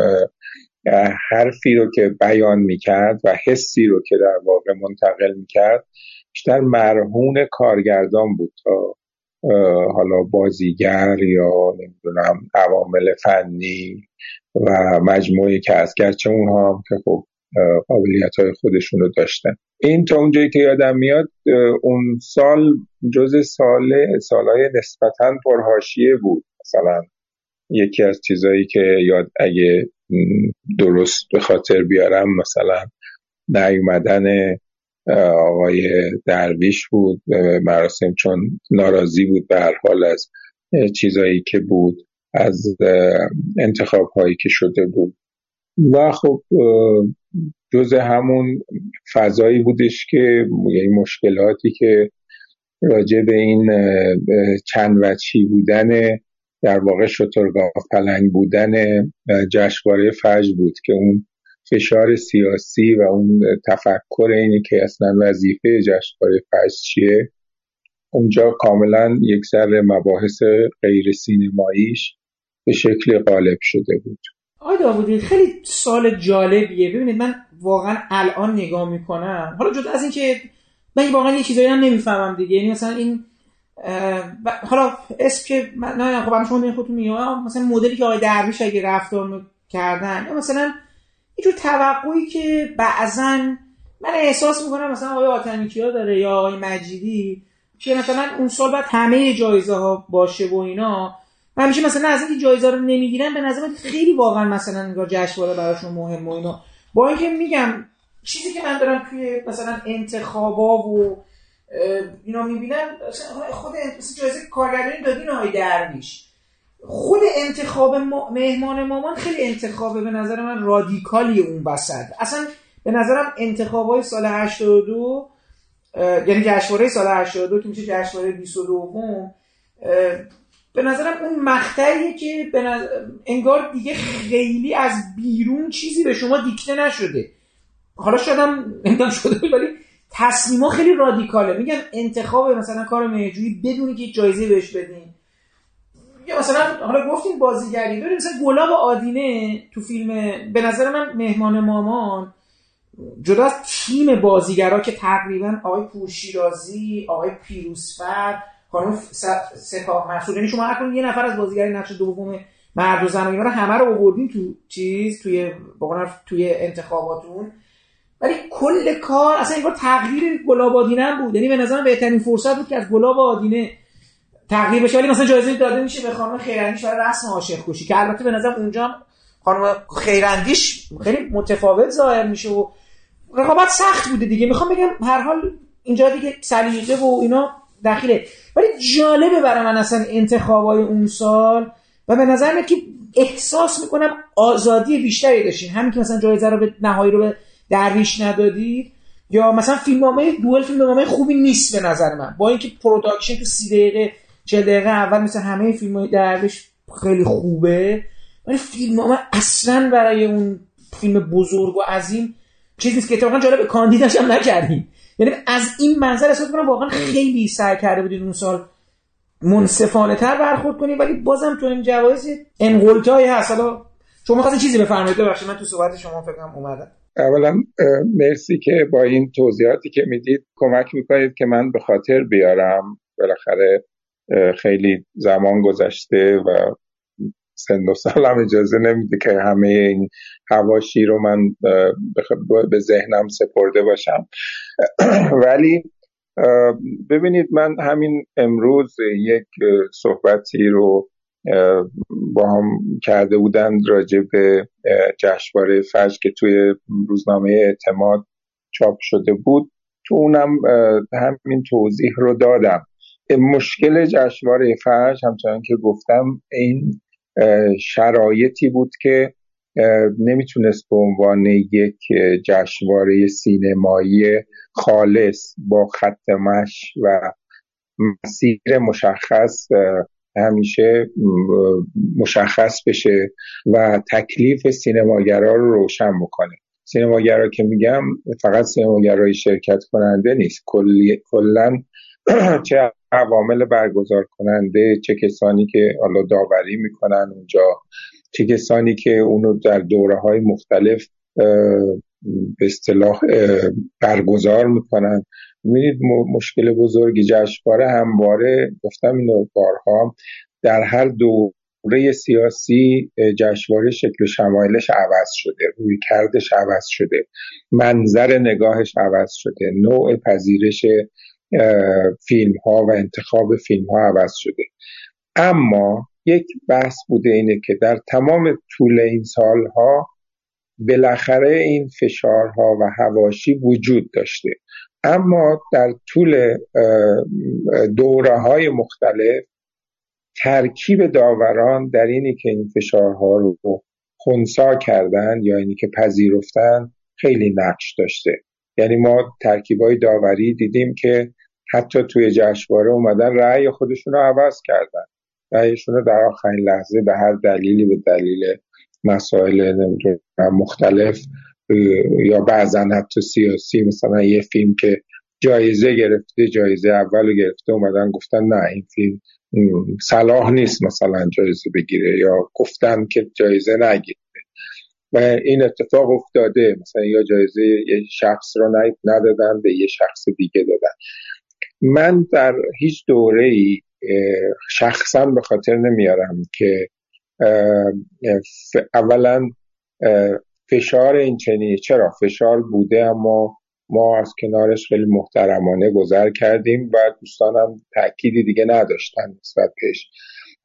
[SPEAKER 2] حرفی رو که بیان می‌کرد و حسی رو که در واقع منتقل می‌کرد بیشتر مرهون کارگردان بود تا حالا بازیگر یا نمی‌دونم عوامل فنی و مجموعی که از گرچه اونها هم که خب قابلیت های خودشون رو داشتن. این تا اونجایی که یادم میاد اون سال جز سال سالهای نسبتا پرهاشیه بود. مثلا یکی از چیزهایی که یاد اگه درست به خاطر بیارم مثلا نیومدن آقای درویش بود. مراسم چون ناراضی بود به هر حال از چیزایی که بود از انتخاب هایی که شده بود. و خب جز همون فضایی بودش که یعنی مشکلاتی که راجع به این چند وچی بودن در واقع شترگاه پلنگ بودن جشنواره فجر بود که اون فشار سیاسی و اون تفکر اینی که اصلا وظیفه جشنواره فجر چیه. اونجا کاملا یک سر مباحث غیر سینماییش به شکل غالب شده بود.
[SPEAKER 1] آقای داودی خیلی سال جالبیه. ببینید من واقعا الان نگاه می‌کنم. حالا جدا از اینکه من واقعا یه چیزایی هم نمی‌فهمم دیگه. یعنی مثلا این حالا اسم که نه خب شما خودتون میگم مثلا مدلی که آقای درویش اگه رفتار کردن. یا مثلا اینجور توقعی که بعضا من احساس می‌کنم مثلا آقای آتنیکیا داره یا آقای مجیدی که مثلا اون سال بعد همه جایزه ها باشه و اینا. همیشه مثلا از اینکه جایزه رو نمی‌گیرن به نظر خیلی واقعا مثلا انگار جشنواره براشون مهم و اینا. با اینکه میگم چیزی که من دارم توی مثلا انتخابا و اینا می‌بینم خود جایزه کارگردانی دادین آقای درویش خود انتخاب مهمان مامان خیلی انتخابه به نظر من رادیکالی اون بسد اصلا به نظرم انتخاب های سال 82 یعنی جشنواره سال 82 که میشه جشنواره 22 به نظرم اون مقطعیه که به انگار دیگه خیلی از بیرون چیزی به شما دیکته نشده. حالا شدم امکان شده ولی تصمیما خیلی رادیکاله. میگن انتخاب مثلا کار مهجویی بدونی که جایزه بهش بدین. یا مثلا حالا گفتیم بازیگری. ببین مثلا گلاب آدینه تو فیلم به نظر من مهمان مامان جدا از تیم بازیگرا که تقریبا آقای پورشیرازی آقای پیروزفر خانم سپاه مسئول یعنی شما هر یه نفر از بازیگری نقش دوم مرد و زن و اینا رو همه رو آوردین تو چیز توی توی انتخاباتون. ولی کل کار اصلا انگار تغییر گلاب آدینه بود. یعنی به نظرم بهترین فرصت بود که از گلاب آدینه تغییر بشه. ولی مثلا جایزه داده میشه به خانم خیراندیش برای رسم عاشق کشی که البته به نظر اونجا خانم خیراندیش خیلی متفاوت ظاهر میشه و رقابت سخت بوده دیگه. می‌خوام بگم هر حال اینجا دیگه سلیقه و اینا داخله ولی جالبه برای من اصلا انتخابای اون سال و به نظر که احساس می‌کنم آزادی بیشتری داشتین. همین که مثلا جایزه رو به نهایی رو به درویش ندادید یا مثلا فیلمنامه دوئل فیلمنامه خوبی نیست به نظر من. با اینکه production تو سی دقیقه چه دقیقه اول مثل همه فیلم درویش خیلی خوبه ولی فیلمنامه اصلا برای اون فیلم بزرگ و عظیم چیزی نیست که اتفاقا جالب کاندیدش هم یعنی از این منظر احساس کنم واقعا خیلی سعی کرده بودید اون سال. منصفانه تر برخورد کنید ولی بازم تو این جوایز انقلتایی هست. حالا شما خواستین چیزی بفرمایید؟ ببخشید من تو صحبت شما فکرم اومدم.
[SPEAKER 2] اولا مرسی که با این توضیحاتی که می‌دید کمک می‌کنید که من به خاطر بیارم. بالاخره خیلی زمان گذشته و سن و سالم اجازه نمیده که همه این هواشی رو من به ذهنم سپرده باشم. ولی ببینید من همین امروز یک صحبتی رو با هم کرده بودند راجع به جشنواره فجر که توی روزنامه اعتماد چاپ شده بود. تو اونم همین توضیح رو دادم. مشکل جشنواره فجر همچنان که گفتم این شرایطی بود که نمی‌تونست به عنوان یک جشنواره سینمایی خالص با خط مش و مسیر مشخص همیشه مشخص بشه و تکلیف سینماگرا رو روشن بکنه. سینماگرا که میگم فقط سینماگرای شرکت کننده نیست. کلا چه عوامل برگزار کننده چه کسانی که حالا داوری می‌کنن اونجا چه کسانی که اونو در دوره های مختلف به اصطلاح برگزار می‌کنن. می‌بینید مشکل بزرگی جشنواره همواره گفتم اینو بارها در هر دوره سیاسی جشنواره شکل شمایلش عوض شده روی کردش عوض شده منظر نگاهش عوض شده نوع پذیرش فیلم ها و انتخاب فیلم ها عوض شده. اما یک بحث بوده اینه که در تمام طول این سالها بالاخره این فشارها و هواشی وجود داشته. اما در طول دوره های مختلف ترکیب داوران در اینی که این فشارها رو خونسا کردن یا اینی که پذیرفتن خیلی نقش داشته. یعنی ما ترکیب های داوری دیدیم که حتی توی جشنواره اومدن رأی خودشون رو عوض کردن. رأیشون رو در آخرین لحظه به هر دلیلی به دلیل مسائل مختلف یا بعضا حتی سیاسی مثلا یه فیلم که جایزه گرفته جایزه اول گرفته اومدن گفتن نه این فیلم صلاح نیست مثلا جایزه بگیره یا گفتن که جایزه نگیره. و این اتفاق افتاده. مثلا یا جایزه یه شخص رو ندادن به یه شخص دیگه دادن. من در هیچ دوره ای شخصا به خاطر نمیارم که اولا فشار این چنینی چرا فشار بوده اما ما از کنارش خیلی محترمانه گذر کردیم و دوستانم تأکیدی دیگه نداشتن نسبت پیش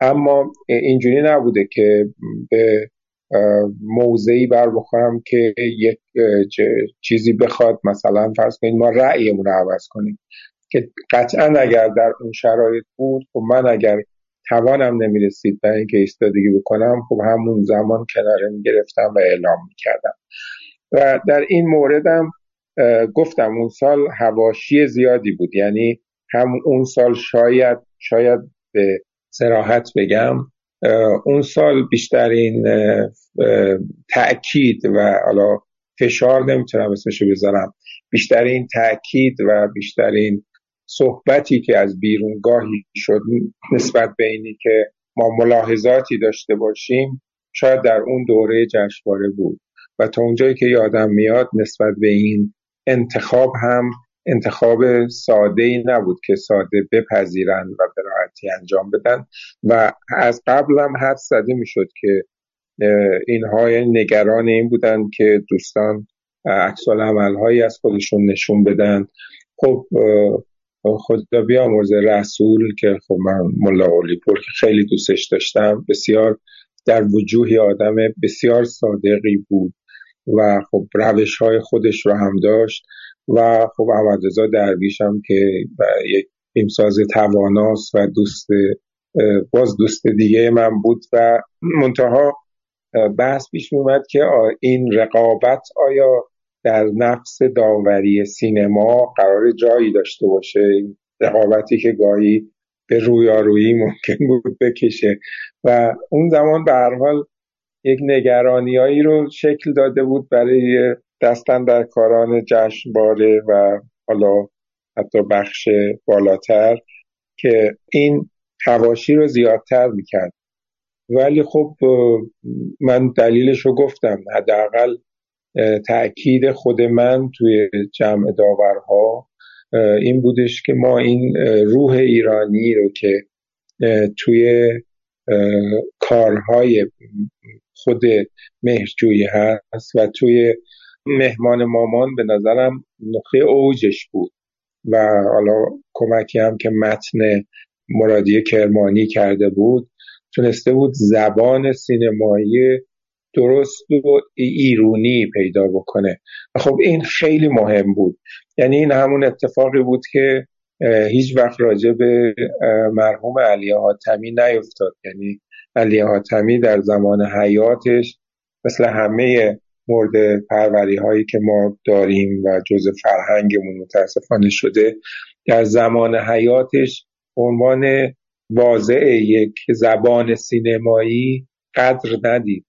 [SPEAKER 2] اما اینجوری نبوده که به موضعی بر بخورم که یک چیزی بخواد. مثلا فرض کنید ما رأیمون رو عوض کنیم که قطعا اگر در اون شرایط بود خب من اگر توانم نمی‌رسید برای اینکه ایستادگی بکنم خب همون زمان کناره می‌گرفتم و اعلام می‌کردم. و در این موردم گفتم اون سال هواشی زیادی بود. یعنی هم اون سال شاید شاید به سراحت بگم اون سال بیشترین تأکید و حالا فشار نمی‌تونم اسمشو بذارم. بیشترین تأکید و بیشترین صحبتی که از بیرونگاهی شد نسبت به اینی که ما ملاحظاتی داشته باشیم شاید در اون دوره جشنواره بود. و تا اونجایی که یادم میاد نسبت به این انتخاب هم انتخاب ساده ای نبود که ساده بپذیرند و به انجام بدن. و از قبل هم حد زده می‌شد که اینها نگران این بودن که دوستان عکس هایی از خودشون نشون بدن. خب خدا بیامرز رسول که خب من ملا پور که خیلی دوستش داشتم بسیار در وجوهی آدم بسیار صادقی بود. و خب روش های خودش رو هم داشت و خب احمد درویش هم که یک فیلمساز تواناست و دوست باز دوست دیگه من بود و منتها بحث پیش اومد که این رقابت آیا در نفس داوری سینما قرار جایی داشته باشه؟ رقابتی که گاهی به رویارویی ممکن بود بکشه و اون زمان به هر حال یک نگرانیایی رو شکل داده بود برای دستن در کاران جشنواره و حالا حتی بخش بالاتر که این هواشی رو زیادتر می‌کرد. ولی خب من دلیلش رو گفتم. حداقل تاکید خود من توی جمع داورها این بودش که ما این روح ایرانی رو که توی کارهای خود مهرجویی هست و توی مهمان مامان به نظرم نقطه اوجش بود. و حالا کمکی هم که متن مرادی کرمانی کرده بود تونسته بود زبان سینمایی درست و ایرونی پیدا بکنه. خب این خیلی مهم بود. یعنی این همون اتفاقی بود که هیچ وقت راجع به مرحوم علی حاتمی نیفتاد. یعنی علی حاتمی در زمان حیاتش مثل همه مورد پروری هایی که ما داریم و جز فرهنگمون متاسفانه شده در زمان حیاتش عنوان واضع یک زبان سینمایی قدر ندید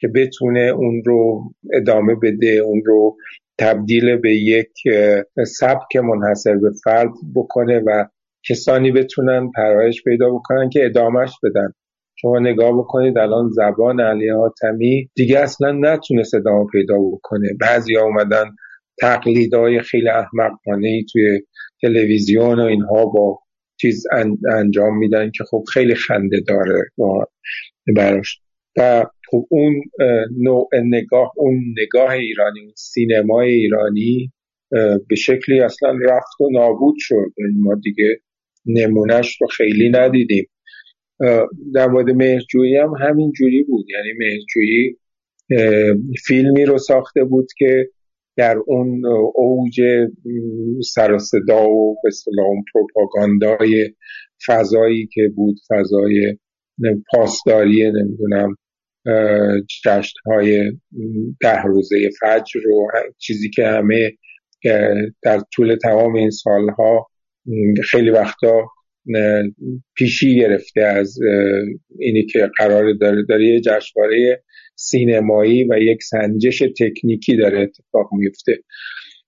[SPEAKER 2] که بتونه اون رو ادامه بده اون رو تبدیل به یک سبک منحصر به فرد بکنه و کسانی بتونن پرایش پیدا بکنن که ادامهش بدن. شما نگاه بکنید الان زبان علی حاتمی دیگه اصلا نتونست ادامه پیدا بکنه. بعضی ها اومدن تقلیدهای خیلی احمقانه ای توی تلویزیون و اینها با چیز انجام میدن که خب خیلی خنده داره براش. و خب اون نوع نگاه اون نگاه ایرانی سینمای ایرانی به شکلی اصلا رفت و نابود شد. یعنی ما دیگه نمونهش رو خیلی ندیدیم. در مورد مهرجویی هم همین جوری بود. یعنی مهرجویی فیلمی رو ساخته بود که در اون اوج سر صدا و به اون پروپاگاندای فضایی که بود فضای پاسداری نمی‌دونم جشن های ده روزه فجر رو چیزی که همه در طول تمام این سالها خیلی وقتا پیشی گرفته از اینی که قرار داره داره یه جشنواره سینمایی و یک سنجش تکنیکی داره اتفاق میفته.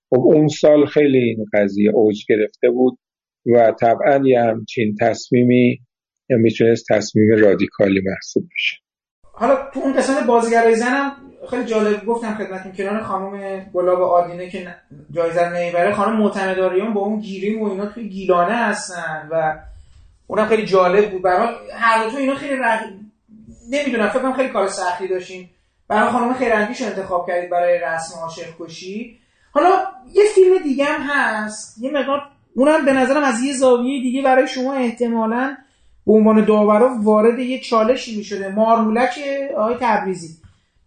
[SPEAKER 2] خب اون سال خیلی این قضیه اوج گرفته بود و طبعا یه همچین تصمیمی می‌تونست تصمیم رادیکالی محسوب بشه.
[SPEAKER 1] حالا تو اون قسمت بازیگرای زنم خیلی جالب گفتم خدمتتون کنار خانم گلاب آدینه که جایزه نمی‌بره خانم معتمداریان با اون گیریم و اینا توی گیلانه هستن و اونم خیلی جالب بود. برای هر دو اینا خیلی رق... نمی‌دونم فکر کنم خیلی کار سختی داشتین برای خانم خیراندیش انتخاب کردید برای رسم عاشق کشی. حالا یه فیلم دیگه هم هست یه مقدار اونم به نظرم از یه زاویه دیگه برای شما احتمالا به عنوان داورا وارد یه چالشی می‌شده. مارمولک آقای تبریزی.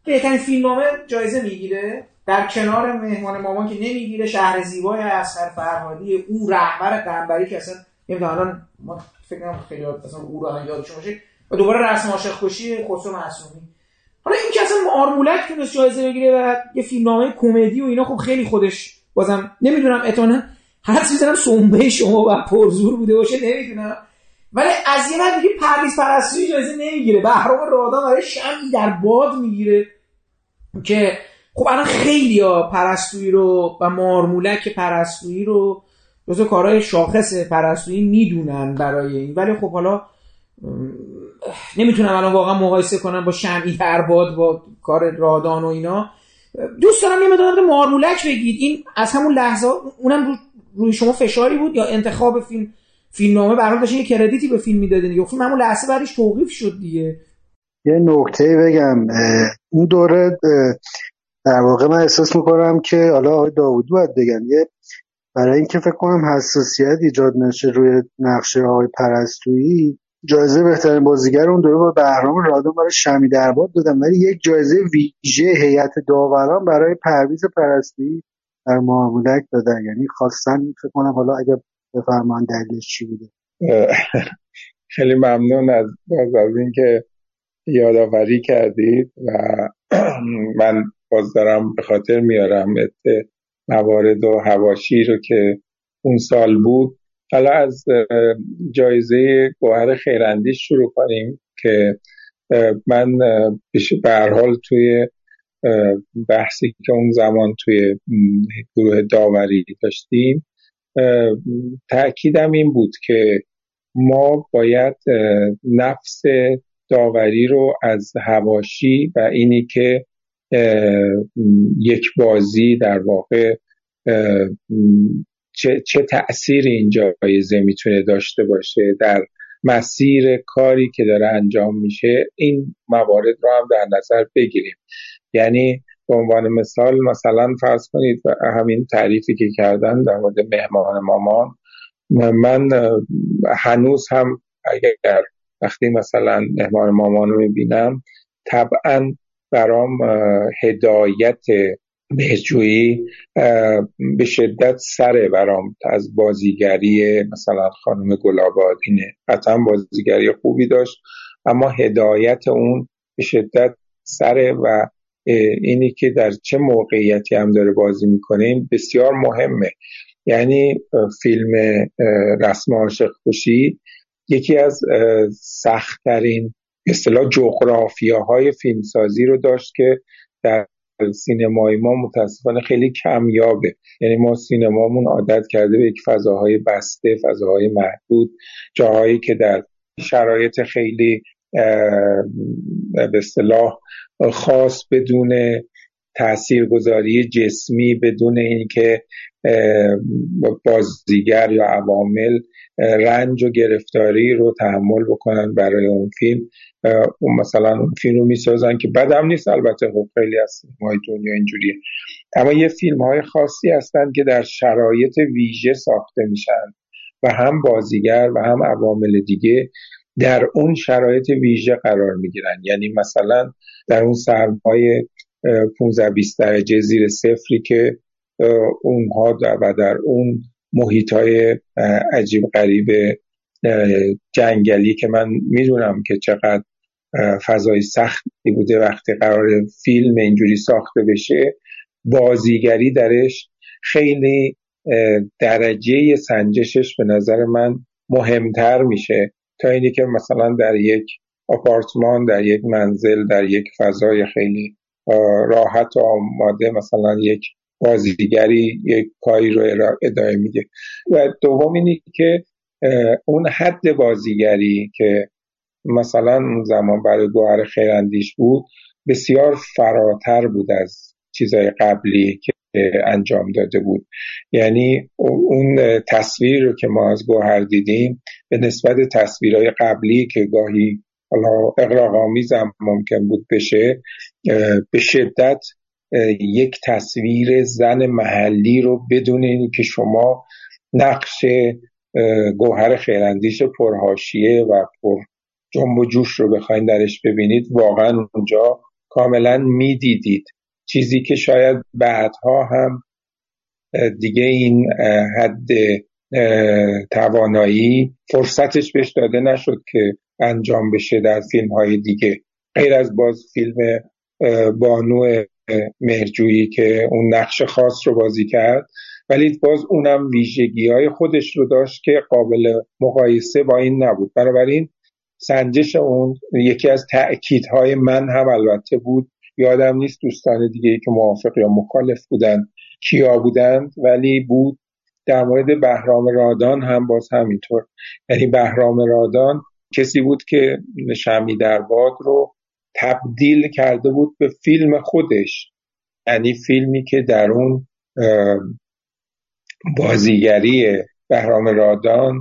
[SPEAKER 1] بهترین فیلمنامه جایزه می‌گیره. در کنار مهمان مامان که نمی‌گیره شهر زیبای اصغر فرهادی او رهبر قنبری که اصلا الان ما فکر کنم خیلی اصلا او رو یادشون باشه. و دوباره رسم عاشق کشی خسرو معصومی. حالا این که اصلا مارمولک تونست جایزه بگیره و یه فیلمنامه کمدی و اینا خب خیلی خودش بازم نمی‌دونم اتانا هر چیزی دارم سنبه شما و پرزور بوده باشه نمی‌دونم. ولی از یه من دیگه پرویز پرستویی جایزه نمی‌گیره. بهرام رادان برای شمی در باد می‌گیره. که خب الان خیلی ها پرستویی رو و مارمولک پرستویی رو جزو کارهای شاخص پرستویی می‌دونن برای این. ولی خب حالا نمی‌تونم الان واقعا مقایسه کنم با شمعی در باد با کار رادان و اینا. دوست دارم یه مدارم مارمولک بگید. این از همون لحظه اونم روی شما فشاری بود یا انتخاب فیلم فیلمنامه برام داشتین یه کردیتی به فیلم می‌دادین یا فیلم همون لحظه بعدش توقیف شد دیگه.
[SPEAKER 3] یه نکته بگم اون دوره در واقع من احساس می‌کنم که حالا آقای داوودی باید بگم یه برای اینکه فکر کنم حساسیت ایجاد نشه روی نقشه های پرستویی جایزه بهترین بازیگر اون دوره با بهرام رادون برای شمی درباد دادم. ولی یک جایزه ویژه هیئت داوران برای پرویز پرستویی در معاملک دادن. یعنی خواستن فکر کنم حالا اگر بفرمان دلیلش چی بوده.
[SPEAKER 2] خیلی ممنون از باز از اینکه یادآوری کردید و من باز دارم به خاطر میارم موارد و هواشی رو که اون سال بود. حالا از جایزه گوهر خیراندیش شروع کنیم که من به حال توی بحثی که اون زمان توی گروه داوری داشتیم تأکیدم این بود که ما باید نفس داوری رو از هواشی و اینی که یک بازی در واقع چه, چه تأثیر این جایزه می‌تونه داشته باشه در مسیر کاری که داره انجام میشه این موارد رو هم در نظر بگیریم. یعنی به عنوان مثال مثلا فرض کنید همین تعریفی که کردن در مورد مهمان مامان من هنوز هم اگر وقتی مثلا مهمان مامان رو می‌بینم طبعا برام هدایت بهجویی به شدت سره برام از بازیگری مثلا خانم گلابادینه قطعا بازیگری خوبی داشت اما هدایت اون به شدت سره و اینی که در چه موقعیتی هم داره بازی می‌کنه بسیار مهمه. یعنی فیلم رسم عاشق خوشی یکی از سختترین اصطلاح جغرافیاهای فیلمسازی رو داشت که در سینمای ما متاسفانه خیلی کمیابه. یعنی ما سینمامون عادت کرده به یک فضاهای بسته فضاهای محدود جاهایی که در شرایط خیلی به اصطلاح خاص بدون تاثیرگذاری جسمی بدون اینکه بازیگر یا عوامل رنج و گرفتاری رو تحمل بکنن برای اون فیلم. اون مثلا اون فیلم رو می‌سازن که بدم نیست البته خب خیلی از سینمای دنیا اینجوریه. اما یه فیلم های خاصی هستن که در شرایط ویژه ساخته میشن و هم بازیگر و هم عوامل دیگه. در اون شرایط ویژه قرار می‌گیرن. یعنی مثلا در اون سرمای 15 20 درجه زیر صفری که اونها و در اون محیط های عجیب غریب جنگلی که من می‌دونم که چقدر فضای سختی بوده وقتی قرار فیلم اینجوری ساخته بشه بازیگری درش خیلی درجه سنجشش به نظر من مهمتر میشه. اینی که مثلا در یک آپارتمان در یک منزل در یک فضای خیلی راحت و آماده مثلا یک بازیگری یک کاری رو ادامه میده. و دوم اینی که اون حد بازیگری که مثلا اون زمان برای گوهر خیراندیش بود بسیار فراتر بود از چیزهای قبلی که انجام داده بود. یعنی اون تصویر رو که ما از گوهر دیدیم به نسبت تصویرهای قبلی که گاهی حالا اقراغامیز ممکن بود بشه به شدت یک تصویر زن محلی رو بدون که شما نقش گوهر خیراندیش پرهاشیه و پر جنب و جوش رو بخواین درش ببینید واقعا اونجا کاملا می‌دیدید. چیزی که شاید بعدها هم دیگه این حد توانایی فرصتش بهش داده نشد که انجام بشه در فیلم های دیگه. غیر از باز فیلم بانو مهرجویی که اون نقش خاص رو بازی کرد ولی باز اونم ویژگی های خودش رو داشت که قابل مقایسه با این نبود. بنابراین سنجش اون یکی از تأکیدهای من هم البته بود یادم نیست دوستان دیگه ای که موافق یا مخالف بودن کیا بودند ولی بود. در مورد بهرام رادان هم باز همینطور. یعنی بهرام رادان کسی بود که شمی در باد رو تبدیل کرده بود به فیلم خودش. یعنی فیلمی که در اون بازیگری بهرام رادان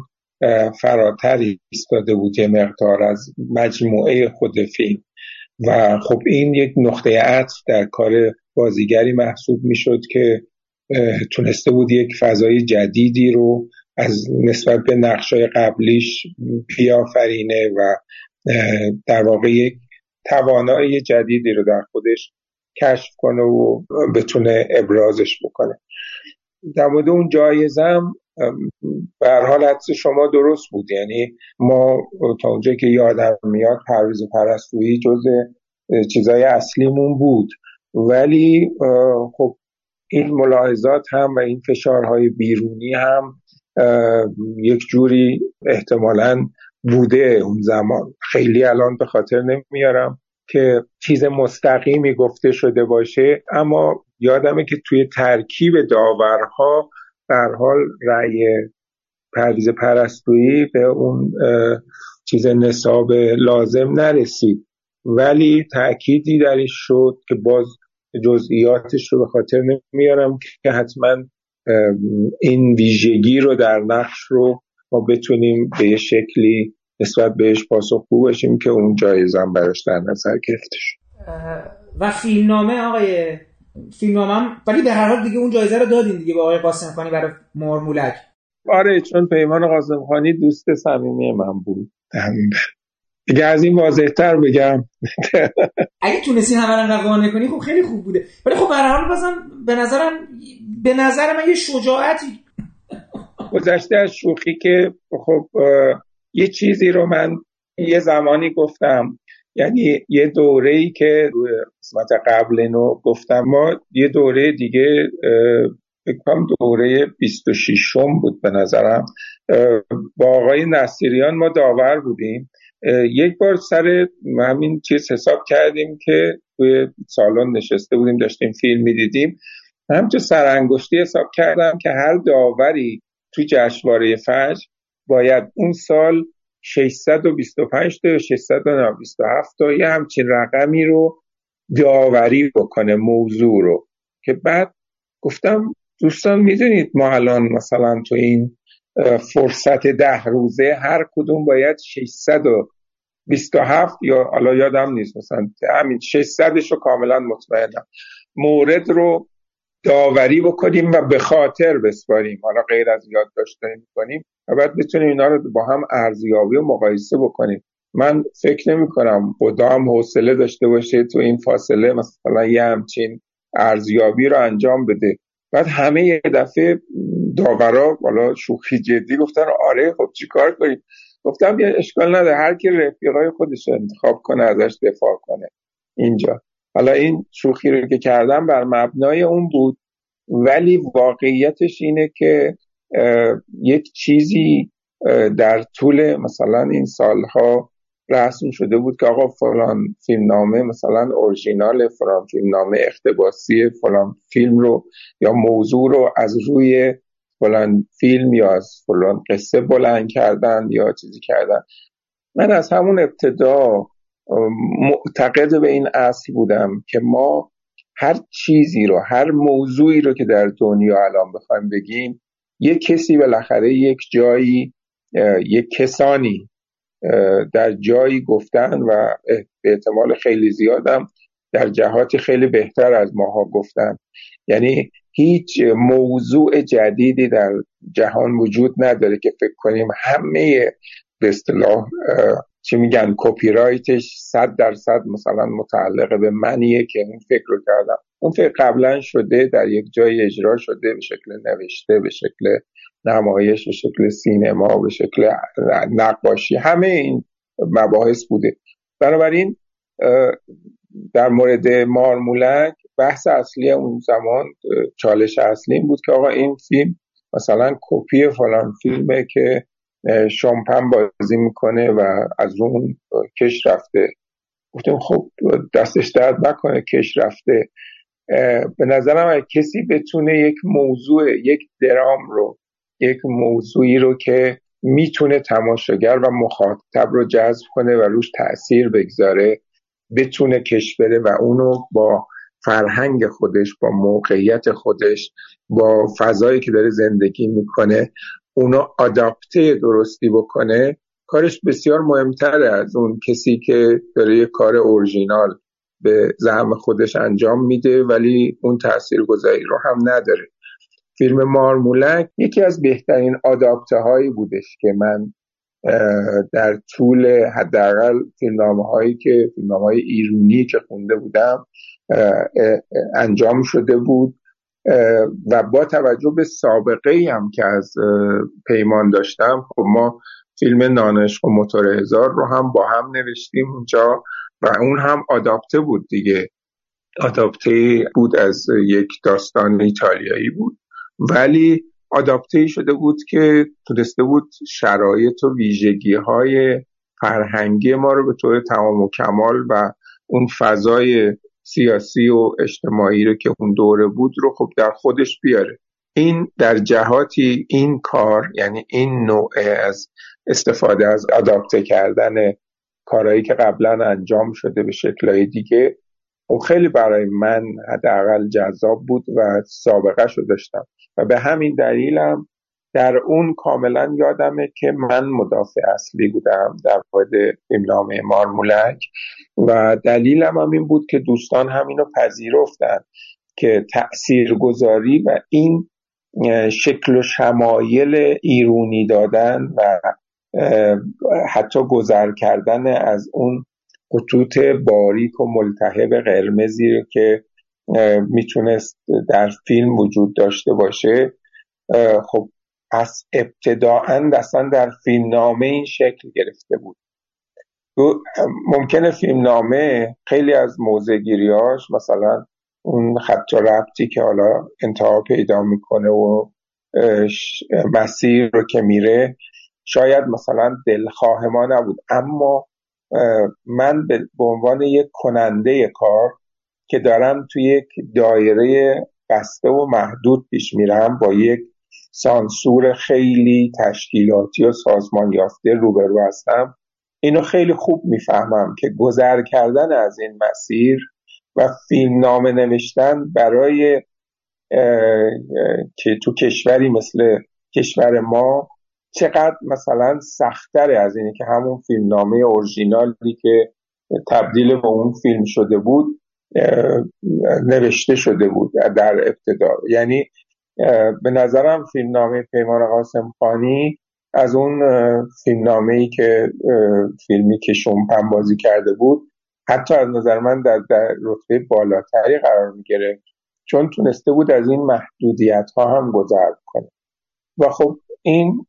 [SPEAKER 2] فراتر ایستاده بود یه مقدار از مجموعه خود فیلم. و خب این یک نقطه عطف در کار بازیگری محسوب می‌شد که تونسته بود یک فضای جدیدی رو از نسبت به نقشای قبلیش بیافرینه و در واقع یک توانایی جدیدی رو در خودش کشف کنه و بتونه ابرازش بکنه. در مورد اون جایزم به حال شما درست بود. یعنی ما تا اونجا که یادم میاد پرویز پرستویی جز چیزای اصلیمون بود. ولی خب این ملاحظات هم و این فشارهای بیرونی هم یک جوری احتمالا بوده اون زمان. خیلی الان به خاطر نمیارم که چیز مستقیمی گفته شده باشه اما یادمه که توی ترکیب داورها در حال رأی پرویز پرستویی به اون چیز نصاب لازم نرسید. ولی تأکیدی درش شد که باز جزئیاتش رو به خاطر نمیارم که حتما این ویژگی رو در نقش رو ما بتونیم به شکلی نسبت بهش پاسخگو باشیم که اون جایزم براش در نظر گرفته شد.
[SPEAKER 1] و فیلمنامه آقای فیلمنامه ولی به هر حال دیگه اون جایزه رو دادین دیگه به آقای قاسم خانی برای مورمولک
[SPEAKER 2] آره چون پیمان قاسم خانی دوست صمیمی من بود. دیگه از این واضحتر بگم.
[SPEAKER 1] اگه تونستی همه رو قانع کنی خب خیلی خوب بوده. ولی خب به هر حال بازم به نظرم به نظر من یه شجاعتی
[SPEAKER 2] گذشته از شوخی که خب یه چیزی رو من یه زمانی گفتم. یعنی یه دوره ای که قسمت قبل اینو گفتم ما یه دوره دیگه بکنم دوره 26 بود به نظرم. با آقای نصیریان ما داور بودیم. یک بار سر همین چیز حساب کردیم که توی سالن نشسته بودیم داشتیم فیلم می‌دیدیم. همچه سرانگشتی حساب کردم که هر داوری توی جشنواره فجر باید اون سال 625 تا یا 627 تا یه همچین رقمی رو داوری بکنه موضوع رو. که بعد گفتم دوستان می‌دونید ما الان مثلا تو این فرصت ده روزه هر کدوم باید 627 یا حالا یادم نیست مثلا همین 600 رو کاملا مطمئنم. مورد رو داوری بکنیم و به خاطر بسپاریم. حالا غیر از یاد داشته کنیم و بعد بتونیم اینا رو با هم ارزیابی و مقایسه بکنیم. من فکر نمی کنم هم حوصله داشته باشه تو این فاصله مثلا یه همچین ارزیابی رو انجام بده. بعد همه یه دفعه داورا حالا شوخی جدی گفتن آره خب چیکار کنیم؟ گفتم یه اشکال نداره هر کی رفیقای خودش انتخاب کنه ازش دفاع کنه. اینجا. حالا این شوخی رو که کردم بر مبنای اون بود ولی واقعیتش اینه که یک چیزی در طول مثلا این سالها رسم شده بود که آقا فلان فیلمنامه مثلا اورژینال فلان فیلمنامه اختباسی فلان فیلم رو یا موضوع رو از روی فلان فیلم یا از فلان قصه بلند کردن یا چیزی کردن. من از همون ابتدا معتقد به این اصل بودم که ما هر چیزی رو هر موضوعی رو که در دنیا الان بخوایم بگیم یک کسی بالاخره یک جایی یک کسانی در جایی گفتن و به احتمال خیلی زیادم در جهاتی خیلی بهتر از ماها گفتن. یعنی هیچ موضوع جدیدی در جهان وجود نداره که فکر کنیم همه به اصطلاح چی میگن کپی رایتش صد درصد مثلا متعلق به منیه که اون فکر رو کردم. اون فکر قبلا شده در یک جای اجرا شده به شکل نوشته به شکل نمایش به شکل سینما به شکل نقاشی همه این مباحث بوده. بنابراین در مورد مارمولک بحث اصلی اون زمان چالش اصلی بود که آقا این فیلم مثلا کپی فلان فیلمه که شامپن بازی می‌کنه و از اون کش رفته. گفتیم خب دستش درد نکنه کش رفته. به نظرم کسی بتونه یک موضوع یک درام رو یک موضوعی رو که می‌تونه تماشاگر و مخاطب رو جذب کنه و روش تاثیر بگذاره بتونه کش بره و اونو با فرهنگ خودش با موقعیت خودش با فضایی که داره زندگی می‌کنه اونو آداپته درستی بکنه کارش بسیار مهمتره از اون کسی که داره یه کار اورژینال به زعم خودش انجام میده ولی اون تأثیر گذاری رو هم نداره. فیلم مارمولک یکی از بهترین آداپته هایی بودش که من در طول حداقل فیلمنامه هایی که فیلمنامه های ایرونی که خونده بودم انجام شده بود. و با توجه به سابقه هم که از پیمان داشتم خب ما فیلم نانش و موتور هزار رو هم با هم نوشتیم. اونجا و اون هم آداپته بود دیگه. آداپته بود از یک داستان ایتالیایی بود. ولی آداپته شده بود که تونسته بود شرایط و ویژگی های فرهنگی ما رو به طور تمام و کمال و اون فضای سیاسی و اجتماعی رو که اون دوره بود رو خب در خودش بیاره. این در جهاتی این کار یعنی این نوع از استفاده از آداپته کردن کارهایی که قبلا انجام شده به شکلهای دیگه. و خب خیلی برای من حداقل جذاب بود و سابقه شو داشتم. و به همین دلیلم در اون کاملا یادمه که من مدافع اصلی بودم در مورد فیلمنامه مارمولک و دلیلم هم این بود که دوستان همینو پذیرفتن که تأثیر گذاری و این شکل و شمایل ایرونی دادن و حتی گذر کردن از اون خطوط باریک و ملتهب قرمزی که می‌تونست در فیلم وجود داشته باشه. خب از ابتداعا اصلا در فیلمنامه این شکل گرفته بود. ممکنه فیلمنامه خیلی از موزگیریاش مثلا اون خط ربطی که حالا انتها پیدا می‌کنه و مسیر رو که میره شاید مثلا دلخواه ما نبود. اما من به عنوان یک کننده کار که دارم توی یک دایره بسته و محدود پیش میرم با یک سانسور خیلی تشکیلاتی و سازمان یافته روبرو هستم. اینو خیلی خوب می‌فهمم که گذر کردن از این مسیر و فیلم نامه نوشتن برای که تو کشوری مثل کشور ما چقدر مثلا سختره از اینه که همون فیلم نامه اورژینالی که تبدیل به اون فیلم شده بود نوشته شده بود در ابتدا. یعنی به نظرم فیلم نامه پیمان قاسم خانی از اون فیلم نامه ای که فیلمی که شومپن بازی کرده بود حتی از نظر من در, در رتبه بالاتری قرار می گرفت چون تونسته بود از این محدودیت ها هم گذر کنه. و خب این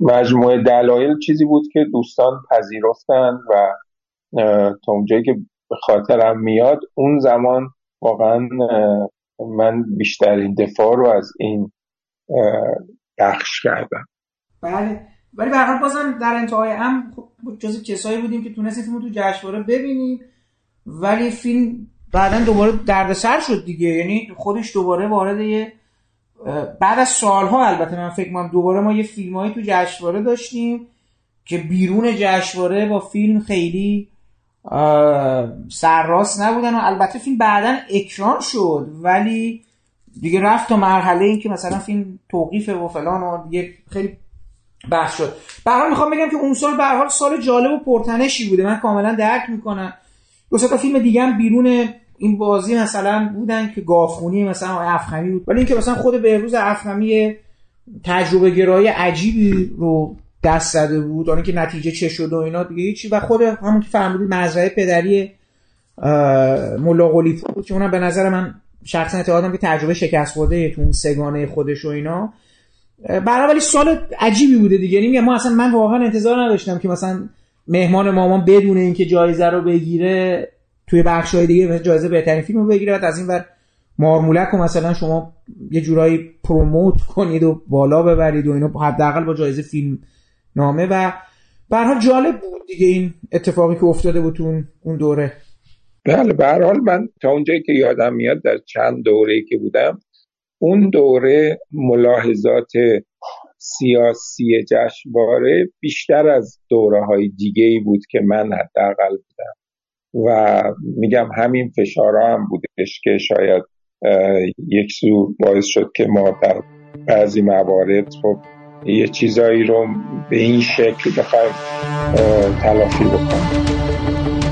[SPEAKER 2] مجموعه دلایل چیزی بود که دوستان پذیرفتن و تا اونجایی که به خاطرم میاد اون زمان واقعا من بیشترین دفاع رو از این بخش کردم.
[SPEAKER 1] بله. ولی به بازم در انتهای هم خب جز کسایی بودیم که تونستیم تو جشنواره ببینیم. ولی فیلم بعدا دوباره دردسر شد دیگه. یعنی خودش دوباره وارد یه بعد از سالها البته من فکر کنم دوباره ما یه فیلمایی تو جشنواره داشتیم که بیرون جشنواره با فیلم خیلی سرراست نبودن و البته فیلم بعدا اکران شد ولی دیگه رفت تا مرحله این که مثلا فیلم توقیفه و فلان و دیگه خیلی بحث شد. به حال می‌خوام بگم که اون سال به حال سال جالب و پرتنشی بوده. من کاملا درک می‌کنم. دو تا فیلم دیگه هم بیرون این بازی مثلا بودن که گافخونی مثلا افخمی بود. ولی اینکه مثلا خود بهروز افخمی تجربه گرایی عجیبی رو دست زده بود. اون که نتیجه چه شد و اینا دیگه هیچی. و خود همون که فهمیدید مزرعه پدری ملا بود که اونم به نظر من شخصا اعتقادم که تجربه شکست خورده تو اون سگانه خودش و اینا. برای ولی سال عجیبی بوده دیگه. یعنی ما اصلا من واقعا انتظار نداشتم که مثلا مهمان مامان بدون اینکه جایزه رو بگیره توی بخش های دیگه جایزه بهترین فیلم رو بگیره از این ور مارمولک رو مثلا شما یه جورایی پروموت کنید و بالا ببرید و اینا حداقل با جایزه فیلم نامه و برها جالب بود دیگه این اتفاقی که افتاده بود اون دوره.
[SPEAKER 2] بله به حال من تا اونجایی که یادم میاد در چند دوره که بودم اون دوره ملاحظات سیاسی جشنواره بیشتر از دوره های دیگه ای بود که من حداقل بودم. و میگم همین فشارها هم بودش که شاید یک سو باعث شد که ما در بعضی موارد خب یه چیزایی رو به این شکل بخوایم تلافی بکنیم.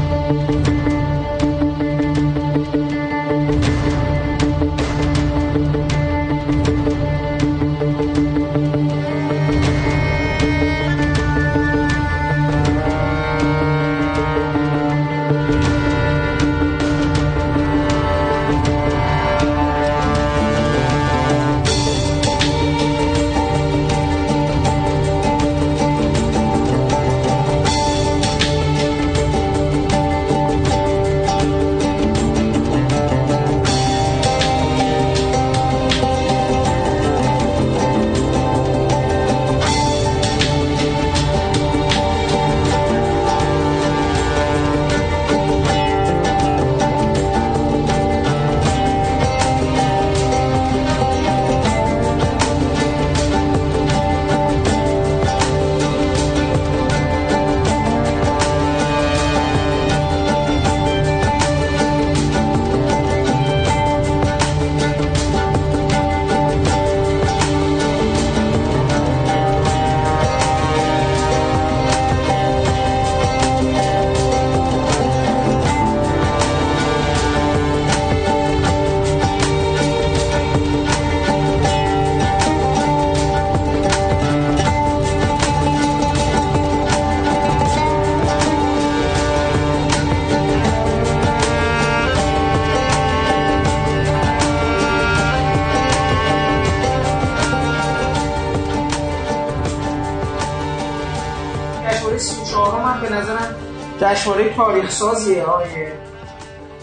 [SPEAKER 1] جشنواره تاریخ سازیه های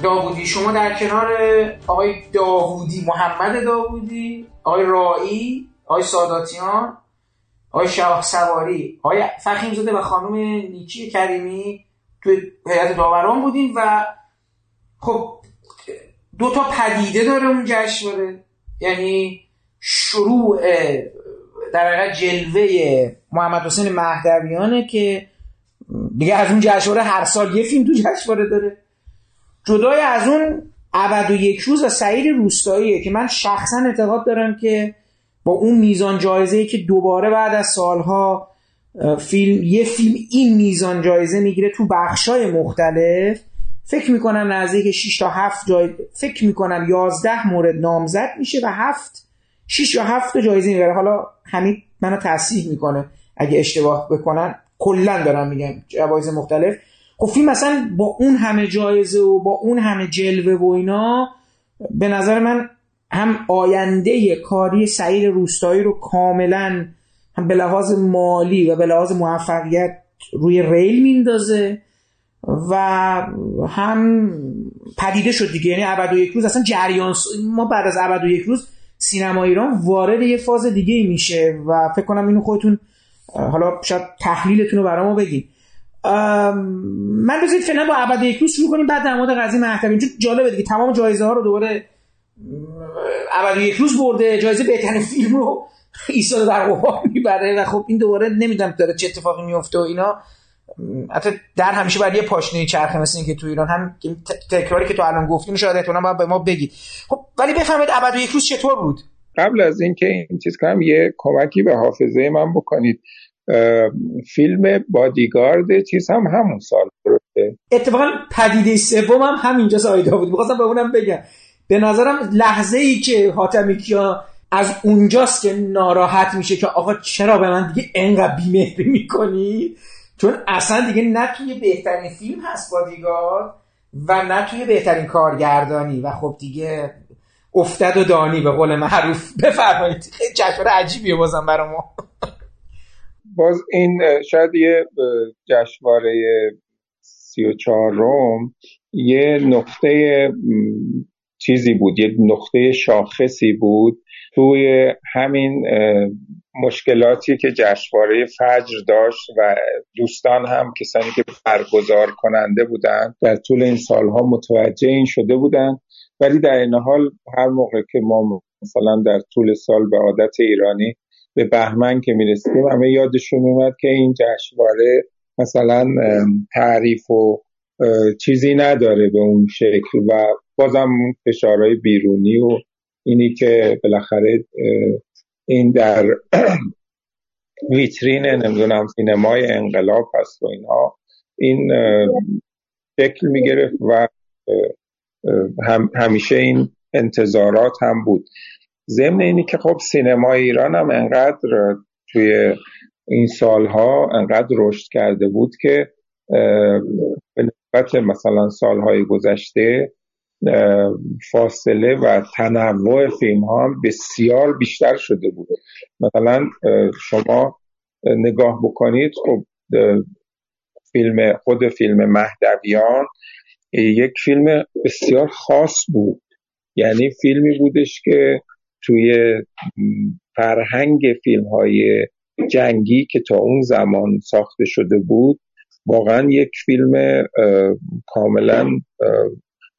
[SPEAKER 1] داوودی. شما در کنار آقای داوودی محمد داوودی آقای رایی آقای ساداتیان آقای شاه سواری. آقای فخیم زاده و خانم نیکی کریمی توی هیئت داوران بودیم و خب دو تا پدیده داره اون جشنواره. یعنی شروع در حقیقت جلوه محمد حسین مهدویانه که دیگه از اون جشنواره هر سال یه فیلم تو جشنواره داره. جدای از اون ابد و یک روز و سعید روستاییه که من شخصا اعتقاد دارم که با اون میزان جایزه که دوباره بعد از سالها فیلم یه فیلم این میزان جایزه می‌گیره تو بخشای مختلف فکر می‌کنم نزدیک 6 تا 7 جای فکر می‌کنم 11 مورد نامزد میشه و 7 6 یا 7 جایزه می‌بره حالا همین منو تصحیح می‌کنه اگه اشتباه بکنن. کلا دارم میگم جوایز مختلف. خب فیلم مثلا با اون همه جایزه و با اون همه جلوه و اینا به نظر من هم آینده کاری سعید روستایی رو کاملا هم به لحاظ مالی و به لحاظ موفقیت روی ریل میندازه و هم پدیده شد دیگه. یعنی ابد و یک روز اصلا جریان ما بعد از ابد و یک روز سینما ایران وارد یه فاز دیگه میشه و فکر کنم اینو خودتون حالا شاید تحلیلتون رو برامو بگید من بذارید فعلا با ابد یک روز شروع کنیم بعد در مورد قضیه مهدوی چون جالبه دیگه تمام جایزه ها رو دوباره ابد یک روز برده جایزه بهترین فیلم رو ایستاده در قبار می‌بره و خب این دوباره نمی‌دونم داره چه اتفاقی میفته و اینا. حتی در همیشه باید یه پاشنه چرخه مثل که تو ایران هم تکراری که تو الان گفتیم شاید احتمالاً به ما بگید. خب ولی بفهمید ابد یک روز چطور بود؟
[SPEAKER 2] قبل از اینکه این چیز کنم یه کمکی به حافظه من بکنید. فیلم بادیگارد چیز هم همون سال درسته
[SPEAKER 1] اتفاقا پدیده سوم هم همینجا سایدا بود. می‌خواستم به اونم بگم. به نظرم لحظه ای که حاتمی کیا از اونجاست که ناراحت میشه که آقا چرا به من دیگه انقدر بیمهری می‌کنی؟ چون اصلا دیگه نه توی بهترین فیلم هست بادیگارد و نه توی بهترین کارگردانی. و خب دیگه افتد و دانی به قول معروف بفرمایید. خیلی جشنواره عجیبیه بازم برای ما.
[SPEAKER 2] باز این شاید یه جشنواره سی و چهارم یه نقطه چیزی بود یه نقطه شاخصی بود توی همین مشکلاتی که جشنواره فجر داشت و دوستان هم کسانی که برگزار کننده بودند در طول این سالها متوجه این شده بودند ولی در این حال هر موقع که ما مثلا در طول سال به عادت ایرانی به بهمن که می‌رسیم همه یادشون میومد که این جشنواره مثلا تعریف و چیزی نداره به اون شکل و بازم فشارهای بیرونی و اینی که بالاخره این در ویترین نمی‌دونم سینمای انقلاب هست و اینها. این شکل می‌گرفت و هم همیشه این انتظارات هم بود. ضمن اینی که خب سینما ایران هم انقدر توی این سالها انقدر رشد کرده بود که به نسبت مثلا سالهای گذشته فاصله و تنوع فیلم ها بسیار بیشتر شده بود. مثلا شما نگاه بکنید خب فیلم خود فیلم مهدویان یک فیلم بسیار خاص بود. یعنی فیلمی بودش که توی فرهنگ فیلم های جنگی که تا اون زمان ساخته شده بود واقعا یک فیلم کاملا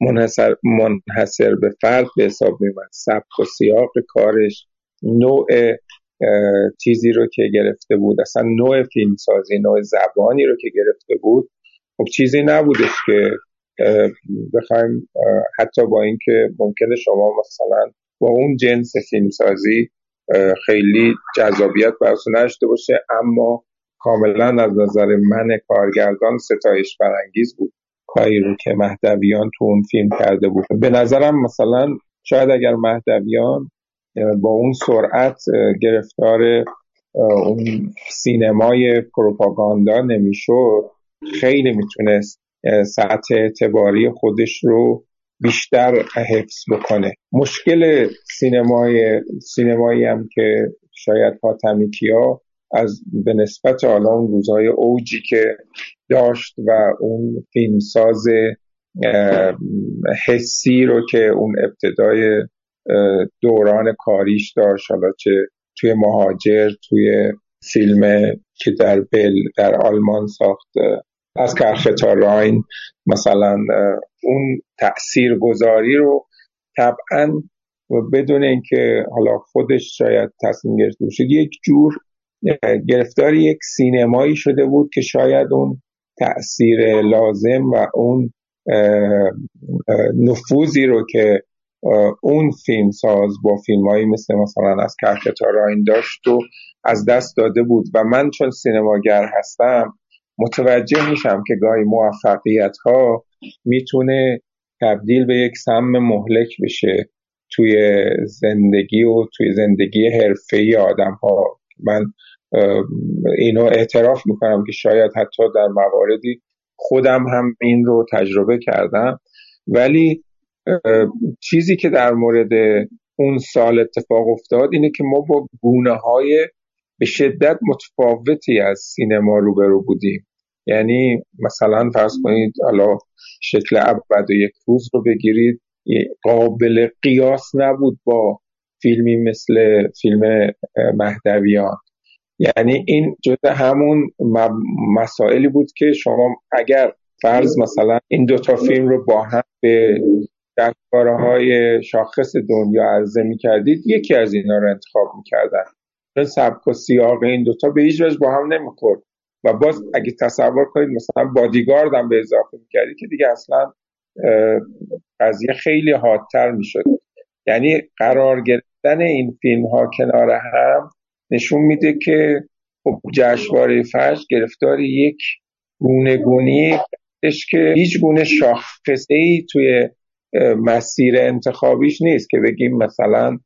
[SPEAKER 2] منحصر, منحصر به فرد به حساب میمد سبک و سیاق کارش نوع چیزی رو که گرفته بود. اصلا نوع فیلمسازی نوع زبانی رو که گرفته بود. خب چیزی نبودش که بخوایم حتی با اینکه ممکنه شما مثلا با اون جنس فیلمسازی خیلی جذابیت براتون نشته باشه اما کاملا از نظر من کارگردان ستایش برانگیز بود. کاری رو که مهدویان تو اون فیلم کرده بود. به نظرم مثلا شاید اگر مهدویان با اون سرعت گرفتار اون سینمای پروپاگاندا نمی‌شد خیلی می‌تونست سطح اعتباری خودش رو بیشتر حفظ بکنه. مشکل سینمای سینمایی هم که شاید حاتمی کیا از به نسبت حالا اون روزهای اوجی که داشت و اون فیلمساز حسی رو که اون ابتدای دوران کاریش داشت حالا چه توی مهاجر توی فیلم که در بل در آلمان ساخته از کرخه تا راین مثلا اون تأثیر گذاری رو طبعا بدون اینکه حالا خودش شاید تصمیم گرفته باشه یک جور گرفتار یک سینمایی شده بود که شاید اون تأثیر لازم و اون نفوذی رو که اون فیلم ساز با فیلم هایی مثل مثلا از کرخ راین داشت و از دست داده بود. و من چون سینماگر هستم متوجه میشم که گاهی موفقیت ها می‌تونه تبدیل به یک سم مهلک بشه توی زندگی و توی زندگی حرفه آدم ها من اینو اعتراف می‌کنم که شاید حتی در مواردی خودم هم این رو تجربه کردم. ولی چیزی که در مورد اون سال اتفاق افتاد اینه که ما با گونه های به شدت متفاوتی از سینما روبرو بودیم. یعنی مثلا فرض کنید حالا شکل ابد و یک روز رو بگیرید قابل قیاس نبود با فیلمی مثل فیلم مهدویان. یعنی این جزء همون مسائلی بود که شما اگر فرض مثلا این دوتا فیلم رو با هم به جشنواره های شاخص دنیا عرضه می کردید یکی از اینا رو انتخاب می کردن سبک و سیاق این دوتا به هیچ وجه با هم نمی‌خورد. و باز اگه تصور کنید مثلا بادیگارد هم به اضافه می‌کردی که دیگه اصلا قضیه خیلی حادتر می‌شد. یعنی قرار گرفتن این فیلم ها کنار هم نشون میده که خب جشنواره فجر گرفتار یک گونه گونی که هیچ گونه شاخصه ای توی مسیر انتخابیش نیست که بگیم مثلا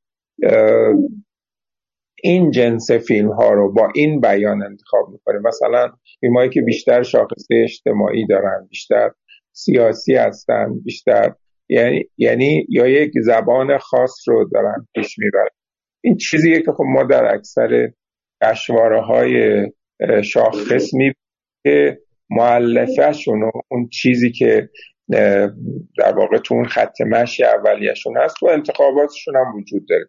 [SPEAKER 2] این جنس فیلم ها رو با این بیان انتخاب می‌کنه مثلا فیلم که بیشتر شاخصه اجتماعی دارن بیشتر سیاسی هستن بیشتر یعنی یعنی یا یک زبان خاص رو دارن پیش می‌برن. این چیزیه که خب ما در اکثر گشواره های شاخص می که معلفهشون و اون چیزی که در واقع تو اون خط مشی اولیشون هست و انتخاباتشون هم وجود داره.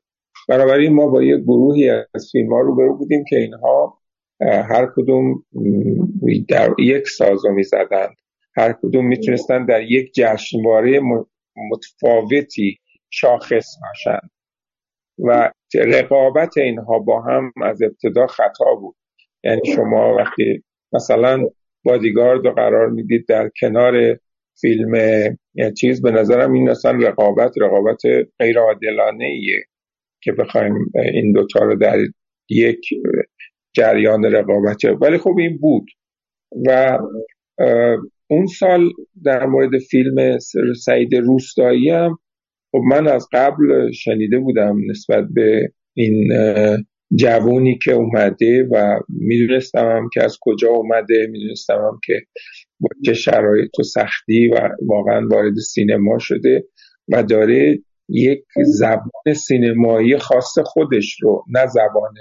[SPEAKER 2] بنابراین ما با یه گروهی از فیلم ها رو برو بودیم که اینها هر کدوم در یک سازو می زدند هر کدوم می‌تونستن در یک جشنواره متفاوتی شاخص باشند. و رقابت اینها با هم از ابتدا خطا بود. یعنی شما وقتی مثلا بادیگارد رو قرار می‌دید در کنار فیلم یه چیز به نظرم این اصلا رقابت رقابت غیر عادلانه ایه که بخوایم این دوتا رو در یک جریان رقابت ولی خب این بود. و اون سال در مورد فیلم سعید روستایی هم خب من از قبل شنیده بودم نسبت به این جوونی که اومده و می‌دونستم هم که از کجا اومده می‌دونستم هم که با چه شرایط و سختی و واقعا وارد سینما شده. و داره یک زبان سینمایی خاص خودش رو نه زبان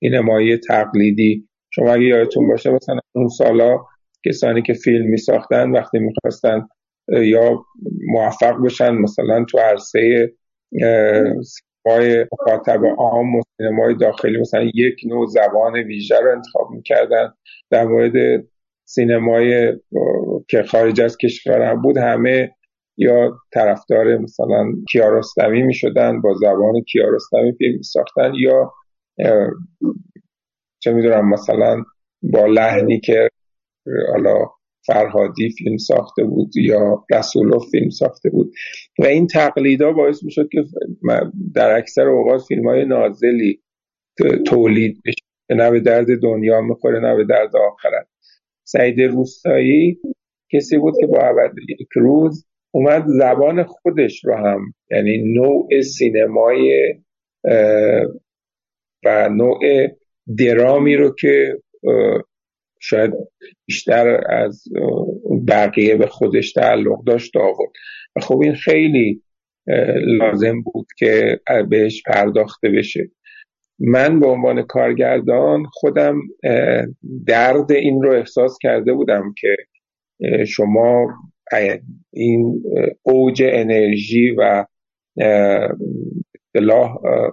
[SPEAKER 2] سینمایی تقلیدی. شما اگه یادتون باشه مثلا اون سالا کسانی که فیلم می ساختن وقتی می‌خواستن یا موفق بشن مثلا تو عرصه سینمای مخاطب عام و سینمای داخلی مثلا یک نوع زبان ویژه رو انتخاب می‌کردن. در مورد سینمای که خارج از کشور بود همه یا طرفدار مثلا کیارستمی می شدن با زبان کیارستمی فیلم ساختن یا چه می‌دونم مثلا با لحنی که حالا فرهادی فیلم ساخته بود یا رسولوف فیلم ساخته بود. و این تقلیدا باعث می شد که در اکثر اوقات فیلم های نازلی تولید بشه. نه به درد دنیا می‌خوره نه به درد آخرت. سعید روستایی کسی بود که با عبد یک اومد زبان خودش رو هم یعنی نوع سینمای و نوع درامی رو که شاید بیشتر از بقیه به خودش تعلق داشت آورد. و خب این خیلی لازم بود که بهش پرداخته بشه. من به عنوان کارگردان خودم درد این رو احساس کرده بودم که شما این اوج انرژی و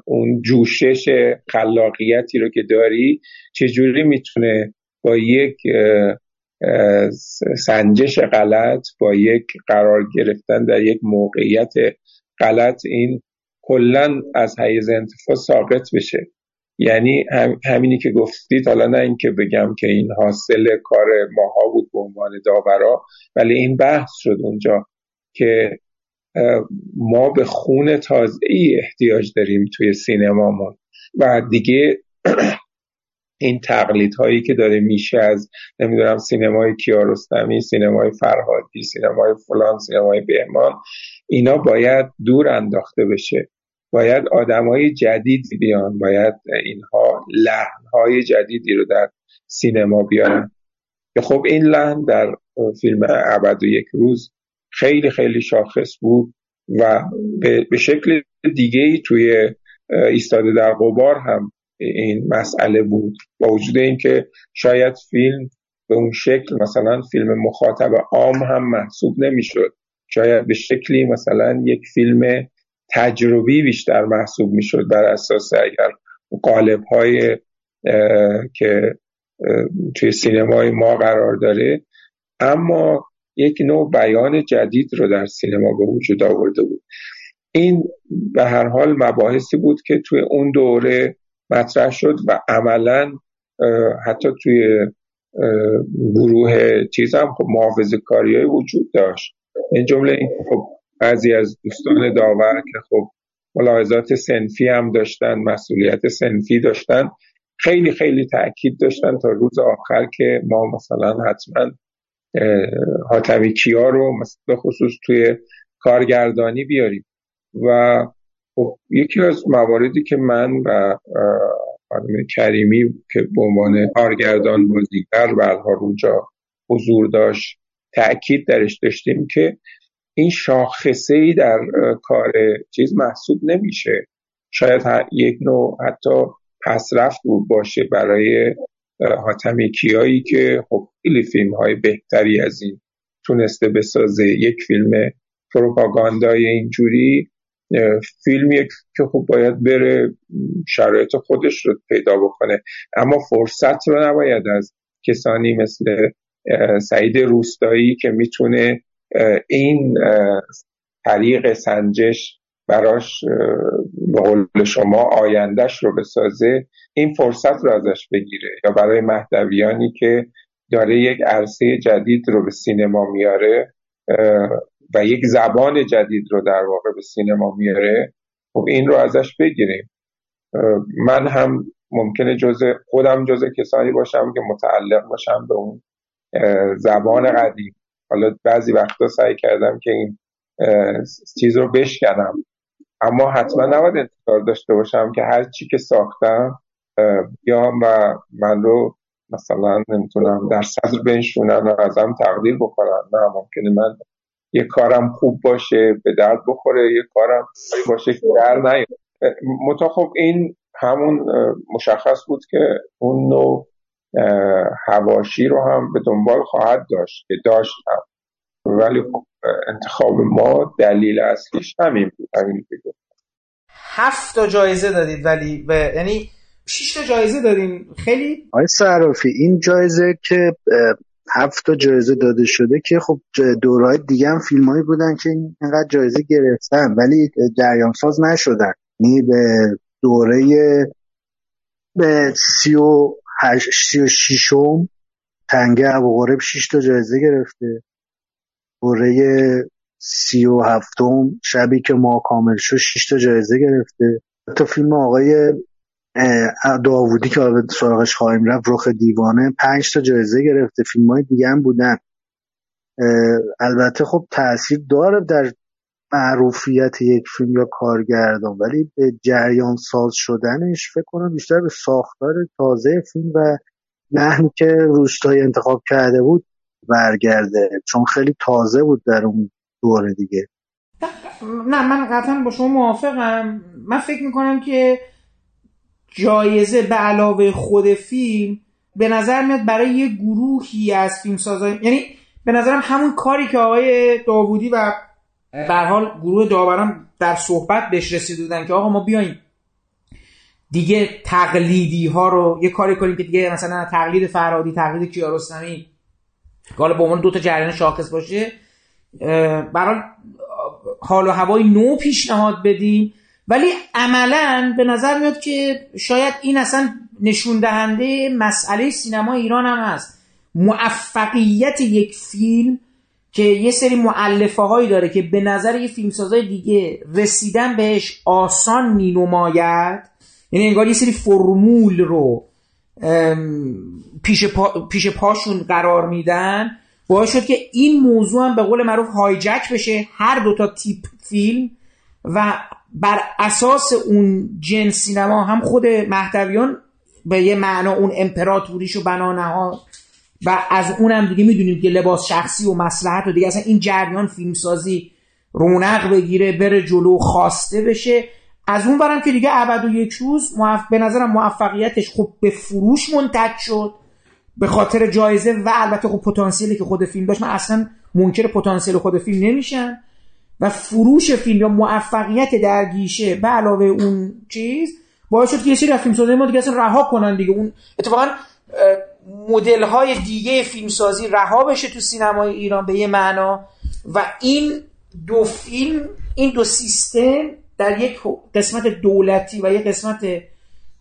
[SPEAKER 2] اون جوشش خلاقیتی رو که داری چجوری می‌تونه با یک سنجش غلط با یک قرار گرفتن در یک موقعیت غلط این کلا از حیز انتفاع ساقط بشه؟ یعنی همینی که گفتید حالا نه اینکه بگم که این حاصل کار ماها بود به عنوان داورا ولی این بحث شد اونجا که ما به خون تازه ای احتیاج داریم توی سینمامون. و دیگه این تقلید هایی که داره میشه از نمی‌دونم سینمای کیارستمی سینمای فرهادی سینمای فلان سینمای بهمان اینا باید دور انداخته بشه. باید های جدید بیان باید اینها لحن های جدیدی رو در سینما بیارن. که خب این لحن در فیلم عبد و یک روز خیلی خیلی شاخص بود و به شکل دیگه ای توی ایستاده در قبار هم این مسئله بود. با وجود اینکه شاید فیلم به اون شکل مثلا فیلم مخاطب عام هم محسوب نمی‌شد. شاید به شکلی مثلا یک فیلم تجربی بیشتر محسوب می‌شد بر اساس اگر قالب های که توی سینمای ما قرار داره. اما یک نوع بیان جدید رو در سینما به وجود آورده بود. این به هر حال مباحثی بود که توی اون دوره مطرح شد و عملا حتی توی گروه چیز هم خب محافظ کاری وجود داشت. این جمله این خب بعضی از دوستان داور که خب ملاحظات سنفی هم داشتن مسئولیت سنفی داشتن خیلی خیلی تاکید داشتن تا روز آخر که ما مثلا حتما حاتمی کیا رو به خصوص توی کارگردانی بیاریم. و خب یکی از مواردی که من و خانم کریمی که به عنوان کارگردان بازیگر و اونجا حضور داشت تاکید درش داشتیم که این شاخصه ای در کار چیز محسوب نمیشه. شاید یک نوع حتی پسرفت بود باشه برای حاتمی کیایی که خب خیلی فیلم های بهتری از این تونسته بسازه. یک فیلم پروپاگاندای اینجوری فیلمی که خب باید بره شرایط خودش رو پیدا بکنه. اما فرصت رو نباید از کسانی مثل سعید روستایی که می‌تونه این طریق سنجش براش به قول شما آیندهش رو بسازه این فرصت رو ازش بگیره. یا برای مهدویانی که داره یک عرصه جدید رو به سینما میاره و یک زبان جدید رو در واقع به سینما میاره خب این رو ازش بگیریم. من هم ممکنه جزء خودم جزء کسانی باشم که متعلق باشم به اون زبان قدیم. حالا بعضی وقتا سعی کردم که این چیز رو بشکنم. اما حتما نباید انتظار داشته باشم که هر چی که ساختم بیام و من رو مثلا نمی‌تونم در صدر بنشونن و ازم تقدیر بکنن نه ممکنه من یه کارم خوب باشه به درد بخوره یه کارم باشه که در نیاد. متا خب این همون مشخص بود که اون نوع هواشی رو هم به دنبال خواهد داشت که داشت هم. ولی خب انتخاب ما دلیل اصلیش همین بود همین
[SPEAKER 1] هفت تا جایزه دادید ولی و یعنی شش تا جایزه دادین خیلی؟
[SPEAKER 3] آقای صرافی این جایزه که هفت تا جایزه داده شده که خب دورهای دیگه هم فیلم هایی بودن که اینقدر جایزه گرفتن ولی جریان ساز نشدن. یعنی به دوره به سی و, سی و شیشم تنگه غرب شیش تا جایزه گرفته. سی و هفتم. شبی که ما کامل شد شیش تا جایزه گرفته. تا فیلم آقای داوودی که سراغش خواهیم رفت رخ دیوانه. پنج تا جایزه گرفته. فیلم های دیگه هم بودن. البته خب تاثیر داره در معروفیت یک فیلم یا کارگردان ولی به جریان ساز شدنش فکر کنم بیشتر به ساختار تازه فیلم و لحنی که روستایی انتخاب کرده بود برگرده. چون خیلی تازه بود در اون دوره دیگه.
[SPEAKER 1] نه من قطعا با شما موافقم. من فکر می‌کنم که جایزه به علاوه خود فیلم به نظر میاد برای یه گروهی از فیلم سازای یعنی به نظرم همون کاری که آقای داوودی و به حال گروه داوران در صحبت بهش رسیدودن که آقا ما بیایم دیگه تقلیدی ها رو یه کاری کنیم که دیگه مثلا تقلید فرادی تقلید کیارستمی که حالا به عنوان دو تا جریان شاخص باشه برای حال و هوای نو پیشنهاد بدیم. ولی عملا به نظر میاد که شاید این اصلا نشون دهنده مسئله سینما ایران هم هست. موفقیت یک فیلم که یه سری معلفه هایی داره که به نظر یه فیلمسازای دیگه رسیدن بهش آسان می نماید یعنی انگار یه سری فرمول رو پیش, پا، پیش پاشون قرار میدن. باعث شد که این موضوع هم به قول معروف هایجک بشه هر دوتا تیپ فیلم و بر اساس اون جنس سینما هم خود مهدویان به یه معنا اون امپراتوریشو بنا نهاد. و از اونم دیگه می‌دونیم که لباس شخصی و مسلحت و دیگه. اصلا این جریان فیلمسازی رونق بگیره بره جلو خواسته بشه. از اون برم که دیگه ابد و یک روز به نظرم موفقیتش خب به فروش منتج شد. به خاطر جایزه و البته خب پتانسیلی که خود فیلم داشت. من اصلا منکر پتانسیل خود فیلم نمیشم. و فروش فیلم یا موفقیت در گیشه به علاوه اون چیز باعث شد که یه سری از فیلم ما دیگه اصلا رها کنن دیگه. اون اتفاقا مدل های دیگه فیلمسازی رها بشه تو سینمای ایران به یه معنا و این دو فیلم این دو سیستم در یک قسمت دولتی و یک قسمت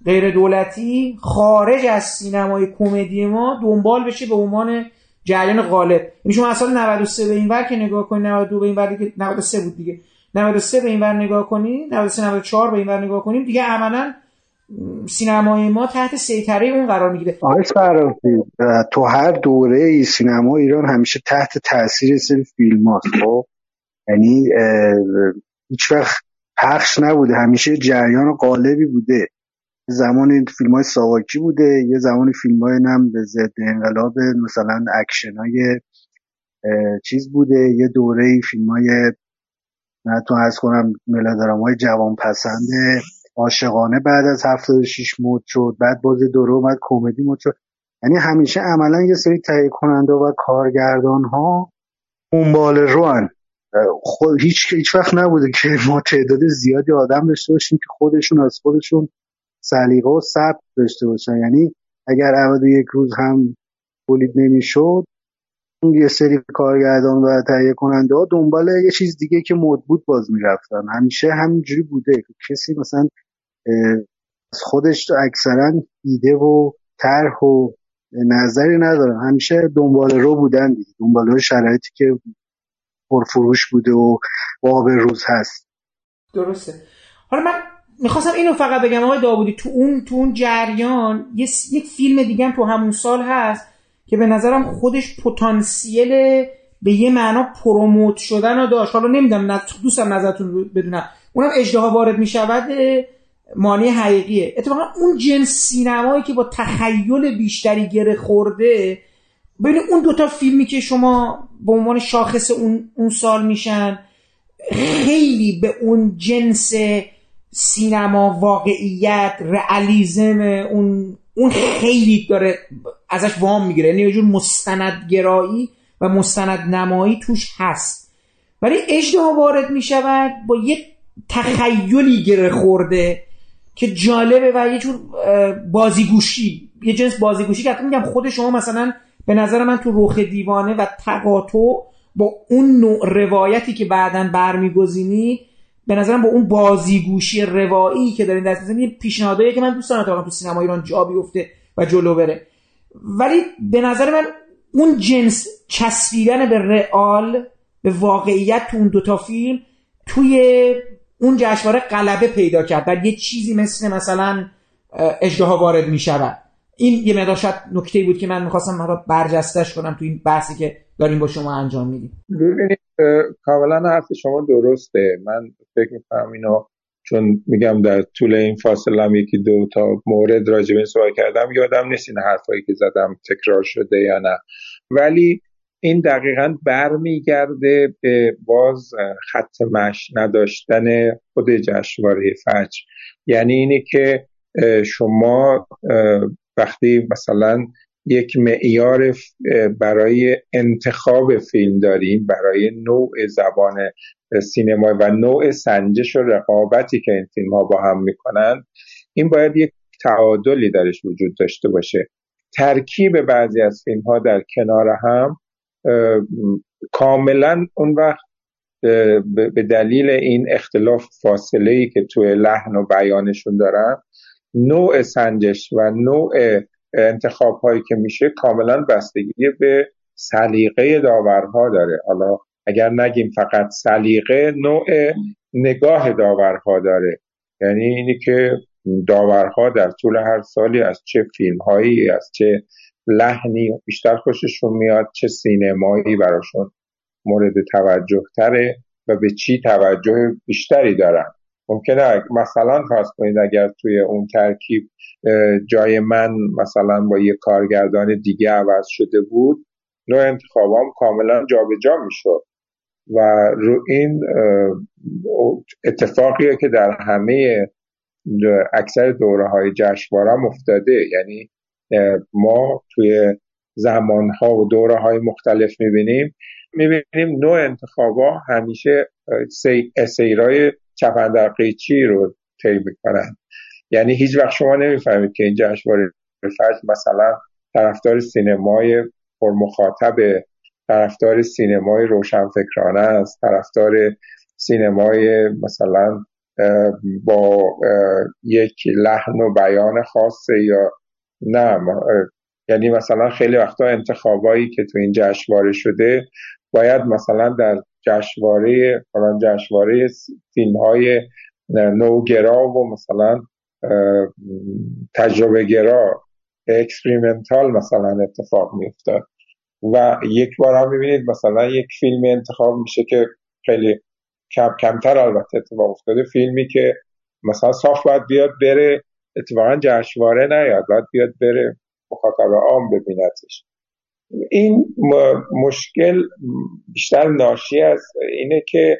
[SPEAKER 1] غیر دولتی خارج از سینمای کمدی ما دنبال بشه به عنوان جریان غالب. یعنی شما سال 93 به این ور که نگاه کنید 92 به این ور دیگه 93 بود دیگه. 93 به این ور نگاه کنید 93 94 به این ور نگاه کنیم دیگه عملا سینمای ما تحت سیطره اون قرار می‌گیره.
[SPEAKER 3] آقای فرافی تو هر دوره ای سینما ایران همیشه تحت تاثیر سری فیلم هاست خب؟ یعنی هیچ وقت پخش نبوده. همیشه جریان غالبی بوده. زمان فیلم های ساواکی بوده یه زمان فیلم های نمی‌دونم ضد انقلاب مثلا اکشن های چیز بوده. یه دوره فیلم های چیز عرض کنم ملادرام های جوان پسند عاشقانه بعد از 76 مود شد بعد باز دوره اومد کمدی مود شد. یعنی همیشه عملا یه سری تهیه کننده و کارگردان ها دنبال روان خود هیچ هیچ وقت نبوده که ما تعداد زیادی آدم داشته باشیم که خودشون از خودشون سلیقه و ثبت داشته باشن. یعنی اگر عوض یک روز هم تولید نمی‌شد یه سری کارگردان و تهیه کننده ها دنبال یه چیز دیگه که مد بود باز می‌رفتن. همیشه همینجوری بوده کسی مثلا از خودش اکثرا ایده و طرح و نظری ندارن همیشه دنبال رو بودن دیگه دنبال رو شرایطی که پرفروش بوده و باب روز هست.
[SPEAKER 1] درسته. حالا من می‌خواستم اینو فقط بگم آقای داوودی تو اون تو اون جریان یک فیلم دیگه تو همون سال هست که به نظرم خودش پتانسیل به یه معنا پروموت شدن رو داشت. حالا نمی‌دونم دوستم نظرتون بدونم. اونم اجدها وارد می‌شود معنی حقیقیه. اتفاقا اون جنس سینمایی که با تخیل بیشتری گره خورده بین اون دوتا فیلمی که شما به عنوان شاخص اون, اون سال میشن خیلی به اون جنس سینما واقعیت رئالیزم اون اون خیلی داره ازش وام می‌گیره. یعنی یه جور مستندگرایی و مستند نمایی توش هست. ولی اجده وارد می‌شود با یک تخیلی گره خورده که جالبه و یه جور بازیگوشی. یه جنس بازیگوشی که میگم خود شما مثلا به نظر من تو روخ دیوانه و تقاطع با اون نوع روایتی که بعدا برمیگزینی به نظرم با اون بازیگوشی روایی که دارین دست می‌زنید پیشنهادایی که من دوست دارم تو سینما ایران جا بیفته و جلو بره. ولی به نظر من اون جنس چسبیدن به رئال به واقعیت تو اون دوتا فیلم توی اون جشنواره غلبه پیدا کرد در یه چیزی مثل مثلا اجدها وارد می شود این یه شاید نکته بود که من می‌خواستم برجستش کنم تو این بحثی که داریم با شما انجام میدیم.
[SPEAKER 2] ببینید کاملا حرف شما درسته. من فکر می‌کنم اینو چون میگم در طول این فاصله هم یکی دو تا مورد راجع به صحبت کردم یادم نیست این حرفایی که زدم تکرار شده یا نه. ولی این دقیقا برمیگرده به باز خط مش نداشتن خود جشنواره فجر. یعنی اینه که شما وقتی مثلا یک معیار برای انتخاب فیلم داریم برای نوع زبان سینما و نوع سنجش و رقابتی که این فیلم ها با هم می‌کنن. این باید یک تعادلی درش وجود داشته باشه. ترکیب بعضی از فیلم ها در کنار هم کاملا اون وقت به دلیل این اختلاف فاصله ای که توی لحن و بیانشون دارن نوع سنجش و نوع انتخاب هایی که میشه کاملا بستگی به سلیقه داورها داره. حالا اگر نگیم فقط سلیقه نوع نگاه داورها داره. یعنی اینی که داورها در طول هر سالی از چه فیلم هایی از چه لحنی بیشتر خوششون میاد چه سینمایی براشون مورد توجه تره و به چی توجه بیشتری دارن. ممکنه مثلا فرض کنید اگر توی اون ترکیب جای من مثلا با یه کارگردان دیگه عوض شده بود نوع انتخابام کاملا جابجا می‌شد. و رو این اتفاقیه که در همه اکثر دوره های جشنواره افتاده. یعنی ما توی زمانها و دوره های مختلف می‌بینیم. می‌بینیم نوع انتخابا همیشه سیرای چپندر قیچی رو طی می‌کنن. یعنی هیچ وقت شما نمی‌فهمید که این جشنواره فجر مثلا طرفدار سینمای پرمخاطب طرفدار سینمای روشنفکرانه است طرفدار سینمای مثلا با یک لحن و بیان خاصه یا نه یعنی مثلا خیلی وقتا انتخابایی که تو این جشنواره شده باید مثلا در جشنواره فلان جشنواره فیلم های نوگرا و مثلا تجربه گرا experimental مثلا اتفاق میافتاد. و یک بار هم می‌بینید مثلا یک فیلم انتخاب میشه که خیلی کم کمتر البته اتفاق افتاده. فیلمی که مثلا صاف باید بیاد بره اتفاقا جشنواره نیاد باید بیاد بره مخاطب عام ببینتش. این مشکل بیشتر ناشی از اینه که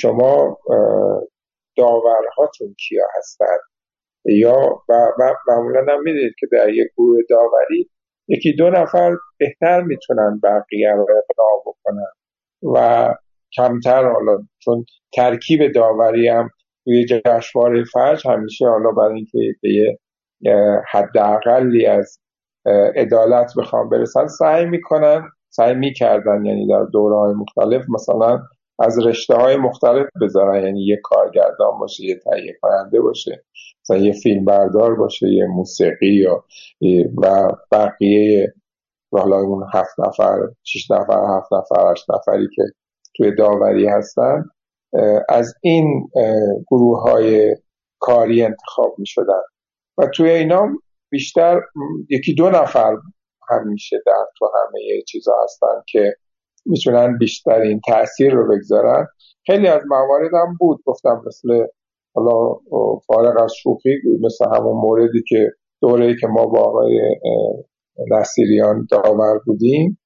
[SPEAKER 2] شما داورهاتون کیا هستن؟ یا و معمولا هم می‌دید که در یک گروه داوری یکی دو نفر بهتر می‌تونن بقیه رو اقناع بکنن و کمتر حالا چون ترکیب داوری هم توی جشنواره فجر همیشه حالا برای اینکه به حداقلی از عدالت بخوام برسن. سعی می‌کنن سعی می‌کردن یعنی در دوره های مختلف مثلا از رشته های مختلف بذارن. یعنی یه کارگردان باشه یه تهیه کننده باشه مثلا یه فیلم بردار باشه یه موسیقی یا و بقیه حالا اون هفت نفر شش نفر هفت نفر هشت نفری که توی داوری هستن از این گروه های کاری انتخاب می شدن و توی اینا بیشتر یکی دو نفر همیشه در تو همه چیزا هستن که می‌تونن بیشترین تاثیر رو بگذارن. خیلی از موارد هم بود. گفتم مثل حالا فارغ از شوخی مثل همون موردی که دوره که ما با آقای نصیریان داور بودیم.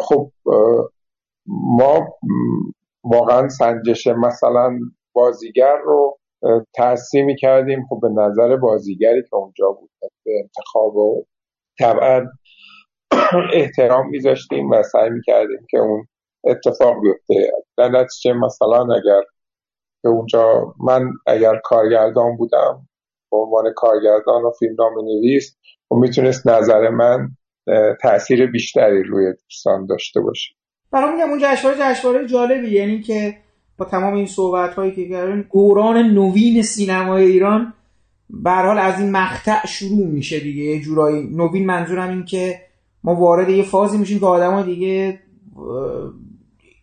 [SPEAKER 2] خب ما واقعا سنجش مثلا بازیگر رو تحصیل کردیم. خب به نظر بازیگری که اونجا بود به انتخاب و طبعا احترام میذاشتیم و سعی می‌کردیم که اون اتفاق بیفته. در نتیجه مثلا اگر به اونجا من اگر کارگردان بودم به عنوان کارگردان و فیلم نام نویس و می‌تونست نظر من تاثیر بیشتری روی دوستان داشته باشه.
[SPEAKER 1] برای میگم اون جشنواره جشنواره جالبی یعنی که تمام این صحبت هایی که کردن دوران نوین سینمای ایران به حال از این مقطع شروع میشه دیگه. یه جورایی نوین منظورم این که ما وارد یه فازی میشیم که آدما دیگه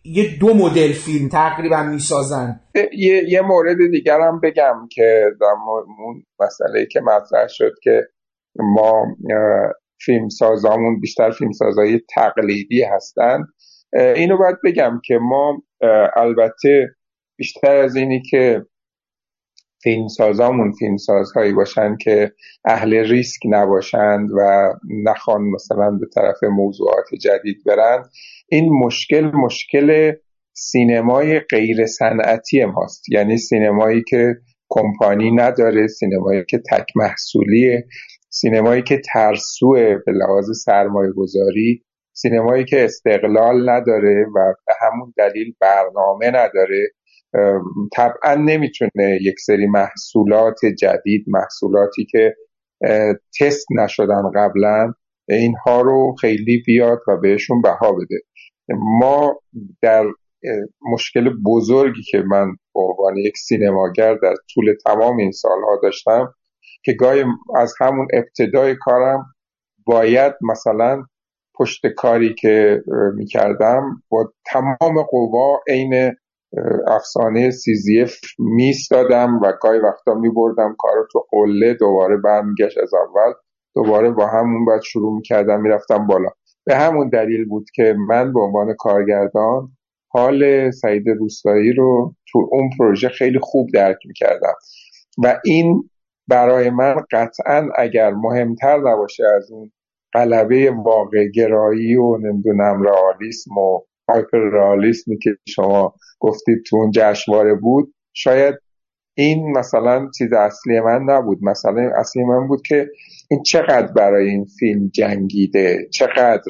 [SPEAKER 1] یه دو مدل فیلم تقریبا می‌سازن.
[SPEAKER 2] یه, یه مورد دیگر هم بگم که اون مسئله که مطرح شد که ما فیلم سازامون بیشتر فیلم سازایی تقلیدی هستن. اینو باید بگم که ما البته بیشتر از اینی که فیلم سازهایی باشن که اهل ریسک نباشند و نخوان مثلا به طرف موضوعات جدید برند این مشکل مشکل سینمای غیر صنعتی ماست. یعنی سینمایی که کمپانی نداره سینمایی که تک محصولیه سینمایی که ترسوه به لحاظ سرمایه گذاری سینمایی که استقلال نداره و به همون دلیل برنامه نداره طبعا نمی‌تونه یک سری محصولات جدید محصولاتی که تست نشدن قبلا اینها رو خیلی بیاد و بهشون بها بده. ما در مشکل بزرگی که من به عنوان یک سینماگر در طول تمام این سالها داشتم که گاهی از همون ابتدای کارم باید مثلا پشت کاری که می‌کردم با تمام قوا عین افسانه سیزیف میستادم و گاهی وقتا میبردم کار رو تو قله دوباره برمیگشت از اول. دوباره با همون باید شروع می‌کردم می‌رفتم بالا. به همون دلیل بود که من به عنوان کارگردان حال سعید روستایی رو تو اون پروژه خیلی خوب درک می‌کردم. و این برای من قطعا اگر مهمتر نباشه از اون قلبه واقع گرایی و نمی‌دونم رئالیسم و هایپر رئالیسمی که شما گفتید تو اون جشنواره بود شاید این مثلا چیز اصلی من نبود. مثلا اصلی من بود که این چقدر برای این فیلم جنگیده چقدر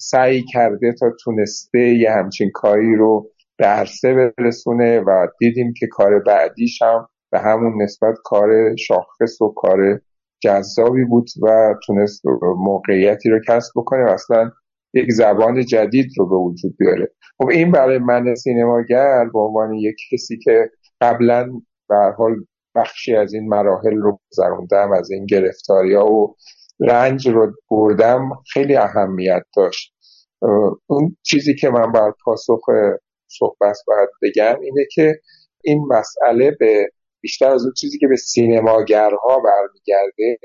[SPEAKER 2] سعی کرده تا تونسته یه همچین کاری رو به عرصه برسونه و دیدیم که کار بعدیش هم به همون نسبت کار شاخص و کار جذابی بود و تونست موقعیتی رو کسب بکنه و اصلا یک زبان جدید رو به وجود بیاره. خب این برای من سینماگر به عنوان یک کسی که قبلا به حال بخشی از این مراحل رو گذروندم از این گرفتاری و رنج رو بردم خیلی اهمیت داشت. اون چیزی که من بر پاسخ صحبت باید بگم اینه که این مسئله به بیشتر از اون چیزی که به سینماگرها برمیگرده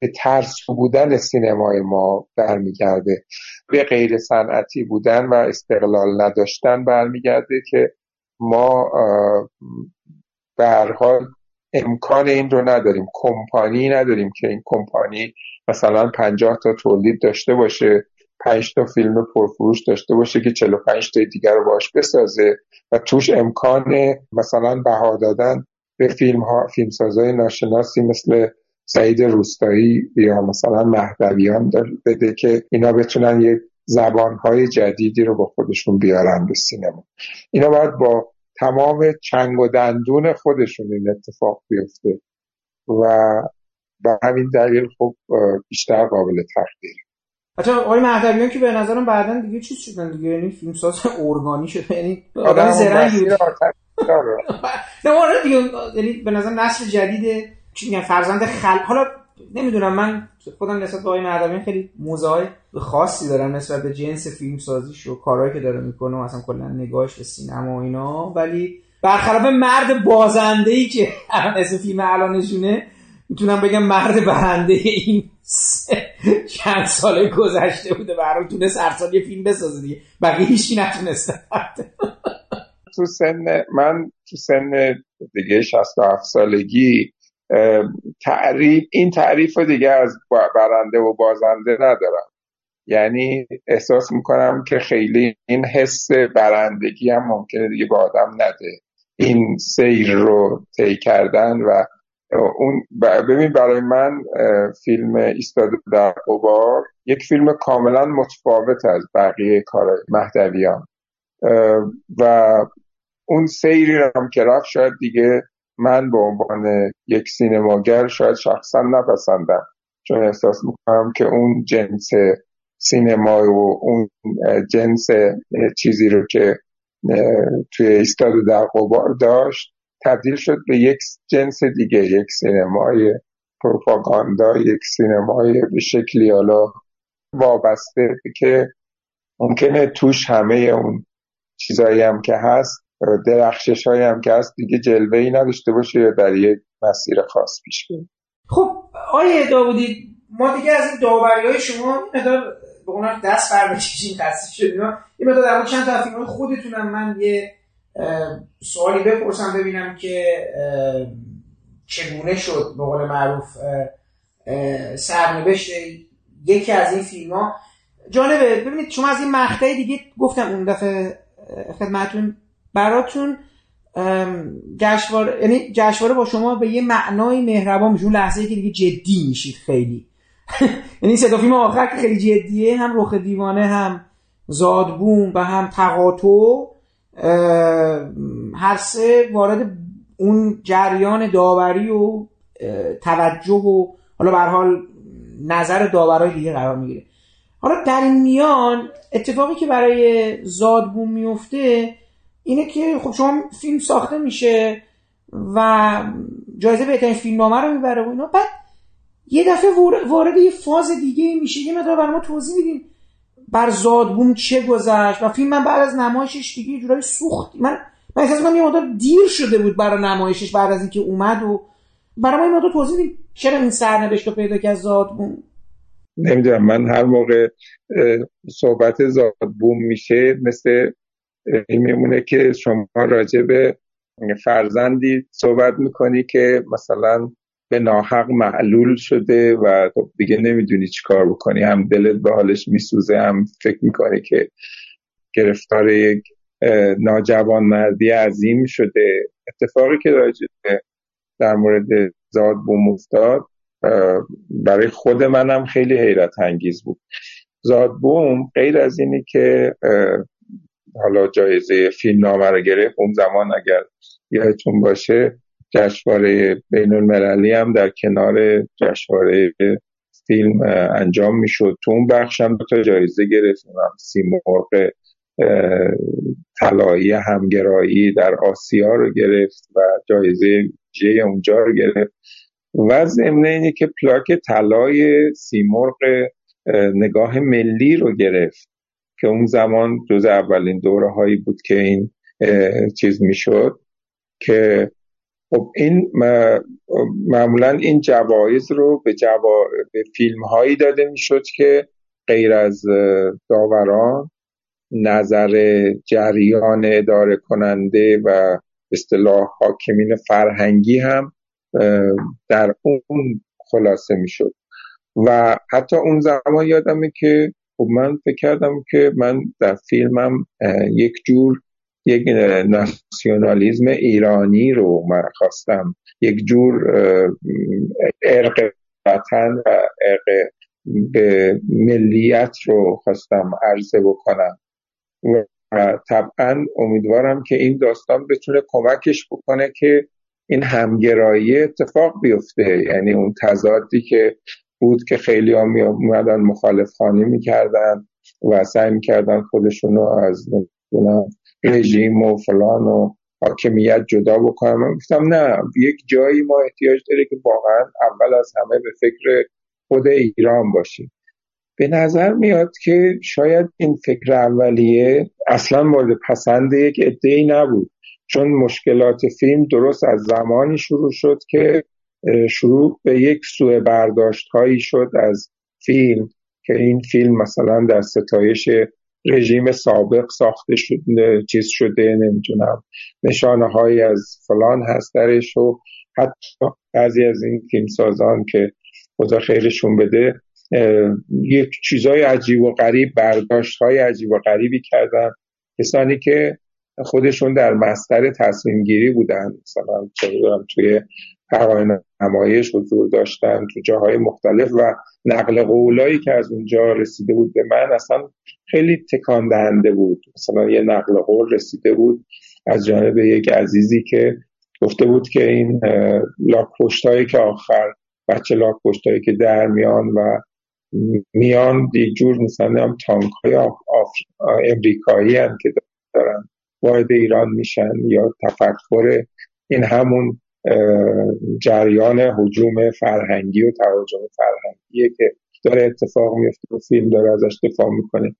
[SPEAKER 2] به ترسو بودن سینمای ما برمیگرده. به غیر صنعتی بودن و استقلال نداشتن برمیگرده که ما به حال امکان این رو نداریم. کمپانی نداریم که این کمپانی مثلا پنجاه تا تولید داشته باشه پنج تا فیلم پرفروش داشته باشه که 45 تا دیگر رو باش بسازه و توش امکان مثلا بها دادن به فیلم ها فیلمسازای ناشناسی مثل سعید روستایی یا مثلا مهدویان بده که اینا بتونن یک زبانهای جدیدی رو با خودشون بیارن به سینما. اینا باید با تمام چنگ و دندون خودشون این اتفاق بیفته و به همین دلیل خب بیشتر قابل تقدیر
[SPEAKER 1] حتی آقای مهدویان که به نظرم بعدا دیگه چیز شدن دیگه یعنی فیلمساز ارگانی شده یعنی آدم زرنگی. نه آره دیگه یعنی به نظر نسل جدید چی میگن فرزند خل حالا نمی‌دونم من خودم نسبت به آقای مهدویان خیلی موزای خاصی دارم نسبت به جنس فیلم سازیش و کارهایی که داره می‌کنه و اصلا کلا نگاهش به سینما و اینا ولی برخلاف مرد بازنده ای که اسم فیلم الانشونه می‌تونم بگم مرد برنده این چند سال گذشته بوده برای تونست هر سال یه فیلم بسازه دیگه. بقیه هیچی نتونسته
[SPEAKER 2] تو سن من تو سن دیگه 67 سالگی تعریف این تعریف دیگه از برنده و بازنده ندارم. یعنی احساس می‌کنم که خیلی این حس برندگی هم ممکنه دیگه به آدم نده. این سیر رو طی کردن و اون ببین برای من فیلم ایستاده در قبار یک فیلم کاملا متفاوت از بقیه کار مهدویان. و اون سیری هم که رفت شاید دیگه من به عنوان یک سینماگر شاید شخصا نپسندم. چون احساس می‌کنم که اون جنس سینما و اون جنس چیزی رو که توی ایستاد در قبار داشت تبدیل شد به یک جنس دیگه یک سینمای پروپاگاندا یک سینمای به شکلی حالا وابسته که ممکنه توش همه اون چیزایی هم که هست درخشش هایی هم که هست دیگه جلوه ای نداشته باشه در یک مسیر خاص پیش بره
[SPEAKER 1] خب آیه داودی ما دیگه از این داوری های شما مقدار به اون دست برمیکشیم خسته شدیم این مقدار در چند تا فیلم خودتونم من یه سوالی بپرسم ببینم که چگونه شد به قول معروف سرنوشت یکی از این فیلم ها جالبه ببینید شما از این مقطع دیگه گفتم اون دفعه خدمتون براتون جشنواره یعنی جشنواره با شما به یه معنای مهربان میشه. اون لحظه که دیگه جدی میشید خیلی. یعنی صدا فیلم آخر که خیلی جدیه هم رخ دیوانه هم زادبوم و هم تقاطع هر سه وارد اون جریان داوری و توجه و حالا به حال نظر داورای دیگه قرار می‌گیره. حالا در این میان اتفاقی که برای زادبوم میفته اینه که خب شما فیلم ساخته میشه و جایزه بهترین فیلم نامه رو می‌بره و اینا. بعد یه دفعه وارد یه فاز دیگه میشه. یه مدار برای ما توضیح میدین بر زادبوم چه گذشت. و فیلم من بعد از نمایشش دیگه جورایی سوخت. من من احساس کنم یه مدار دیر شده بود برای نمایشش بعد از اینکه اومد و برای ما این مدار توضیح چرا این سرنوشت رو پیدا کرد زادبوم
[SPEAKER 2] نمی‌دونم من هر موقع صحبت زادبوم میشه مثل میمونه که شما راجع به فرزندی صحبت می‌کنی که مثلا به ناحق معلول شده و خب دیگه نمی‌دونی چی کار بکنی. هم دلت به حالش میسوزه هم فکر می‌کنی که گرفتار یک ناجوان مردی عظیم شده. اتفاقی که در مورد زاد بوم افتاد برای خود منم خیلی حیرت انگیز بود. زادبوم غیر از اینی که حالا جایزه فیلم نامه رو گرفت اون زمان اگر یادتون باشه جشنواره بین المللی هم در کنار جشنواره فیلم انجام می‌شد. تو اون بخش هم دو تا جایزه گرفت سیمرغ طلایی همگرایی در آسیا رو گرفت و جایزه جی اونجا رو گرفت. و ضمن اینه که پلاک طلای سیمرغ نگاه ملی رو گرفت که اون زمان جز اولین دوره هایی بود که این چیز می‌شد که خب این معمولا این جوایز رو به, جوا... به فیلم هایی داده می‌شد که غیر از داوران نظر جریان اداره کننده و اصطلاح حاکمین فرهنگی هم در اون خلاصه می‌شد. و حتی اون زمان یادمه که خب من فکر کردم که من در فیلمم یک جور یک ناسیونالیزم ایرانی رو من خواستم. یک جور ارق وطن و ارق به ملیت رو خواستم عرضه بکنم. و طبعا امیدوارم که این داستان بتونه کمکش بکنه که این همگرایی اتفاق بیفته. یعنی اون تضادی که بود که خیلی ها می اومدن مخالف خانی می‌کردن و سعی می‌کردن خودشونو از رژیم و فلان و حاکمیت جدا بکنن. من گفتم نه یک جایی ما احتیاج داره که واقعا اول از همه به فکر خود ایران باشیم. به نظر میاد که شاید این فکر اولیه اصلا مورد پسند یک ای نبود. چون مشکلات فیلم درست از زمانی شروع شد که شروع به یک سوء برداشت هایی شد از فیلم که این فیلم مثلا در ستایش رژیم سابق ساخته شده چیز شده نمی‌تونم نشانه هایی از فلان هست درش و حتی بعضی از این فیلم سازان که خدا خیرشون بده یک چیزای عجیب و غریب برداشت های عجیب و غریبی کردن. کسانی که خودشون در مستر تصمیم گیری بودن. مثلا توی پروانه نمایش حضور داشتن تو جاهای مختلف و نقل قولایی که از اونجا رسیده بود به من اصلا خیلی تکان دهنده بود. مثلا یه نقل قول رسیده بود از جانب یک عزیزی که گفته بود که این لاک که آخر بچه لاک هایی که در میان و میان یک جور مثلا هم تانک های امریکایی هم که دارن. وارد ایران میشن یا تفکر این همون جریان حجوم فرهنگی و تهاجم فرهنگیه که داره اتفاق میفته و فیلم داره ازش دفاع می‌کنه.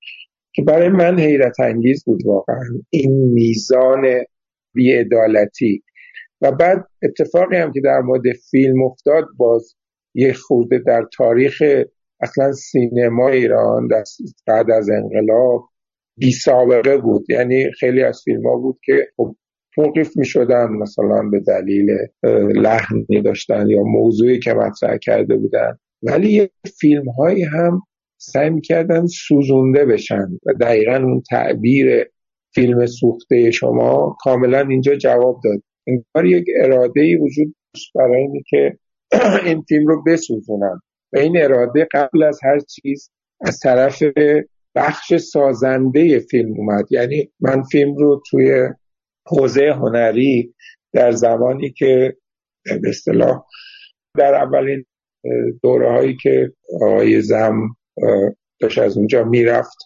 [SPEAKER 2] که برای من حیرت انگیز بود واقعا این میزان بیعدالتی. و بعد اتفاقی هم که در مورد فیلم افتاد باز یه خورده در تاریخ اصلا سینما ایران بعد از انقلاب بی سابقه بود. یعنی خیلی از فیلم ها بود که خب توقیف می شدن مثلا به دلیل لحنی داشتن یا موضوعی که مطرح کرده بودن. ولی یه فیلم هایی هم سعی کردن سوزونده بشن و دقیقا اون تعبیر فیلم سوخته شما کاملا اینجا جواب داد. انگار یک اراده ای وجود برای اینی که این فیلم رو بسوزونن. و این اراده قبل از هر چیز از طرف بخش سازنده فیلم اومد. یعنی من فیلم رو توی حوزه هنری در زمانی که به اصطلاح در اولین دوره هایی که آقای زم داشت از اونجا می‌رفت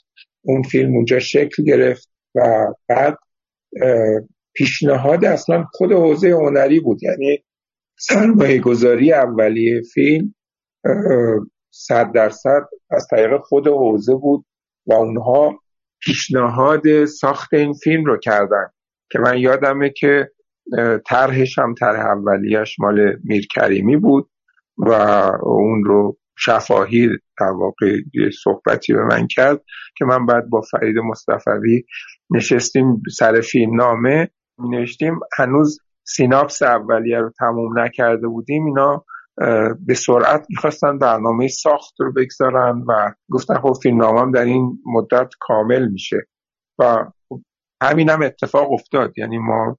[SPEAKER 2] اون فیلم اونجا شکل گرفت و بعد پیشنهاد اصلا خود حوزه هنری بود. یعنی سرمایه گذاری اولیه فیلم صد درصد از طریق خود حوزه بود. و اونها پیشنهاد ساخت این فیلم رو کردن که من یادمه که طرحش هم طرح اولیش مال میرکریمی بود و اون رو شفاهی در واقع یه صحبتی به من کرد که من بعد با فرید مصطفی نشستیم سر فیلم نامه می نوشتیم هنوز سیناپس اولیه رو تموم نکرده بودیم اینا به سرعت می‌خواستن برنامه ساخت رو بگذارن و گفتن خب فیلم نامم در این مدت کامل میشه. و همین هم اتفاق افتاد. یعنی ما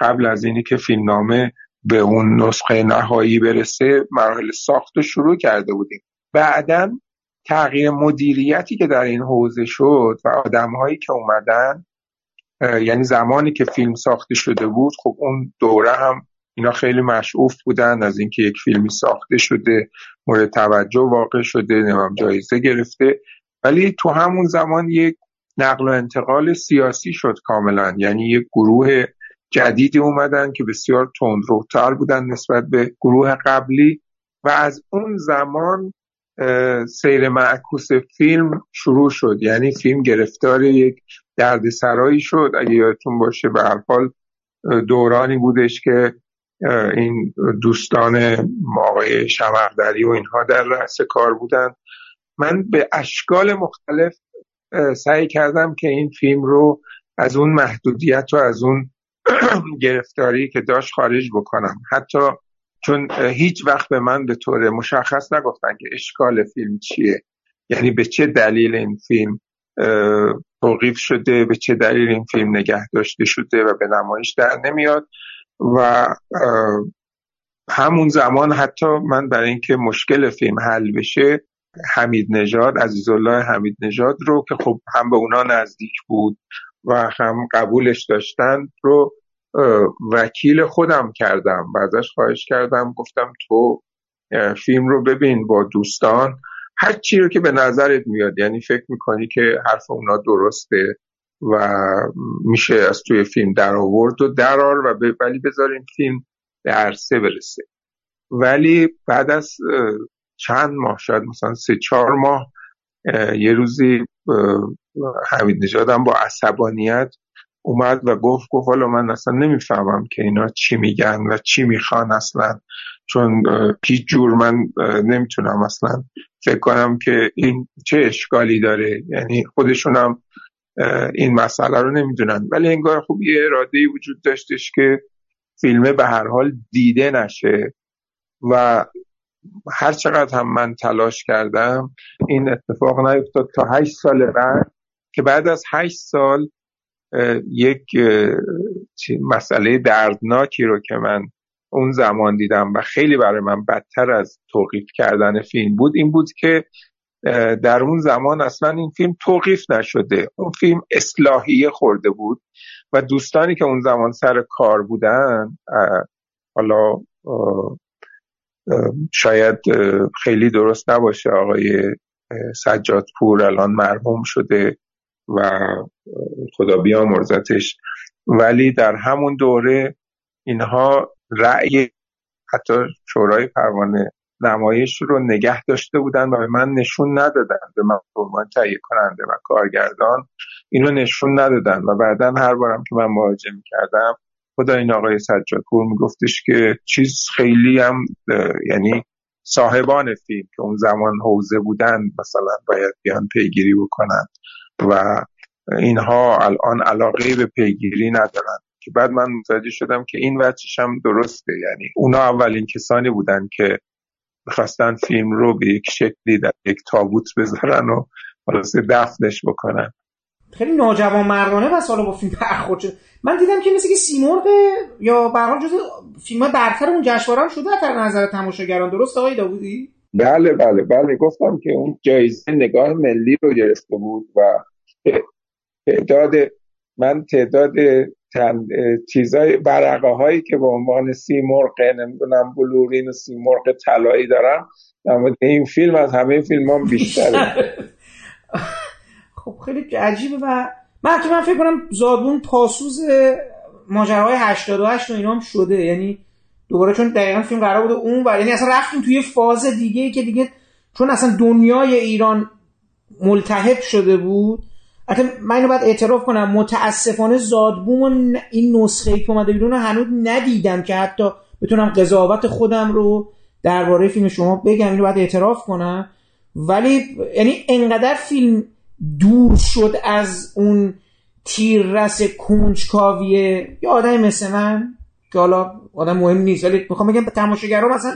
[SPEAKER 2] قبل از اینی که فیلم نامه به اون نسخه نهایی برسه مراحل ساخت رو شروع کرده بودیم. بعدا تغییر مدیریتی که در این حوزه شد و آدمهایی که اومدن یعنی زمانی که فیلم ساخته شده بود خب اون دوره هم اینا خیلی مشعوف بودن از اینکه یک فیلمی ساخته شده مورد توجه واقع شده نمیم جایزه گرفته. ولی تو همون زمان یک نقل و انتقال سیاسی شد کاملا. یعنی یک گروه جدیدی اومدن که بسیار تندروتر بودن نسبت به گروه قبلی و از اون زمان سیر معکوس فیلم شروع شد. یعنی فیلم گرفتار یک دردسرایی شد. اگه یادتون باشه به هر حال دورانی بودش که این دوستان آقای شمردری و اینها در رأس کار بودن. من به اشکال مختلف سعی کردم که این فیلم رو از اون محدودیت و از اون گرفتاری که داشت خارج بکنم. حتی چون هیچ وقت به من به طور مشخص نگفتن که اشکال فیلم چیه. یعنی به چه دلیل این فیلم توقیف شده به چه دلیل این فیلم نگه داشته شده و به نمایش در نمیاد. و همون زمان حتی من برای اینکه مشکل فیلم حل بشه حمید نژاد عزیزالله حمید نژاد رو که خب هم به اونا نزدیک بود و هم قبولش داشتن رو وکیل خودم کردم و ازش خواهش کردم گفتم تو فیلم رو ببین با دوستان. هر چی رو که به نظرت میاد یعنی فکر می‌کنی که حرف اونا درسته؟ و میشه از توی فیلم در آورد و درار و ولی بذارین فیلم به عرصه برسه. ولی بعد از چند ماه شاید مثلا سه چهار ماه یه روزی حمید نژادم با عصبانیت اومد و گفت گفت حالا من اصلا نمی‌فهمم که اینا چی میگن و چی می‌خوان اصلا. چون هیچ جور من نمی‌تونم اصلا فکر کنم که این چه اشکالی داره. یعنی خودشونم این مسئله رو نمی‌دونن. ولی انگار خوب یه اراده وجود داشتش که فیلمه به هر حال دیده نشه و هر چقدر هم من تلاش کردم این اتفاق نیفتاد تا هشت سال بعد که بعد از هشت سال یک مسئله دردناکی رو که من اون زمان دیدم و خیلی برای من بدتر از توقیف کردن فیلم بود این بود که در اون زمان اصلا این فیلم توقیف نشده. اون فیلم اصلاحیه خورده بود و دوستانی که اون زمان سر کار بودن حالا شاید خیلی درست نباشه آقای سجادپور الان مرحوم شده و خدا بیامرزتش. ولی در همون دوره اینها رأی حتی شورای پروانه نمایش رو نگه داشته بودن و به من نشون ندادن به من عنوان تهیه کننده و کارگردان اینو نشون ندادن و بعدا هر بارم که من مواجه کردم خدا این آقای سجادپور میگفتش که چیز خیلی هم یعنی صاحبان فیلم که اون زمان حوزه بودن مثلا باید بیان پیگیری بکنن و اینها الان علاقه به پیگیری ندارن. که بعد من متوجه شدم که این وجهش هم درسته یعنی اونا اولین کسانی بودن که می‌خواستن فیلم رو به یک شکلی در یک تابوت بذارن و خلاصه دفنش بکنن.
[SPEAKER 1] خیلی ناجوان مردانه و سالا با فیلم برخورد شد. من دیدم که مثل که سیمرغ یا به حال جز فیلم ها برتر اون جشنواره هم شده در نظر تماشاگران. درست آقای داوودی؟
[SPEAKER 2] بله بله بله. گفتم که اون جایزه نگاه ملی رو گرفته بود و تعداد من تعداد چیزای برقه هایی که به عنوان سیمرغ نمی‌دونم بلورین و سیمرغ طلایی دارم این فیلم از همه فیلم هم بیشتره.
[SPEAKER 1] خب خیلی عجیبه و من که من فکر کنم زادبون پاسوز ماجراهای 88 و اینا هم شده. یعنی دوباره چون دقیقا فیلم قرار بوده اون و یعنی اصلا رفتیم توی فاز دیگه که دیگه چون اصلا دنیای ایران ملتحب شده بود حتی من اینو باید اعتراف کنم. متاسفانه زادبوم این نسخه ای که اومده بیرون هنوز ندیدم که حتی بتونم قضاوت خودم رو درباره فیلم شما بگم. اینو باید اعتراف کنم. ولی یعنی انقدر فیلم دور شد از اون تیررس کنجکاویه یا آدم مثل من که حالا آدم مهم نیست ولی می‌خوام بگم تماشاگرها مثلا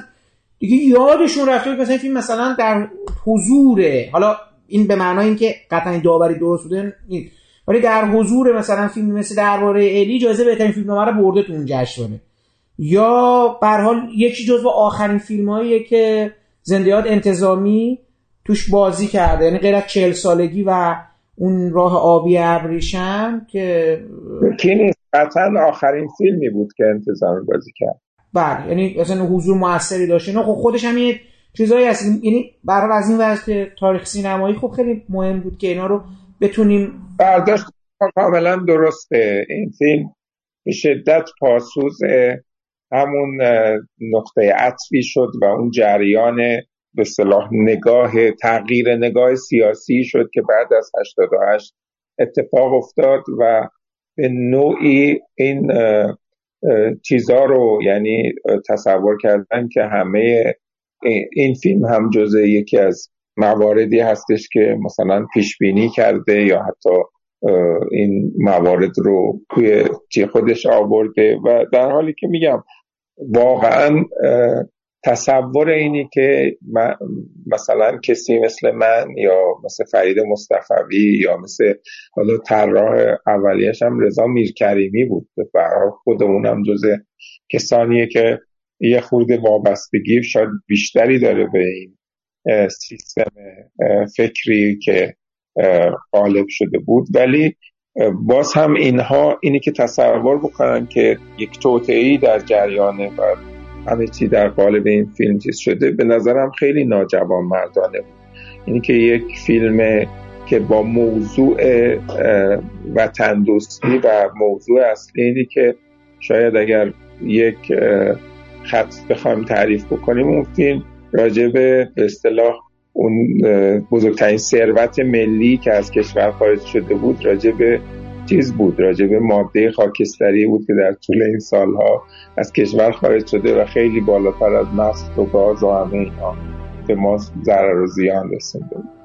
[SPEAKER 1] دیگه یادشون رفته مثلا فیلم مثلا در حضوره. حالا این به معنای اینکه قطعا داوری درست بوده نیست. ولی در حضور مثلا فیلم مثل درباره الی جایزه بهترین فیلم رو برده تو اون جشنواره. یا به حال یکی جزو آخرین فیلماییه که زندیات انتظامی توش بازی کرده. یعنی غیر از چهل سالگی و اون راه آبی ابریشم که
[SPEAKER 2] کی نیست. قطعا آخرین فیلمی بود که انتظامی بازی کرد.
[SPEAKER 1] بله. یعنی اصلا حضور موثری داشته نه خب خودش هم یه چیزایی هست. یعنی برای از این وجه تاریخ سینمایی خب خیلی مهم بود که اینا رو بتونیم
[SPEAKER 2] برداشت کاملا درسته. این فیلم به شدت پاسوز همون نقطه عطفی شد و اون جریان به صلاح نگاه تغییر نگاه سیاسی شد که بعد از 88 اتفاق افتاد و به نوعی این چیزا رو یعنی تصور کردن که همه این فیلم هم جزء یکی از مواردی هستش که مثلا پیش بینی کرده یا حتی این موارد رو توی خودش آورده و در حالی که میگم واقعا تصور اینی که مثلا کسی مثل من یا مثل فرید مصطفوی یا مثل حالا طراح اولیش هم رضا میرکریمی بود. برای خودمونم جز کسانیه که یه خورد وابستگی شاید بیشتری داره به این سیستم فکری که غالب شده بود. ولی باز هم اینها اینی که تصور بکنن که یک توطعی در جریانه و همه چی در قالب این فیلم چیز شده به نظرم خیلی ناجوان مردانه بود. اینی که یک فیلم که با موضوع وطن دوستی و موضوع اصلی اینی که شاید اگر یک خط بخوایم تعریف بکنیم اون فیلم راجب به اصطلاح اون بزرگترین ثروت ملی که از کشور خارج شده بود راجب چیز بود راجع به ماده خاکستری بود که در طول این سالها از کشور خارج شده و خیلی بالاتر از نفت و گاز و همه اینا به ما ضرر و زیان رسونده بود.